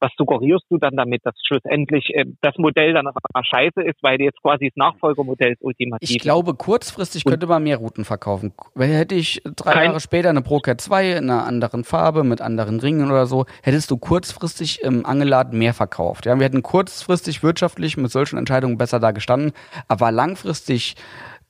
was suggerierst du dann damit, dass schlussendlich äh, das Modell dann aber scheiße ist, weil jetzt quasi das Nachfolgermodell ist ultimativ? Ich glaube, kurzfristig könnte man mehr Routen verkaufen. Hätte ich drei Kein Jahre später eine ProCat 2 in einer anderen Farbe, mit anderen Ringen oder so, hättest du kurzfristig im Angelladen mehr verkauft. Ja, wir hätten kurzfristig wirtschaftlich mit solchen Entscheidungen besser da gestanden, aber langfristig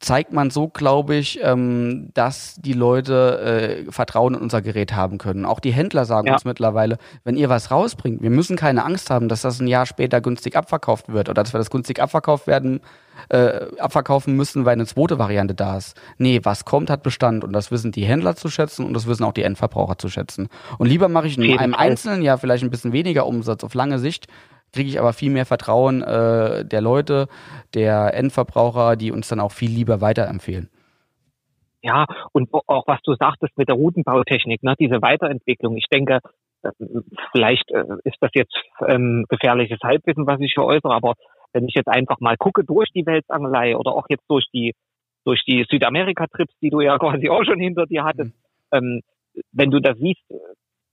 zeigt man so, glaube ich, ähm, dass die Leute äh, Vertrauen in unser Gerät haben können. Auch die Händler sagen ja. uns mittlerweile, wenn ihr was rausbringt, wir müssen keine Angst haben, dass das ein Jahr später günstig abverkauft wird oder dass wir das günstig abverkauft werden, äh, abverkaufen müssen, weil eine zweite Variante da ist. Nee, was kommt, hat Bestand und das wissen die Händler zu schätzen und das wissen auch die Endverbraucher zu schätzen. Und lieber mache ich in einem einzelnen Jahr vielleicht ein bisschen weniger Umsatz auf lange Sicht, kriege ich aber viel mehr Vertrauen äh, der Leute, der Endverbraucher, die uns dann auch viel lieber weiterempfehlen. Ja, und auch was du sagtest mit der Routenbautechnik, ne, diese Weiterentwicklung. Ich denke, äh, vielleicht äh, ist das jetzt ähm, gefährliches Halbwissen, was ich hier äußere, aber wenn ich jetzt einfach mal gucke durch die Weltangelei oder auch jetzt durch die durch die Südamerika-Trips, die du ja quasi auch schon hinter dir hattest, mhm. ähm, wenn du da siehst,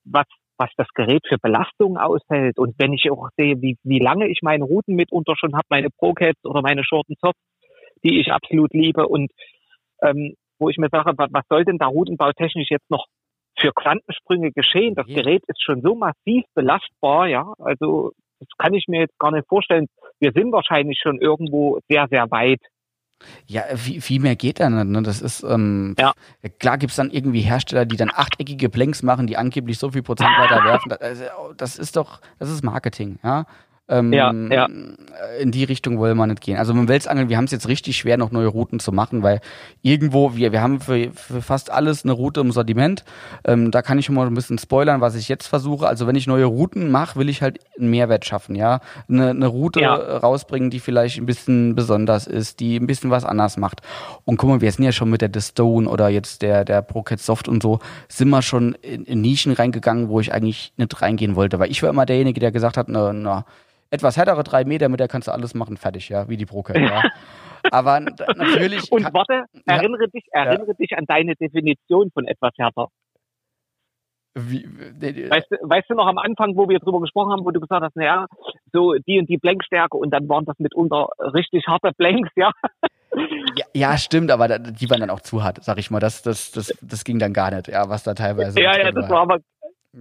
was was das Gerät für Belastungen aushält und wenn ich auch sehe, wie, wie lange ich meine Routen mitunter schon habe, meine Procats oder meine Short Soft, die ich absolut liebe und ähm, wo ich mir sage, was soll denn da routenbautechnisch jetzt noch für Quantensprünge geschehen? Das Gerät ist schon so massiv belastbar, ja, also das kann ich mir jetzt gar nicht vorstellen. Wir sind wahrscheinlich schon irgendwo sehr, sehr weit ja, viel, viel mehr geht da nicht. Ne? Das ist, ähm, ja. klar gibt's dann irgendwie Hersteller, die dann achteckige Blanks machen, die angeblich so viel Prozent weiter werfen. Das, das ist doch, das ist Marketing, ja. Ähm, ja, ja. In die Richtung wollen wir nicht gehen. Also mit Welsangeln, wir haben es jetzt richtig schwer, noch neue Routen zu machen, weil irgendwo, wir, wir haben für, für fast alles eine Route im Sortiment. Ähm, da kann ich schon mal ein bisschen spoilern, was ich jetzt versuche. Also wenn ich neue Routen mache, will ich halt einen Mehrwert schaffen, ja. Eine, eine Route ja. rausbringen, die vielleicht ein bisschen besonders ist, die ein bisschen was anders macht. Und guck mal, wir sind ja schon mit der The Stone oder jetzt der, der ProCat Soft und so, sind wir schon in, in Nischen reingegangen, wo ich eigentlich nicht reingehen wollte. Weil ich war immer derjenige, der gesagt hat, na, na etwas härtere drei Meter, mit der kannst du alles machen, fertig, ja, wie die Broker, ja. Aber natürlich. Und warte, erinnere ja, dich, erinnere ja. dich an deine Definition von etwas härter. Wie, weißt, du, weißt du noch am Anfang, wo wir drüber gesprochen haben, wo du gesagt hast, naja, so die und die Blankstärke und dann waren das mitunter richtig harte Blanks, ja? Ja, ja, stimmt, aber die waren dann auch zu hart, sag ich mal. Das, das, das, das ging dann gar nicht, ja, was da teilweise. Ja, ja, das war aber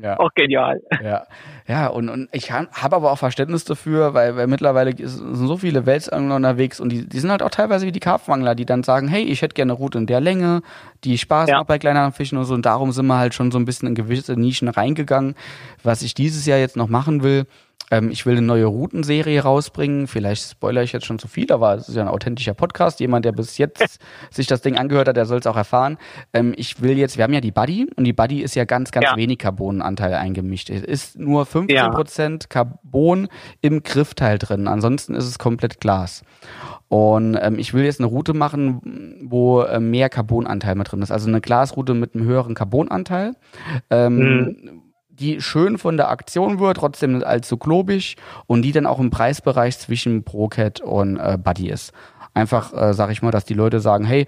ja. Auch genial. Ja, ja und, und ich habe aber auch Verständnis dafür, weil, weil mittlerweile sind so viele Weltsangler unterwegs und die, die sind halt auch teilweise wie die Karpfenangler, die dann sagen, hey, ich hätte gerne eine Route in der Länge, die Spaß ja. macht bei kleineren Fischen und so. Und darum sind wir halt schon so ein bisschen in gewisse Nischen reingegangen. Was ich dieses Jahr jetzt noch machen will, ähm, ich will eine neue Routenserie rausbringen. Vielleicht spoilere ich jetzt schon zu viel, aber es ist ja ein authentischer Podcast. Jemand, der bis jetzt sich das Ding angehört hat, der soll es auch erfahren. Ähm, ich will jetzt, wir haben ja die Buddy und die Buddy ist ja ganz, ganz ja. wenig Carbonanteil eingemischt. Es ist nur 15% ja. Carbon im Griffteil drin. Ansonsten ist es komplett Glas. Und ähm, ich will jetzt eine Route machen, wo äh, mehr Carbonanteil mit drin ist. Also eine Glasroute mit einem höheren Carbonanteil. Ähm, mhm die schön von der Aktion wird, trotzdem nicht allzu globig und die dann auch im Preisbereich zwischen ProCat und äh, Buddy ist. Einfach, äh, sag ich mal, dass die Leute sagen, hey,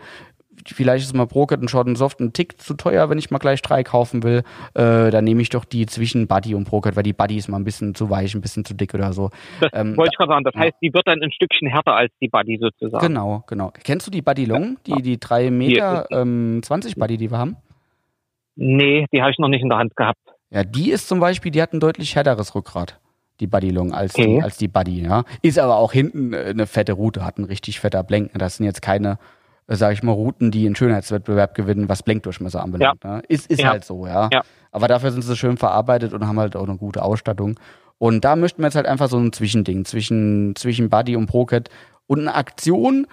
vielleicht ist mal ProCat und Short Soft ein Tick zu teuer, wenn ich mal gleich drei kaufen will, äh, dann nehme ich doch die zwischen Buddy und ProCat, weil die Buddy ist mal ein bisschen zu weich, ein bisschen zu dick oder so. Das ähm, wollte ich gerade sagen, das ja. heißt, die wird dann ein Stückchen härter als die Buddy sozusagen. Genau, genau. Kennst du die Buddy Long, die, die drei Meter ähm, 20 Buddy, die wir haben? Nee, die habe ich noch nicht in der Hand gehabt. Ja, die ist zum Beispiel, die hat ein deutlich härteres Rückgrat, die Buddy Long, als, okay. die, als die Buddy, ja. Ist aber auch hinten äh, eine fette Route, hat ein richtig fetter Blenken. Das sind jetzt keine, äh, sag ich mal, Routen, die einen Schönheitswettbewerb gewinnen, was Blenkdurchmesser anbelangt. Ja. Ne? Ist, ist ja. halt so, ja. ja. Aber dafür sind sie schön verarbeitet und haben halt auch eine gute Ausstattung. Und da möchten wir jetzt halt einfach so ein Zwischending zwischen, zwischen Buddy und ProCat und eine Aktion,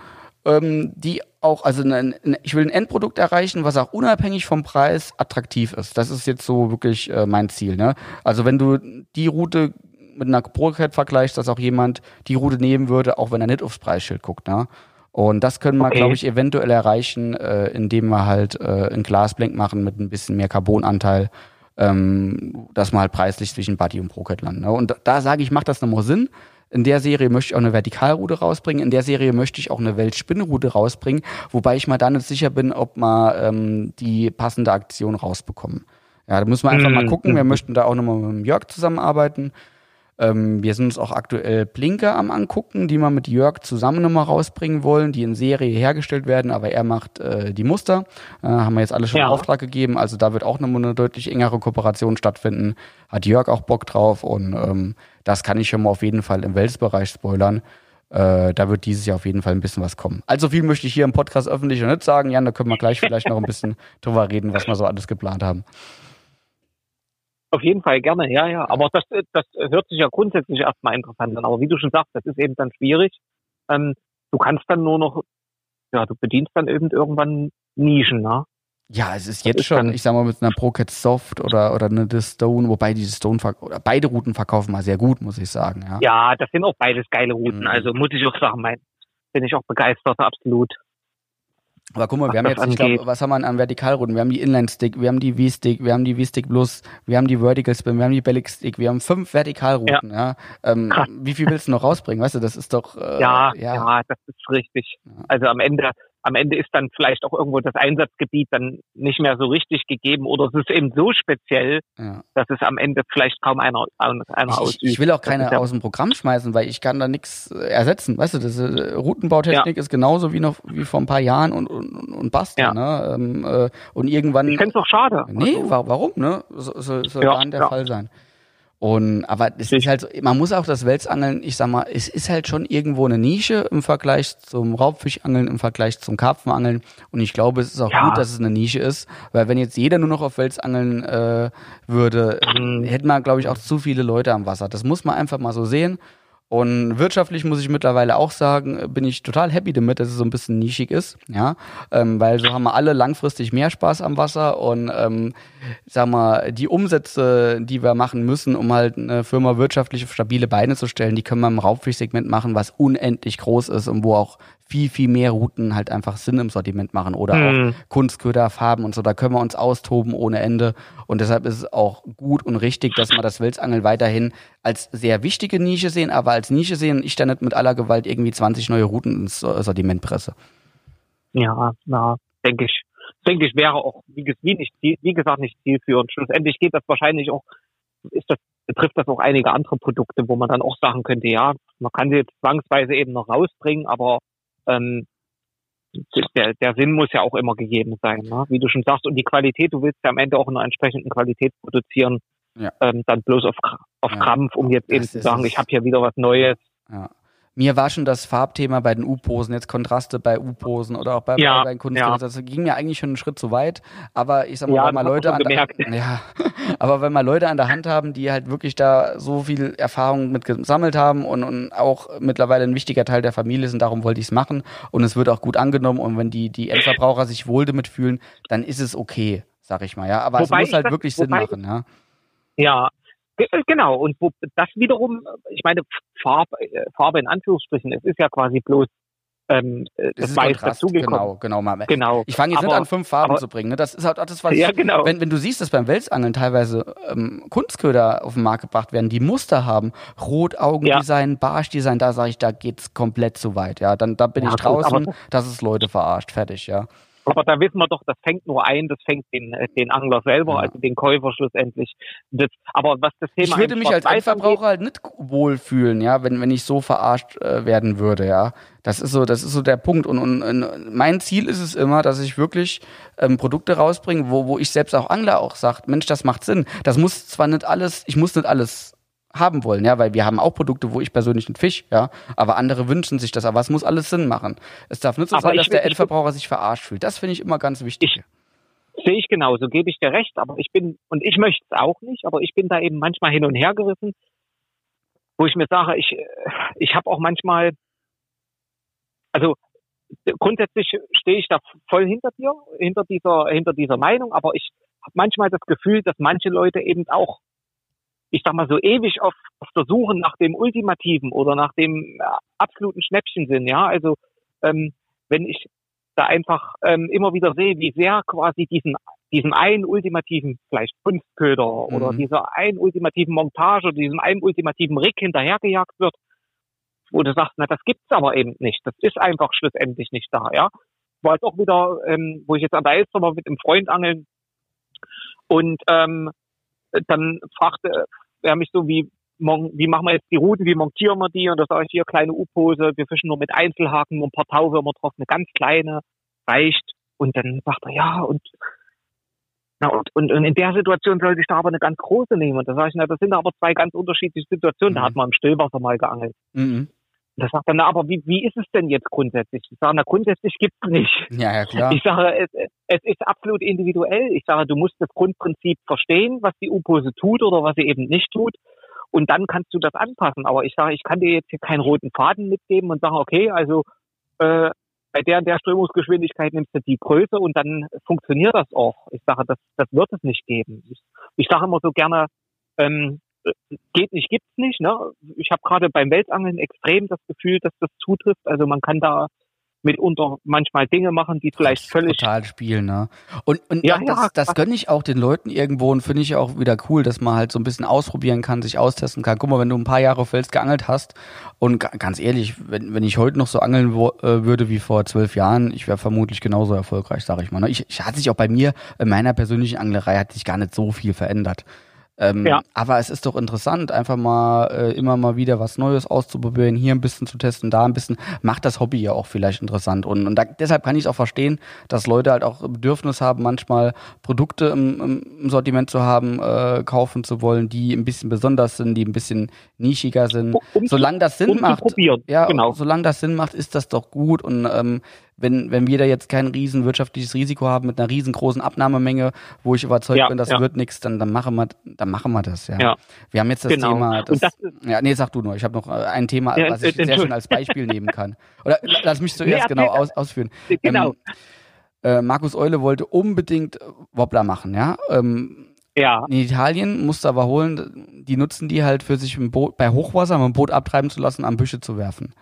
ähm, die auch, also eine, ich will ein Endprodukt erreichen, was auch unabhängig vom Preis attraktiv ist. Das ist jetzt so wirklich äh, mein Ziel. Ne? Also wenn du die Route mit einer ProCat vergleichst, dass auch jemand die Route nehmen würde, auch wenn er nicht aufs Preisschild guckt. Ne? Und das können wir, okay. glaube ich, eventuell erreichen, äh, indem wir halt äh, ein Glasblank machen mit ein bisschen mehr Carbonanteil, ähm, dass man halt preislich zwischen Buddy und ProCat landen. Ne? Und da, da sage ich, macht das nochmal Sinn. In der Serie möchte ich auch eine Vertikalroute rausbringen. In der Serie möchte ich auch eine Weltspinnroute rausbringen, wobei ich mal da nicht sicher bin, ob wir ähm, die passende Aktion rausbekommen. Ja, da müssen wir einfach mal mhm. gucken. Wir möchten da auch nochmal mit Jörg zusammenarbeiten. Ähm, wir sind uns auch aktuell Blinker am angucken, die wir mit Jörg zusammen nochmal rausbringen wollen, die in Serie hergestellt werden, aber er macht äh, die Muster. Äh, haben wir jetzt alle schon ja. Auftrag gegeben, also da wird auch nochmal eine deutlich engere Kooperation stattfinden. Hat Jörg auch Bock drauf und ähm, das kann ich schon mal auf jeden Fall im Welsbereich spoilern. Äh, da wird dieses Jahr auf jeden Fall ein bisschen was kommen. Also viel möchte ich hier im Podcast öffentlich noch nicht sagen. Jan, da können wir gleich vielleicht noch ein bisschen drüber reden, was wir so alles geplant haben. Auf jeden Fall gerne, ja, ja. Aber das, das hört sich ja grundsätzlich erstmal interessant an. Aber wie du schon sagst, das ist eben dann schwierig. Ähm, du kannst dann nur noch, ja, du bedienst dann eben irgendwann Nischen, ne? Ja, es ist jetzt ist schon, ich sag mal, mit einer ProCat Soft oder, oder eine The Stone, wobei die Stone oder beide Routen verkaufen mal sehr gut, muss ich sagen. Ja, ja das sind auch beides geile Routen. Mhm. Also muss ich auch sagen, mein, bin ich auch begeistert, absolut. Aber guck mal, wir haben jetzt, ich glaube, was haben wir an Vertikalrouten? Wir haben die Inline-Stick, wir haben die V-Stick, wir haben die V-Stick Plus, wir haben die Vertical Spin, wir haben die Bellic Stick, wir haben fünf Vertikalrouten, ja. ja. Ähm, wie viel willst du noch rausbringen? Weißt du, das ist doch. Äh, ja, ja, ja, das ist richtig. Also am Ende am Ende ist dann vielleicht auch irgendwo das Einsatzgebiet dann nicht mehr so richtig gegeben oder es ist eben so speziell, ja. dass es am Ende vielleicht kaum einer, einer ich, ausübt. Ich will auch keine ja aus dem Programm schmeißen, weil ich kann da nichts äh, ersetzen. Weißt du, das äh, Routenbautechnik ja. ist genauso wie noch wie vor ein paar Jahren und und, und basta. Ja. Ne? Ähm, äh, und irgendwann. Ich finde es doch schade. Nee, also, warum? Ne? So, so, soll ja, dann der Fall sein. Und aber es ist halt so, man muss auch das Welsangeln, ich sag mal, es ist halt schon irgendwo eine Nische im Vergleich zum Raubfischangeln, im Vergleich zum Karpfenangeln. Und ich glaube, es ist auch ja. gut, dass es eine Nische ist, weil wenn jetzt jeder nur noch auf Welsangeln äh, würde, hätten wir, glaube ich, auch zu viele Leute am Wasser. Das muss man einfach mal so sehen. Und wirtschaftlich muss ich mittlerweile auch sagen, bin ich total happy damit, dass es so ein bisschen nischig ist, ja, ähm, weil so haben wir alle langfristig mehr Spaß am Wasser und ähm, sag mal, die Umsätze, die wir machen müssen, um halt eine Firma wirtschaftlich auf stabile Beine zu stellen, die können wir im Raubfischsegment machen, was unendlich groß ist und wo auch viel, viel mehr Routen halt einfach Sinn im Sortiment machen oder mhm. auch Kunstköder, Farben und so. Da können wir uns austoben ohne Ende. Und deshalb ist es auch gut und richtig, dass wir das Wilsangeln weiterhin als sehr wichtige Nische sehen, aber als Nische sehen, ich da nicht mit aller Gewalt irgendwie 20 neue Routen ins Sortiment presse. Ja, na, denke ich. Denke ich, wäre auch, wie, wie, nicht, wie gesagt, nicht zielführend. Schlussendlich geht das wahrscheinlich auch, ist das, betrifft das auch einige andere Produkte, wo man dann auch sagen könnte, ja, man kann sie jetzt zwangsweise eben noch rausbringen, aber ähm, der, der Sinn muss ja auch immer gegeben sein, ne? wie du schon sagst. Und die Qualität, du willst ja am Ende auch in einer entsprechenden Qualität produzieren, ja. ähm, dann bloß auf, auf ja. Krampf, um jetzt eben zu sagen, ich habe hier wieder was Neues. Ja. Mir war schon das Farbthema bei den U-Posen, jetzt Kontraste bei U-Posen oder auch bei, ja, bei den Kunststoffen. Ja. Das ging mir eigentlich schon einen Schritt zu weit. Aber ich sag mal, ja, wenn mal Leute an der, ja, aber wenn mal Leute an der Hand haben, die halt wirklich da so viel Erfahrung mit gesammelt haben und, und auch mittlerweile ein wichtiger Teil der Familie sind, darum wollte ich es machen. Und es wird auch gut angenommen. Und wenn die, die Endverbraucher sich wohl damit fühlen, dann ist es okay, sag ich mal. Ja, aber wobei es muss halt das, wirklich Sinn machen. Ja. Ja, genau, und wo das wiederum, ich meine, Farbe, äh, Farbe in Anführungsstrichen, es ist ja quasi bloß ähm, äh, das, das Weiß dazugekommen. Genau, genau, mal. genau. Ich fange jetzt aber, nicht an, fünf Farben aber, zu bringen. Ne? Das ist halt auch das, was ja, genau. wenn, wenn du siehst, dass beim Welsangeln teilweise ähm, Kunstköder auf den Markt gebracht werden, die Muster haben, Rotaugendesign, ja. Barschdesign, da sage ich, da geht's komplett zu weit. Ja, dann da bin ja, ich draußen, gut, das ist Leute verarscht, fertig, ja. Aber da wissen wir doch, das fängt nur ein, das fängt den, äh, den Angler selber, ja. also den Käufer schlussendlich. Das, aber was das Thema Ich würde mich als Endverbraucher halt nicht wohlfühlen, ja, wenn, wenn ich so verarscht äh, werden würde, ja. Das ist so, das ist so der Punkt. Und, und, und mein Ziel ist es immer, dass ich wirklich ähm, Produkte rausbringe, wo, wo ich selbst auch Angler auch sagt, Mensch, das macht Sinn. Das muss zwar nicht alles, ich muss nicht alles haben wollen, ja, weil wir haben auch Produkte, wo ich persönlich nicht fisch, ja, aber andere wünschen sich das, aber es muss alles Sinn machen. Es darf nicht so aber sein, dass der Endverbraucher sich verarscht fühlt. Das finde ich immer ganz wichtig. Ich, sehe ich genauso, gebe ich dir recht, aber ich bin, und ich möchte es auch nicht, aber ich bin da eben manchmal hin und her gerissen, wo ich mir sage, ich, ich habe auch manchmal, also grundsätzlich stehe ich da voll hinter dir, hinter dieser, hinter dieser Meinung, aber ich habe manchmal das Gefühl, dass manche Leute eben auch ich sag mal so ewig auf, auf der Suche nach dem Ultimativen oder nach dem äh, absoluten Schnäppchen sind, ja. Also ähm, wenn ich da einfach ähm, immer wieder sehe, wie sehr quasi diesen diesen einen ultimativen vielleicht Kunstköder mhm. oder dieser einen ultimativen Montage oder diesem einen ultimativen Rick hinterhergejagt wird, wo du sagst, na das gibt's aber eben nicht. Das ist einfach schlussendlich nicht da, ja. War jetzt auch wieder, ähm, wo ich jetzt an der Elster war mit einem Freund angeln und ähm, dann fragte er mich so, wie, wie machen wir jetzt die Routen, wie montieren wir die? Und da sage ich hier, kleine U-Pose, wir fischen nur mit Einzelhaken, nur ein paar Tauwürmer drauf, eine ganz kleine, reicht. Und dann sagt er, ja, und, na, und, und, und in der Situation sollte ich da aber eine ganz große nehmen. Und da sage ich, na, das sind aber zwei ganz unterschiedliche Situationen. Mhm. Da hat man im Stillwasser mal geangelt. Mhm. Da sagt er, na, aber wie, wie ist es denn jetzt grundsätzlich? Ich sage, na, grundsätzlich gibt's nicht. Ja, ja, klar. Ich sage, es, es ist absolut individuell. Ich sage, du musst das Grundprinzip verstehen, was die U-Pose tut oder was sie eben nicht tut. Und dann kannst du das anpassen. Aber ich sage, ich kann dir jetzt hier keinen roten Faden mitgeben und sagen, okay, also, äh, bei der der Strömungsgeschwindigkeit nimmst du die Größe und dann funktioniert das auch. Ich sage, das, das wird es nicht geben. Ich, ich sage immer so gerne, ähm, geht nicht, gibt's nicht. Ne? Ich habe gerade beim Weltangeln extrem das Gefühl, dass das zutrifft. Also man kann da mitunter manchmal Dinge machen, die vielleicht völlig total spielen, ne? Und, und ja, das, ja, das gönne ich auch den Leuten irgendwo und finde ich auch wieder cool, dass man halt so ein bisschen ausprobieren kann, sich austesten kann. Guck mal, wenn du ein paar Jahre auf Fels geangelt hast und ganz ehrlich, wenn, wenn ich heute noch so angeln wo, äh, würde wie vor zwölf Jahren, ich wäre vermutlich genauso erfolgreich, sage ich mal. Ne? Ich, ich hat sich auch bei mir in meiner persönlichen Anglerei hat sich gar nicht so viel verändert. Ähm, ja. Aber es ist doch interessant, einfach mal äh, immer mal wieder was Neues auszuprobieren, hier ein bisschen zu testen, da ein bisschen, macht das Hobby ja auch vielleicht interessant. Und, und da, deshalb kann ich es auch verstehen, dass Leute halt auch Bedürfnis haben, manchmal Produkte im, im Sortiment zu haben, äh, kaufen zu wollen, die ein bisschen besonders sind, die ein bisschen nischiger sind. Um, solange das Sinn um macht, ja, genau. solange das Sinn macht, ist das doch gut. Und ähm, wenn, wenn wir da jetzt kein riesen wirtschaftliches Risiko haben mit einer riesengroßen Abnahmemenge, wo ich überzeugt ja, bin, das ja. wird nichts, dann, dann machen wir, dann machen wir das, ja. ja. Wir haben jetzt das genau. Thema, das, das ja, nee, sag du nur, ich habe noch äh, ein Thema, was ich sehr schön als Beispiel nehmen kann. Oder lass mich zuerst nee, genau aus, ausführen. Genau. Ähm, äh, Markus Eule wollte unbedingt Wobbler machen, ja. Ähm, ja. In Italien musste aber holen, die nutzen die halt für sich Boot, bei Hochwasser, um ein Boot abtreiben zu lassen, am Büsche zu werfen.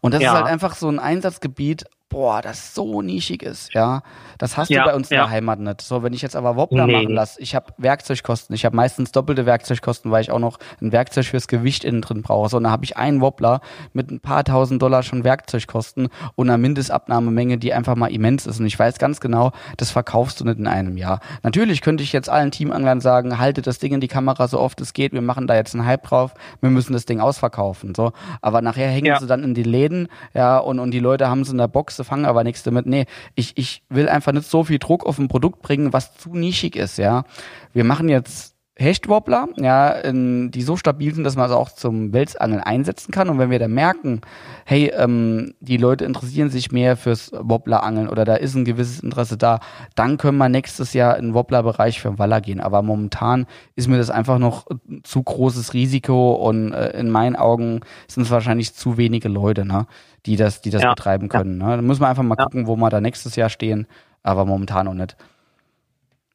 Und das ja. ist halt einfach so ein Einsatzgebiet, boah, das so nischig ist, ja. Das hast ja, du bei uns ja. in der Heimat nicht. So, wenn ich jetzt aber Wobbler nee. machen lasse, ich habe Werkzeugkosten, ich habe meistens doppelte Werkzeugkosten, weil ich auch noch ein Werkzeug fürs Gewicht innen drin brauche. So, dann habe ich einen Wobbler mit ein paar tausend Dollar schon Werkzeugkosten und einer Mindestabnahmemenge, die einfach mal immens ist. Und ich weiß ganz genau, das verkaufst du nicht in einem Jahr. Natürlich könnte ich jetzt allen Teamanglern sagen, haltet das Ding in die Kamera so oft es geht, wir machen da jetzt einen Hype drauf, wir müssen das Ding ausverkaufen. So, aber nachher hängen ja. sie dann in die Läden, ja, und, und die Leute haben es in der Box, fangen aber nichts damit. Nee, ich, ich will einfach nicht so viel Druck auf ein Produkt bringen, was zu nischig ist, ja. Wir machen jetzt Hechtwobbler, ja, in, die so stabil sind, dass man es auch zum Welsangeln einsetzen kann. Und wenn wir dann merken, hey, ähm, die Leute interessieren sich mehr fürs Wobblerangeln oder da ist ein gewisses Interesse da, dann können wir nächstes Jahr in den Wobbler-Bereich für den Waller gehen. Aber momentan ist mir das einfach noch zu großes Risiko und äh, in meinen Augen sind es wahrscheinlich zu wenige Leute, ne, die das, die das ja. betreiben können. Ne? Da muss man einfach mal ja. gucken, wo wir da nächstes Jahr stehen, aber momentan noch nicht.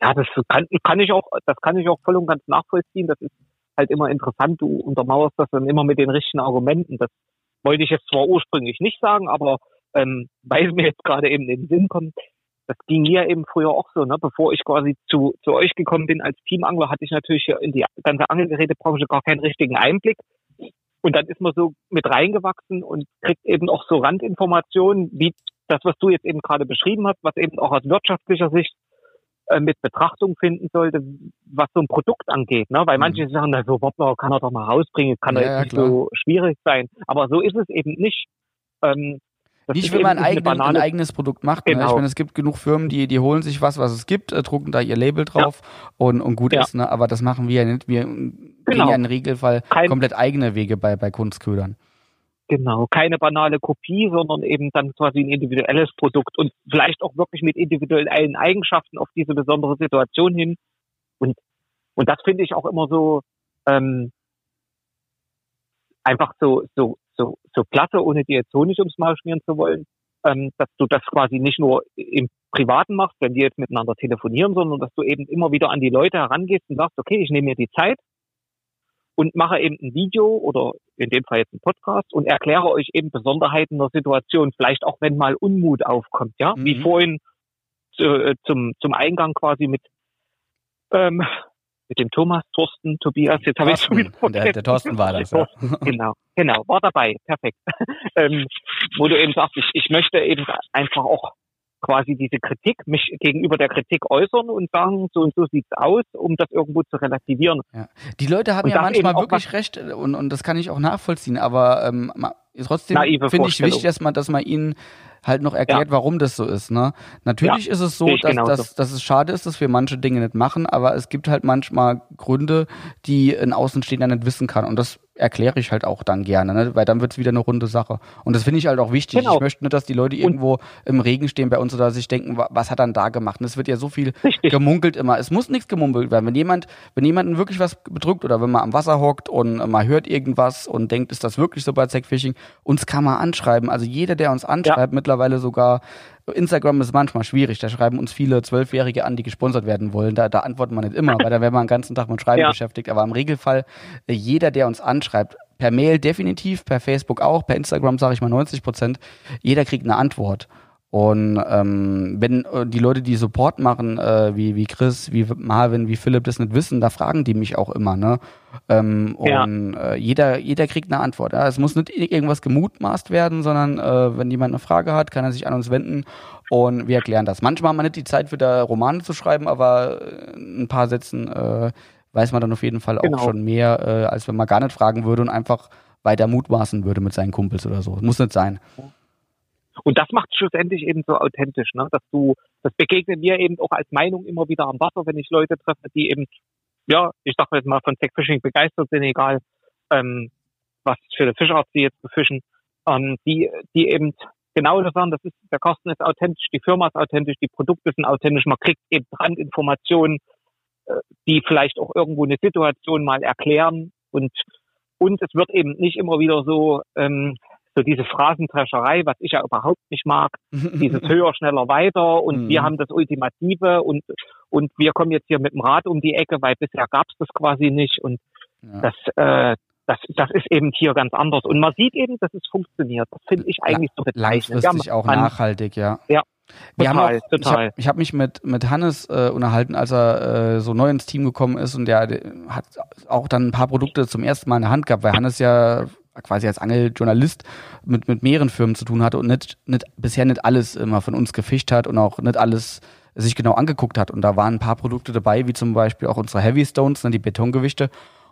Ja, das kann, kann ich auch, das kann ich auch voll und ganz nachvollziehen. Das ist halt immer interessant. Du untermauerst das dann immer mit den richtigen Argumenten. Das wollte ich jetzt zwar ursprünglich nicht sagen, aber ähm, weil es mir jetzt gerade eben in den Sinn kommt, das ging mir eben früher auch so, ne? Bevor ich quasi zu, zu euch gekommen bin als Teamangler, hatte ich natürlich in die ganze Angelgerätebranche gar keinen richtigen Einblick. Und dann ist man so mit reingewachsen und kriegt eben auch so Randinformationen, wie das, was du jetzt eben gerade beschrieben hast, was eben auch aus wirtschaftlicher Sicht äh, mit Betrachtung finden sollte, was so ein Produkt angeht. Ne? Weil mhm. manche sagen, na, so Wobbler kann er doch mal rausbringen, kann ja, doch nicht klar. so schwierig sein. Aber so ist es eben nicht. Ähm, nicht, wenn man ein, eigenen, ein, eigenes Produkt macht. Genau. Ne? Ich genau. meine, es gibt genug Firmen, die, die holen sich was, was es gibt, äh, drucken da ihr Label drauf ja. und, und gut ja. ist. Ne? Aber das machen wir ja nicht. Wir genau. gehen ja im Regelfall Kein komplett eigene Wege bei, bei Kunstködern. Genau, keine banale Kopie, sondern eben dann quasi ein individuelles Produkt und vielleicht auch wirklich mit individuellen Eigenschaften auf diese besondere Situation hin. Und, und das finde ich auch immer so ähm, einfach so, so, so, so klasse, ohne dir jetzt Honig ums Maul schmieren zu wollen, ähm, dass du das quasi nicht nur im Privaten machst, wenn die jetzt miteinander telefonieren, sondern dass du eben immer wieder an die Leute herangehst und sagst, okay, ich nehme mir die Zeit, und mache eben ein Video oder in dem Fall jetzt ein Podcast und erkläre euch eben Besonderheiten der Situation, vielleicht auch wenn mal Unmut aufkommt, ja, mhm. wie vorhin äh, zum, zum Eingang quasi mit, ähm, mit dem Thomas, Thorsten, Tobias, jetzt habe ich schon wieder vergessen. Der, der Thorsten war das. Ja. Genau, genau, war dabei, perfekt. ähm, wo du eben sagst, ich, ich möchte eben einfach auch quasi diese Kritik, mich gegenüber der Kritik äußern und sagen, so und so sieht's aus, um das irgendwo zu relativieren. Ja. Die Leute haben und ja manchmal wirklich recht und, und das kann ich auch nachvollziehen, aber ähm, trotzdem finde ich wichtig, dass man, dass man ihnen halt noch erklärt, ja. warum das so ist. Ne? Natürlich ja, ist es so, dass, dass, dass es schade ist, dass wir manche Dinge nicht machen, aber es gibt halt manchmal Gründe, die ein Außenstehender nicht wissen kann. Und das erkläre ich halt auch dann gerne, ne? weil dann wird's wieder eine runde Sache. Und das finde ich halt auch wichtig. Genau. Ich möchte nicht, dass die Leute irgendwo und im Regen stehen bei uns oder sich denken, was hat er da gemacht? Und es wird ja so viel richtig. gemunkelt immer. Es muss nichts gemunkelt werden. Wenn jemand, wenn jemanden wirklich was bedrückt oder wenn man am Wasser hockt und man hört irgendwas und denkt, ist das wirklich so bei Zack Fishing, uns kann man anschreiben. Also jeder, der uns anschreibt, ja. mittlerweile sogar Instagram ist manchmal schwierig. Da schreiben uns viele Zwölfjährige an, die gesponsert werden wollen. Da, da antwortet man nicht immer, weil da wäre man den ganzen Tag mit Schreiben ja. beschäftigt. Aber im Regelfall, äh, jeder, der uns anschreibt, per Mail definitiv, per Facebook auch, per Instagram sage ich mal 90 Prozent, jeder kriegt eine Antwort. Und ähm, wenn äh, die Leute, die Support machen, äh, wie, wie Chris, wie Marvin, wie Philipp das nicht wissen, da fragen die mich auch immer. Ne? Ähm, ja. Und äh, jeder, jeder kriegt eine Antwort. Ja? Es muss nicht irgendwas gemutmaßt werden, sondern äh, wenn jemand eine Frage hat, kann er sich an uns wenden und wir erklären das. Manchmal haben wir nicht die Zeit, wieder Romane zu schreiben, aber äh, ein paar Sätzen äh, weiß man dann auf jeden Fall genau. auch schon mehr, äh, als wenn man gar nicht fragen würde und einfach weiter mutmaßen würde mit seinen Kumpels oder so. Muss nicht sein. Und das macht schlussendlich eben so authentisch, ne? dass du, das begegnet mir eben auch als Meinung immer wieder am Wasser, wenn ich Leute treffe, die eben, ja, ich sag jetzt mal von Tech-Fishing begeistert sind, egal ähm, was für eine Fischart sie jetzt befischen, ähm, die, die eben genau das sagen, das ist, der Kosten ist authentisch, die Firma ist authentisch, die Produkte sind authentisch, man kriegt eben Randinformationen, äh, die vielleicht auch irgendwo eine Situation mal erklären. Und und es wird eben nicht immer wieder so ähm, so diese Phrasentrescherei, was ich ja überhaupt nicht mag, dieses höher, schneller, weiter und wir mhm. haben das Ultimative und, und wir kommen jetzt hier mit dem Rad um die Ecke, weil bisher gab es das quasi nicht und ja. das, äh, das, das ist eben hier ganz anders. Und man sieht eben, dass es funktioniert. Das finde ich eigentlich so bezeichnend. Langfristig ja, auch nachhaltig, ja. Ja, wir total, haben auch, total. Ich habe hab mich mit, mit Hannes äh, unterhalten, als er äh, so neu ins Team gekommen ist und der, der hat auch dann ein paar Produkte zum ersten Mal in der Hand gehabt, weil Hannes ja quasi als Angeljournalist mit, mit mehreren Firmen zu tun hatte und nicht, nicht, bisher nicht alles immer von uns gefischt hat und auch nicht alles sich genau angeguckt hat. Und da waren ein paar Produkte dabei, wie zum Beispiel auch unsere Heavy Stones, ne, die Betongewichte.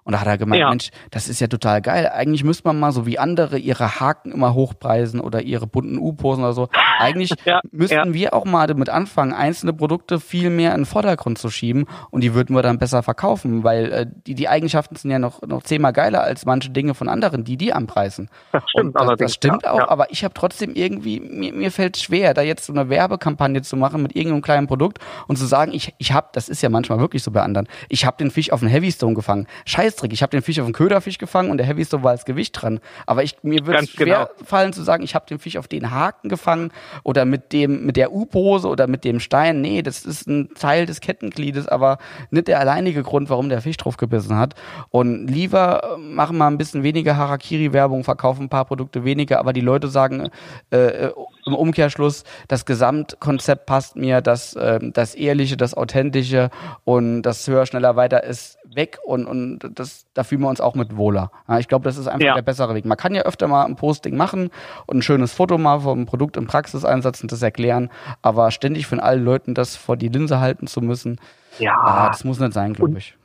Und da hat er gemeint, ja. Mensch, das ist ja total geil. Eigentlich müsste man mal so wie andere ihre Haken immer hochpreisen oder ihre bunten U-Posen oder so. Eigentlich ja, müssten ja. wir auch mal damit anfangen, einzelne Produkte viel mehr in den Vordergrund zu schieben und die würden wir dann besser verkaufen, weil äh, die, die Eigenschaften sind ja noch, noch zehnmal geiler als manche Dinge von anderen, die die anpreisen. Das stimmt, das, das stimmt auch, aber ich habe trotzdem irgendwie, mir, mir fällt schwer, da jetzt so eine Werbekampagne zu machen mit irgendeinem kleinen Produkt und zu sagen, ich, ich habe, das ist ja manchmal wirklich so bei anderen, ich habe den Fisch auf einen Heavy Stone gefangen. Scheiß Scheißdreck. Ich habe den Fisch auf den Köderfisch gefangen und der Heavy Stone war als Gewicht dran. Aber ich, mir würde es schwer genau. fallen zu sagen, ich habe den Fisch auf den Haken gefangen oder mit dem mit der U-Pose oder mit dem Stein. Nee, das ist ein Teil des Kettengliedes, aber nicht der alleinige Grund, warum der Fisch drauf gebissen hat. Und lieber äh, machen wir ein bisschen weniger Harakiri-Werbung, verkaufen ein paar Produkte weniger, aber die Leute sagen äh, äh im Umkehrschluss, das Gesamtkonzept passt mir, das, äh, das Ehrliche, das Authentische und das höher, schneller, weiter ist weg und, und das, da fühlen wir uns auch mit wohler. Ja, ich glaube, das ist einfach ja. der bessere Weg. Man kann ja öfter mal ein Posting machen und ein schönes Foto mal vom Produkt im Praxiseinsatz und das erklären, aber ständig von allen Leuten das vor die Linse halten zu müssen, ja, das muss nicht sein, glaube ich.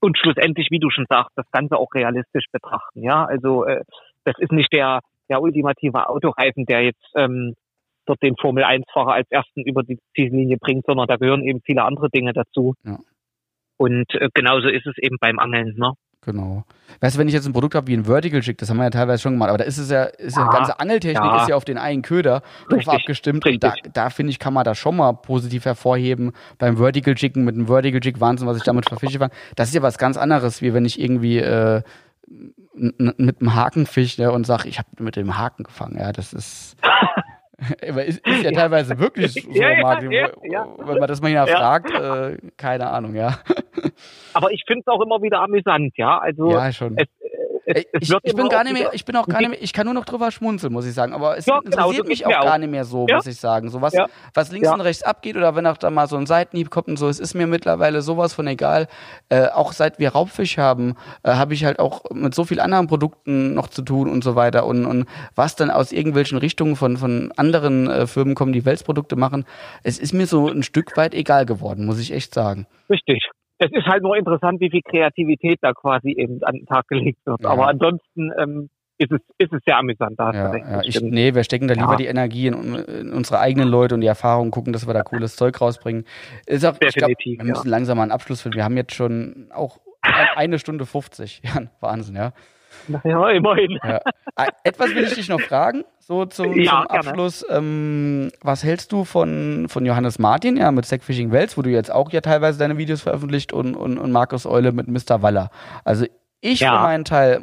Und schlussendlich, wie du schon sagst, das Ganze auch realistisch betrachten. Ja, also äh, das ist nicht der der ultimative Autoreifen, der jetzt ähm, dort den Formel 1-Fahrer als ersten über die Ziellinie bringt, sondern da gehören eben viele andere Dinge dazu. Ja. Und äh, genauso ist es eben beim Angeln, ne? Genau. Weißt du, wenn ich jetzt ein Produkt habe wie ein Vertical Jig, das haben wir ja teilweise schon gemacht, aber da ist es ja, ist ja, ja die ganze Angeltechnik ja. ist ja auf den einen Köder drauf abgestimmt richtig. und da, da finde ich, kann man das schon mal positiv hervorheben. Beim Vertical Jiggen mit einem Vertical Jig Wahnsinn, was ich damit verfische war. Das ist ja was ganz anderes, wie wenn ich irgendwie äh, mit einem Hakenfisch ne, und sage, ich habe mit dem Haken gefangen. Ja, das ist. ist, ist ja teilweise wirklich so, ja, Martin, ja, ja, wenn man das mal hinterfragt, ja. äh, keine Ahnung, ja. Aber ich finde es auch immer wieder amüsant, ja. Also ja, schon. Es, es, ich, ich bin gar nicht mehr, ich bin auch gar nicht mehr, ich kann nur noch drüber schmunzeln, muss ich sagen. Aber es ja, genau, interessiert mich auch, auch, gar nicht mehr so, ja. muss ich sagen. So was, ja. was links und rechts abgeht oder wenn auch da mal so ein Seitenhieb kommt und so, es ist mir mittlerweile sowas von egal. Äh, auch seit wir Raubfisch haben, äh, habe ich halt auch mit so vielen anderen Produkten noch zu tun und so weiter. Und, und was dann aus irgendwelchen Richtungen von, von anderen äh, Firmen kommen, die Weltprodukte machen, es ist mir so ein Stück weit egal geworden, muss ich echt sagen. Richtig es ist halt nur interessant, wie viel Kreativität da quasi eben an den Tag gelegt wird. Ja. Aber ansonsten ähm, ist es, ist es sehr amüsant. Da ja, ja. Ich, nee, wir stecken da lieber ja. die Energie in, in, unsere eigenen Leute und die Erfahrung, gucken, dass wir da cooles Zeug rausbringen. Ist auch, Definitiv, ich glaub, wir müssen langsam mal einen Abschluss finden. Wir haben jetzt schon auch eine Stunde 50. Ja, Wahnsinn, ja. Ja, immerhin. Ja. Ah, etwas will ich dich noch fragen, so zum, Ja, zum Abschluss. Ähm, was hältst du von, von Johannes Martin, ja, mit Sackfishing Wells, wo du jetzt auch ja teilweise deine Videos veröffentlicht und, und, und Markus Eule mit Mr. Waller? Also ich Ja. für meinen Teil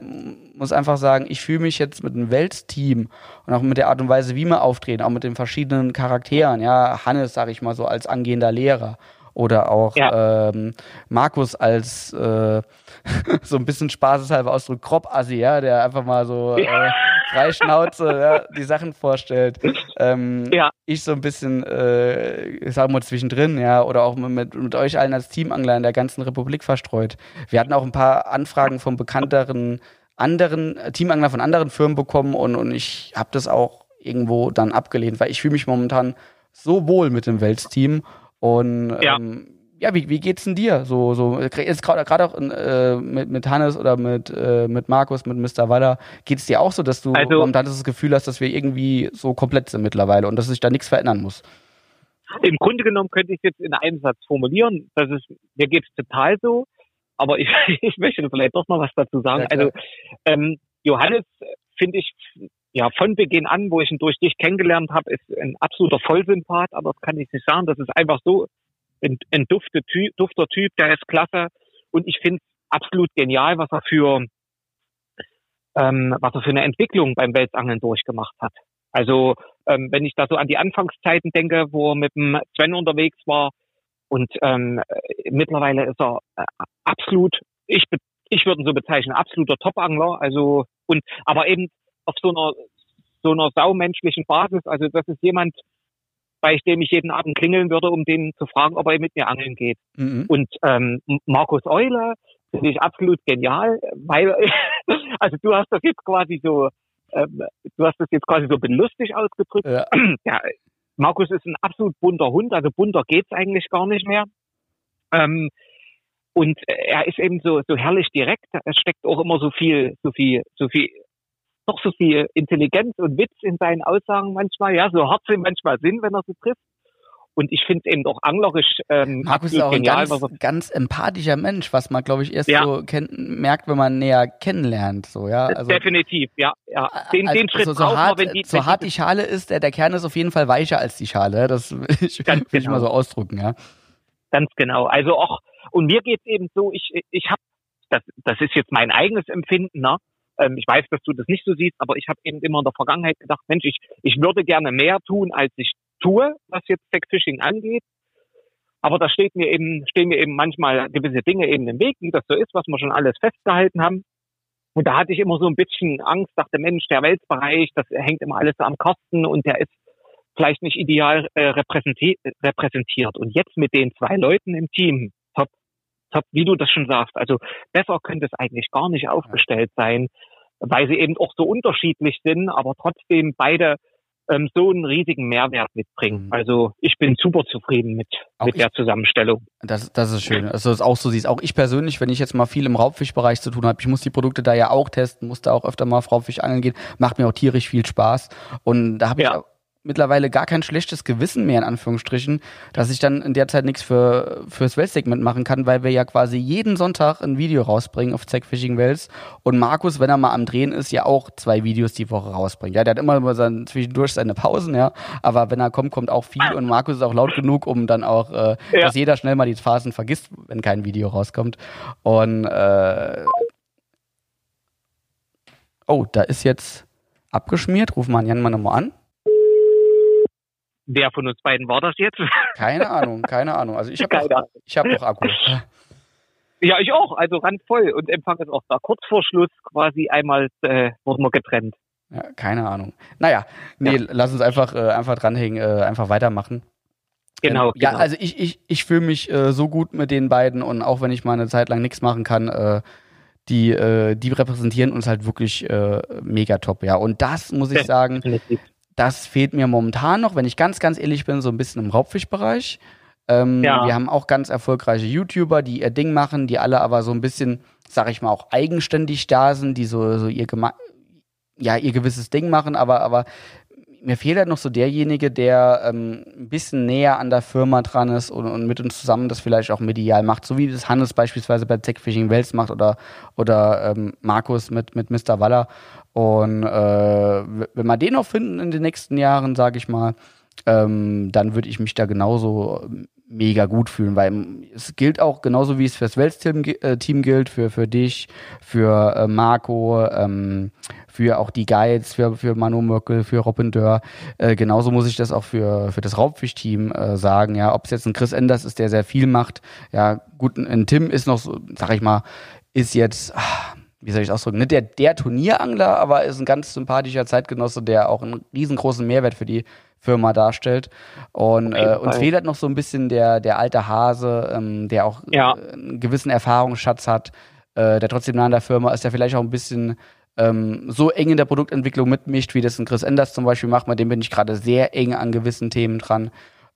muss einfach sagen, ich fühle mich jetzt mit dem Welts-Team und auch mit der Art und Weise, wie wir auftreten, auch mit den verschiedenen Charakteren, ja, Hannes, sag ich mal so, als angehender Lehrer oder auch Ja. ähm, Markus als äh, so ein bisschen spaßeshalber Ausdruck Kropassi, ja, der einfach mal so äh, frei Schnauze ja, die Sachen vorstellt. Ähm, Ja. Ich so ein bisschen, äh, ich sag mal zwischendrin, ja, oder auch mit, mit euch allen als Teamangler in der ganzen Republik verstreut. Wir hatten auch ein paar Anfragen von bekannteren anderen äh, Teamangler von anderen Firmen bekommen und, und ich habe das auch irgendwo dann abgelehnt, weil ich fühle mich momentan so wohl mit dem Weltsteam und Ja. ähm, ja, wie, wie geht's denn dir? So, so jetzt gerade auch äh, mit, mit Hannes oder mit, äh, mit Markus, mit Mr. Waller, geht's dir auch so, dass du Also- momentan das Gefühl hast, dass wir irgendwie so komplett sind mittlerweile und dass sich da nichts verändern muss? Im Grunde genommen könnte ich es jetzt in einem Satz formulieren. Das ist, mir geht's total so. Aber ich, ich möchte vielleicht doch noch was dazu sagen. Ja, also ähm, Johannes finde ich ja von Beginn an, wo ich ihn durch dich kennengelernt habe, ist ein absoluter Vollsympath. Aber das kann ich nicht sagen. Das ist einfach so ein, ein dufte Typ, dufter Typ, der ist klasse. Und ich finde es absolut genial, was er für ähm, was er für eine Entwicklung beim Welsangeln durchgemacht hat. Also ähm, wenn ich da so an die Anfangszeiten denke, wo er mit dem Sven unterwegs war und ähm, äh, mittlerweile ist er äh, absolut, ich ich würde ihn so bezeichnen, absoluter Topangler. Also und aber eben auf so einer so einer saumenschlichen Basis. Also das ist jemand, bei dem ich jeden Abend klingeln würde, um den zu fragen, ob er mit mir angeln geht. Mhm. Und ähm, Markus Euler finde ich absolut genial, weil also du hast das jetzt quasi so, ähm, du hast das jetzt quasi so belustig ausgedrückt. Ja. Ja, Markus ist ein absolut bunter Hund, also bunter geht's eigentlich gar nicht mehr. Ähm, und er ist eben so so herrlich direkt. Er steckt auch immer so viel, so viel, so viel, doch so viel Intelligenz und Witz in seinen Aussagen manchmal. Ja, so hart sie manchmal sind, wenn er sie trifft. Und ich finde eben auch anglerisch ähm, Markus ist auch ein genial, ganz, was er ganz empathischer Mensch, was man, glaube ich, erst Ja. so kenn merkt, wenn man näher kennenlernt. So, ja? also, Definitiv, ja. ja. Den, also, den Schritt so, so, braucht hart, man, wenn die, so hart die, Schale ist, der, der Kern ist auf jeden Fall weicher als die Schale. Das will ich, Ganz will ich genau. mal so ausdrücken, ja. Ganz genau. Also auch, und mir geht's eben so, ich, ich habe, das, das ist jetzt mein eigenes Empfinden, ne? Ähm, ich weiß, dass du das nicht so siehst, aber ich habe eben immer in der Vergangenheit gedacht, Mensch, ich, ich würde gerne mehr tun, als ich tue, was jetzt Sex-Fishing angeht. Aber da steht mir eben, stehen mir eben manchmal gewisse Dinge eben im Weg, wie das so ist, was wir schon alles festgehalten haben. Und da hatte ich immer so ein bisschen Angst, dachte, Mensch, der Weltbereich, das hängt immer alles so am Kosten und der ist vielleicht nicht ideal äh, repräsenti repräsentiert. Und jetzt mit den zwei Leuten im Team, top, wie du das schon sagst. Also besser könnte es eigentlich gar nicht aufgestellt sein, weil sie eben auch so unterschiedlich sind, aber trotzdem beide ähm, so einen riesigen Mehrwert mitbringen. Mhm. Also ich bin super zufrieden mit, Auch mit ich- der Zusammenstellung. Das, das ist schön. Also das auch so siehst. Auch ich persönlich, wenn ich jetzt mal viel im Raubfischbereich zu tun habe, ich muss die Produkte da ja auch testen, muss da auch öfter mal auf Raubfisch angeln gehen, macht mir auch tierisch viel Spaß. Und da habe ich Ja. auch mittlerweile gar kein schlechtes Gewissen mehr, in Anführungsstrichen, dass ich dann in der Zeit nichts für, fürs Weltsegment machen kann, weil wir ja quasi jeden Sonntag ein Video rausbringen auf Zack Fishing Wells. Und Markus, wenn er mal am Drehen ist, ja auch zwei Videos die Woche rausbringt. Ja, der hat immer sein, zwischendurch seine Pausen, ja. Aber wenn er kommt, kommt auch viel und Markus ist auch laut genug, um dann auch, äh, Ja. dass jeder schnell mal die Phasen vergisst, wenn kein Video rauskommt. Und äh, oh, da ist jetzt abgeschmiert. Ruf mal Jan mal nochmal an. Wer von uns beiden war das jetzt? Keine Ahnung, keine Ahnung. Also ich habe noch, ich hab noch Akku. Ja, ich auch. Also randvoll. Und Empfang ist auch da. Kurz vor Schluss quasi einmal äh, wurden wir getrennt. Ja, keine Ahnung. Naja, nee, lass uns einfach, äh, einfach dranhängen, äh, einfach weitermachen. Genau. Ähm, ja, genau. also ich, ich, ich fühle mich äh, so gut mit den beiden und auch wenn ich mal eine Zeit lang nichts machen kann, äh, die, äh, die repräsentieren uns halt wirklich mega top, ja. Und das muss ich sagen, Definitiv. Das fehlt mir momentan noch, wenn ich ganz, ganz ehrlich bin, so ein bisschen im Raubfischbereich. Ähm, Ja. Wir haben auch ganz erfolgreiche YouTuber, die ihr Ding machen, die alle aber so ein bisschen, sag ich mal, auch eigenständig da sind, die so, so ihr, ja, ihr gewisses Ding machen, aber, aber mir fehlt halt noch so derjenige, der ähm, ein bisschen näher an der Firma dran ist und, und, mit uns zusammen das vielleicht auch medial macht, so wie das Hannes beispielsweise bei Tech Fishing Wels macht oder, oder ähm, Markus mit, mit Mr. Waller. Und äh, wenn wir den noch finden in den nächsten Jahren, sage ich mal, ähm, dann würde ich mich da genauso mega gut fühlen, weil es gilt auch genauso wie es fürs Weltsteam äh, Team gilt, für, für dich, für äh, Marco, ähm, für auch die Guides, für, für Manu Möckel, für Robin Dörr. Äh, genauso muss ich das auch für, für das Raubfisch-Team äh, sagen. Ja, ob es jetzt ein Chris Enders ist, der sehr viel macht. Ja, gut, ein Tim ist noch so, sag ich mal, ist jetzt, ach, wie soll ich ausdrücken, nicht der, der Turnierangler, aber ist ein ganz sympathischer Zeitgenosse, der auch einen riesengroßen Mehrwert für die Firma darstellt. Und äh, uns fehlt halt noch so ein bisschen der, der alte Hase, ähm, der auch ja. äh, einen gewissen Erfahrungsschatz hat, äh, der trotzdem nah an der Firma ist, der vielleicht auch ein bisschen ähm, so eng in der Produktentwicklung mitmischt, wie das ein Chris Enders zum Beispiel macht. Mit dem bin ich gerade sehr eng an gewissen Themen dran.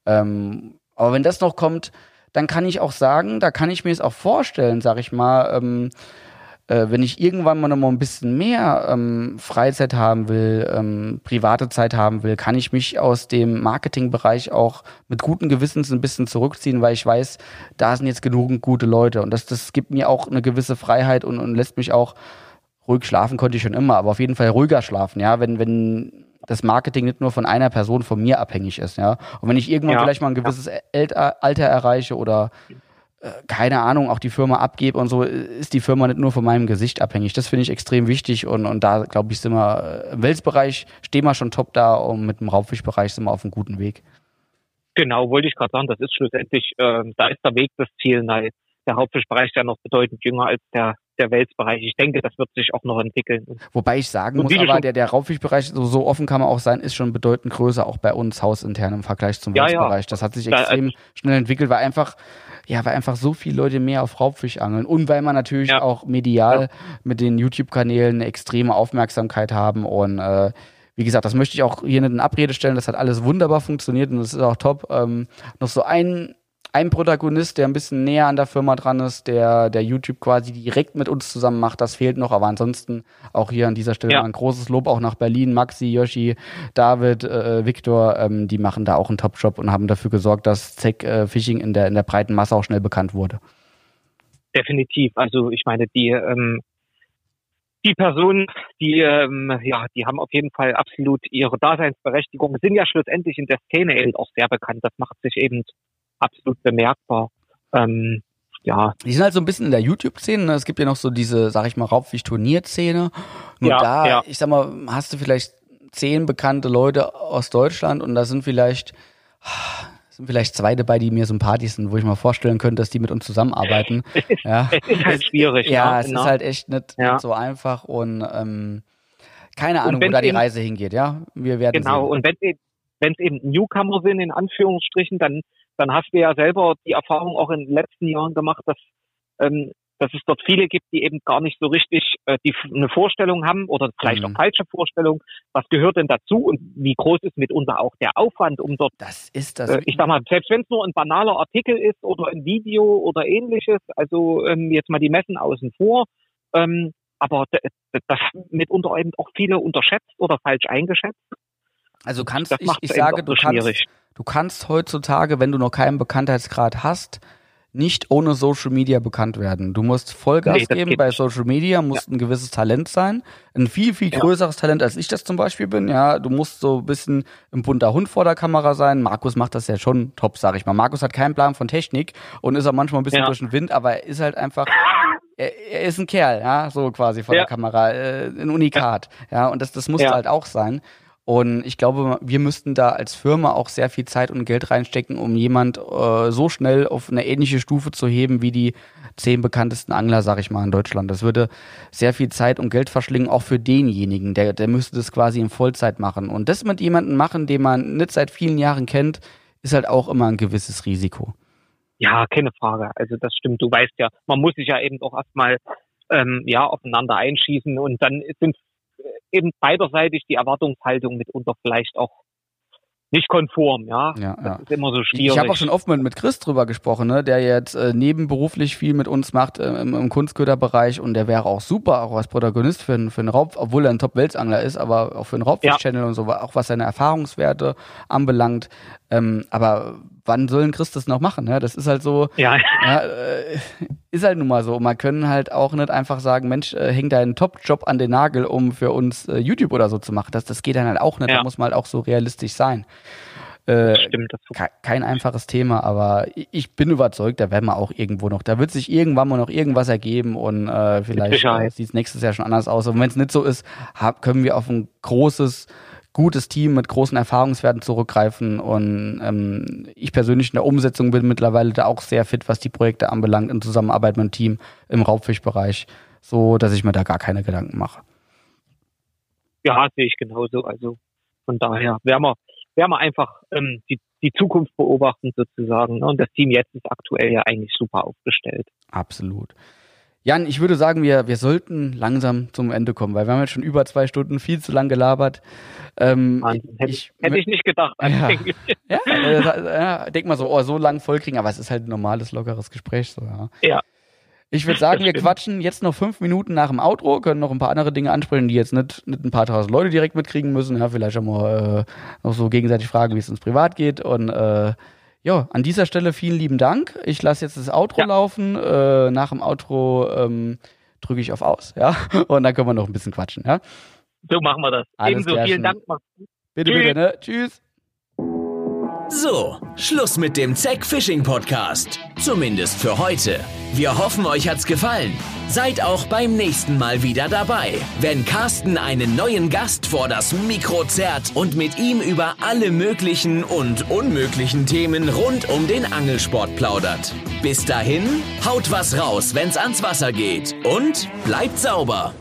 Ähm, aber wenn das noch kommt, dann kann ich auch sagen, da kann ich mir es auch vorstellen, sag ich mal, ähm, äh, wenn ich irgendwann mal noch mal ein bisschen mehr ähm, Freizeit haben will, ähm, private Zeit haben will, kann ich mich aus dem Marketingbereich auch mit guten Gewissens ein bisschen zurückziehen, weil ich weiß, da sind jetzt genügend gute Leute und das, das gibt mir auch eine gewisse Freiheit und, und lässt mich auch ruhig schlafen konnte ich schon immer, aber auf jeden Fall ruhiger schlafen, ja, wenn, wenn das Marketing nicht nur von einer Person von mir abhängig ist, ja. Und wenn ich irgendwann ja. vielleicht mal ein gewisses. Alter erreiche oder keine Ahnung, auch die Firma abgebe und so, ist die Firma nicht nur von meinem Gesicht abhängig. Das finde ich extrem wichtig und, und da, glaube ich, sind wir äh, im Welsbereich stehen wir schon top da und mit dem Raubfischbereich sind wir auf einem guten Weg. Genau, wollte ich gerade sagen, das ist schlussendlich, äh, da ist der Weg das Ziel. Nein, der Hauptfischbereich ist ja noch bedeutend jünger als der der Welsbereich. Ich denke, das wird sich auch noch entwickeln. Wobei ich sagen muss, aber der, der Raubfischbereich, so, so offen kann man auch sein, ist schon bedeutend größer, auch bei uns hausintern im Vergleich zum ja, Welsbereich. Ja. Das hat sich extrem da, schnell entwickelt, weil einfach ja, weil einfach so viele Leute mehr auf Raubfisch angeln und weil man natürlich ja. auch medial ja. mit den YouTube-Kanälen eine extreme Aufmerksamkeit haben und äh, wie gesagt, das möchte ich auch hier nicht in Abrede stellen. Das hat alles wunderbar funktioniert und das ist auch top. Ähm, noch so ein ein Protagonist, der ein bisschen näher an der Firma dran ist, der, der YouTube quasi direkt mit uns zusammen macht, das fehlt noch. Aber ansonsten auch hier an dieser Stelle ja. ein großes Lob auch nach Berlin. Maxi, Yoshi, David, äh, Viktor, ähm, die machen da auch einen Top-Job und haben dafür gesorgt, dass Zack äh, Fishing in der, in der breiten Masse auch schnell bekannt wurde. Definitiv. Also ich meine, die, ähm, die Personen, die, ähm, ja, die haben auf jeden Fall absolut ihre Daseinsberechtigung, sind ja schlussendlich in der Szene eben auch sehr bekannt. Das macht sich eben absolut bemerkbar. Ähm, ja. Die sind halt so ein bisschen in der YouTube-Szene. Ne? Es gibt ja noch so diese, sag ich mal, Raubfisch-Turnier-Szene. Nur ja, da, ja. ich sag mal, hast du vielleicht zehn bekannte Leute aus Deutschland und da sind vielleicht, sind vielleicht zwei dabei, die mir sympathisch sind, wo ich mir vorstellen könnte, dass die mit uns zusammenarbeiten. ja. Es ist halt schwierig. Ja, ne? es genau. ist halt echt nicht, ja. so einfach und ähm, keine Ahnung, wo da die Reise hingeht, ja. Wir werden Genau, sehen. und wenn wenn es eben Newcomer sind, in Anführungsstrichen, dann dann hast du ja selber die Erfahrung auch in den letzten Jahren gemacht, dass, ähm, dass es dort viele gibt, die eben gar nicht so richtig äh, die, eine Vorstellung haben oder vielleicht mhm. auch falsche Vorstellung, was gehört denn dazu und wie groß ist mitunter auch der Aufwand, um dort, das ist das. Äh, ich sag mal, selbst wenn es nur ein banaler Artikel ist oder ein Video oder ähnliches, also ähm, jetzt mal die Messen außen vor, ähm, aber das mitunter eben auch viele unterschätzt oder falsch eingeschätzt. Also kannst ich, ich sage, du kannst, du kannst heutzutage, wenn du noch keinen Bekanntheitsgrad hast, nicht ohne Social Media bekannt werden. Du musst Vollgas nee, geben bei Social Media, musst ja. ein gewisses Talent sein. Ein viel, viel größeres ja. Talent, als ich das zum Beispiel bin. Ja, du musst so ein bisschen ein bunter Hund vor der Kamera sein. Markus macht das ja schon top, sag ich mal. Markus hat keinen Plan von Technik und ist auch manchmal ein bisschen ja. durch den Wind, aber er ist halt einfach, er, er ist ein Kerl, ja, so quasi vor der Kamera, äh, ein Unikat. Ja, und das, das muss halt auch sein. Und ich glaube, wir müssten da als Firma auch sehr viel Zeit und Geld reinstecken, um jemand äh, so schnell auf eine ähnliche Stufe zu heben wie die zehn bekanntesten Angler, sag ich mal, in Deutschland. Das würde sehr viel Zeit und Geld verschlingen, auch für denjenigen. Der, der müsste das quasi in Vollzeit machen. Und das mit jemandem machen, den man nicht seit vielen Jahren kennt, ist halt auch immer ein gewisses Risiko. Ja, keine Frage. Also das stimmt. Du weißt ja, man muss sich ja eben auch erstmal ähm, ja, aufeinander einschießen und dann sind eben beiderseitig die Erwartungshaltung mitunter vielleicht auch nicht konform, ja. Ja, das ja. ist immer so schwierig. Ich habe auch schon oft mit, mit Chris drüber gesprochen, ne, der jetzt äh, nebenberuflich viel mit uns macht äh, im, im Kunstköderbereich und der wäre auch super, auch als Protagonist für, einen- für einen Raub, obwohl er ein Top-Weltsangler ist, aber auch für einen Raubfisch-Channel und so, auch was seine Erfahrungswerte anbelangt. Ähm, aber wann soll ein Chris das noch machen? Ne? Das ist halt so, ja, ja, äh, ist halt nun mal so. Man können halt auch nicht einfach sagen, Mensch, äh, häng deinen Top-Job an den Nagel, um für uns äh, YouTube oder so zu machen. Das, das geht dann halt auch nicht. Da Ja. muss man halt auch so realistisch sein. Äh, stimmt. Das ke- kein einfaches Thema, aber ich- bin überzeugt, da werden wir auch irgendwo noch, da wird sich irgendwann mal noch irgendwas ergeben und äh, vielleicht äh, sieht es nächstes Jahr schon anders aus. Und wenn es nicht so ist, hab, können wir auf ein großes, gutes Team mit großen Erfahrungswerten zurückgreifen und ähm, ich persönlich in der Umsetzung bin mittlerweile da auch sehr fit, was die Projekte anbelangt, in Zusammenarbeit mit dem Team im Raubfischbereich, so dass ich mir da gar keine Gedanken mache. ja, sehe ich genauso. Also von daher werden wir, wir einfach ähm, die, die Zukunft beobachten sozusagen. Ne? Und das Team jetzt ist aktuell ja eigentlich super aufgestellt. Absolut. Jan, ich würde sagen, wir, wir sollten langsam zum Ende kommen, weil wir haben jetzt schon über zwei Stunden viel zu lang gelabert. Ähm, Wahnsinn. Hätte, ich, hätte ich nicht gedacht. Ja. ja, äh, ja, denk mal so, oh, so lang vollkriegen, aber es ist halt ein normales, lockeres Gespräch. So, ja. Ja. Ich würde sagen, wir quatschen jetzt noch fünf Minuten nach dem Outro, können noch ein paar andere Dinge ansprechen, die jetzt nicht, nicht ein paar tausend Leute direkt mitkriegen müssen. Ja, vielleicht auch mal äh, noch so gegenseitig fragen, wie es uns privat geht. Und äh, ja, an dieser Stelle vielen lieben Dank. Ich lasse jetzt das Outro Ja. laufen. Äh, nach dem Outro ähm, drücke ich auf Aus, ja. Und dann können wir noch ein bisschen quatschen, ja. So machen wir das. Alles Ebenso vielen. Dank. Bitte, Tschüss. bitte, ne? Tschüss. So, Schluss mit dem Zack Fishing Podcast. Zumindest für heute. Wir hoffen, euch hat's gefallen. Seid auch beim nächsten Mal wieder dabei, wenn Carsten einen neuen Gast vor das Mikro zerrt und mit ihm über alle möglichen und unmöglichen Themen rund um den Angelsport plaudert. Bis dahin, haut was raus, wenn's ans Wasser geht und bleibt sauber.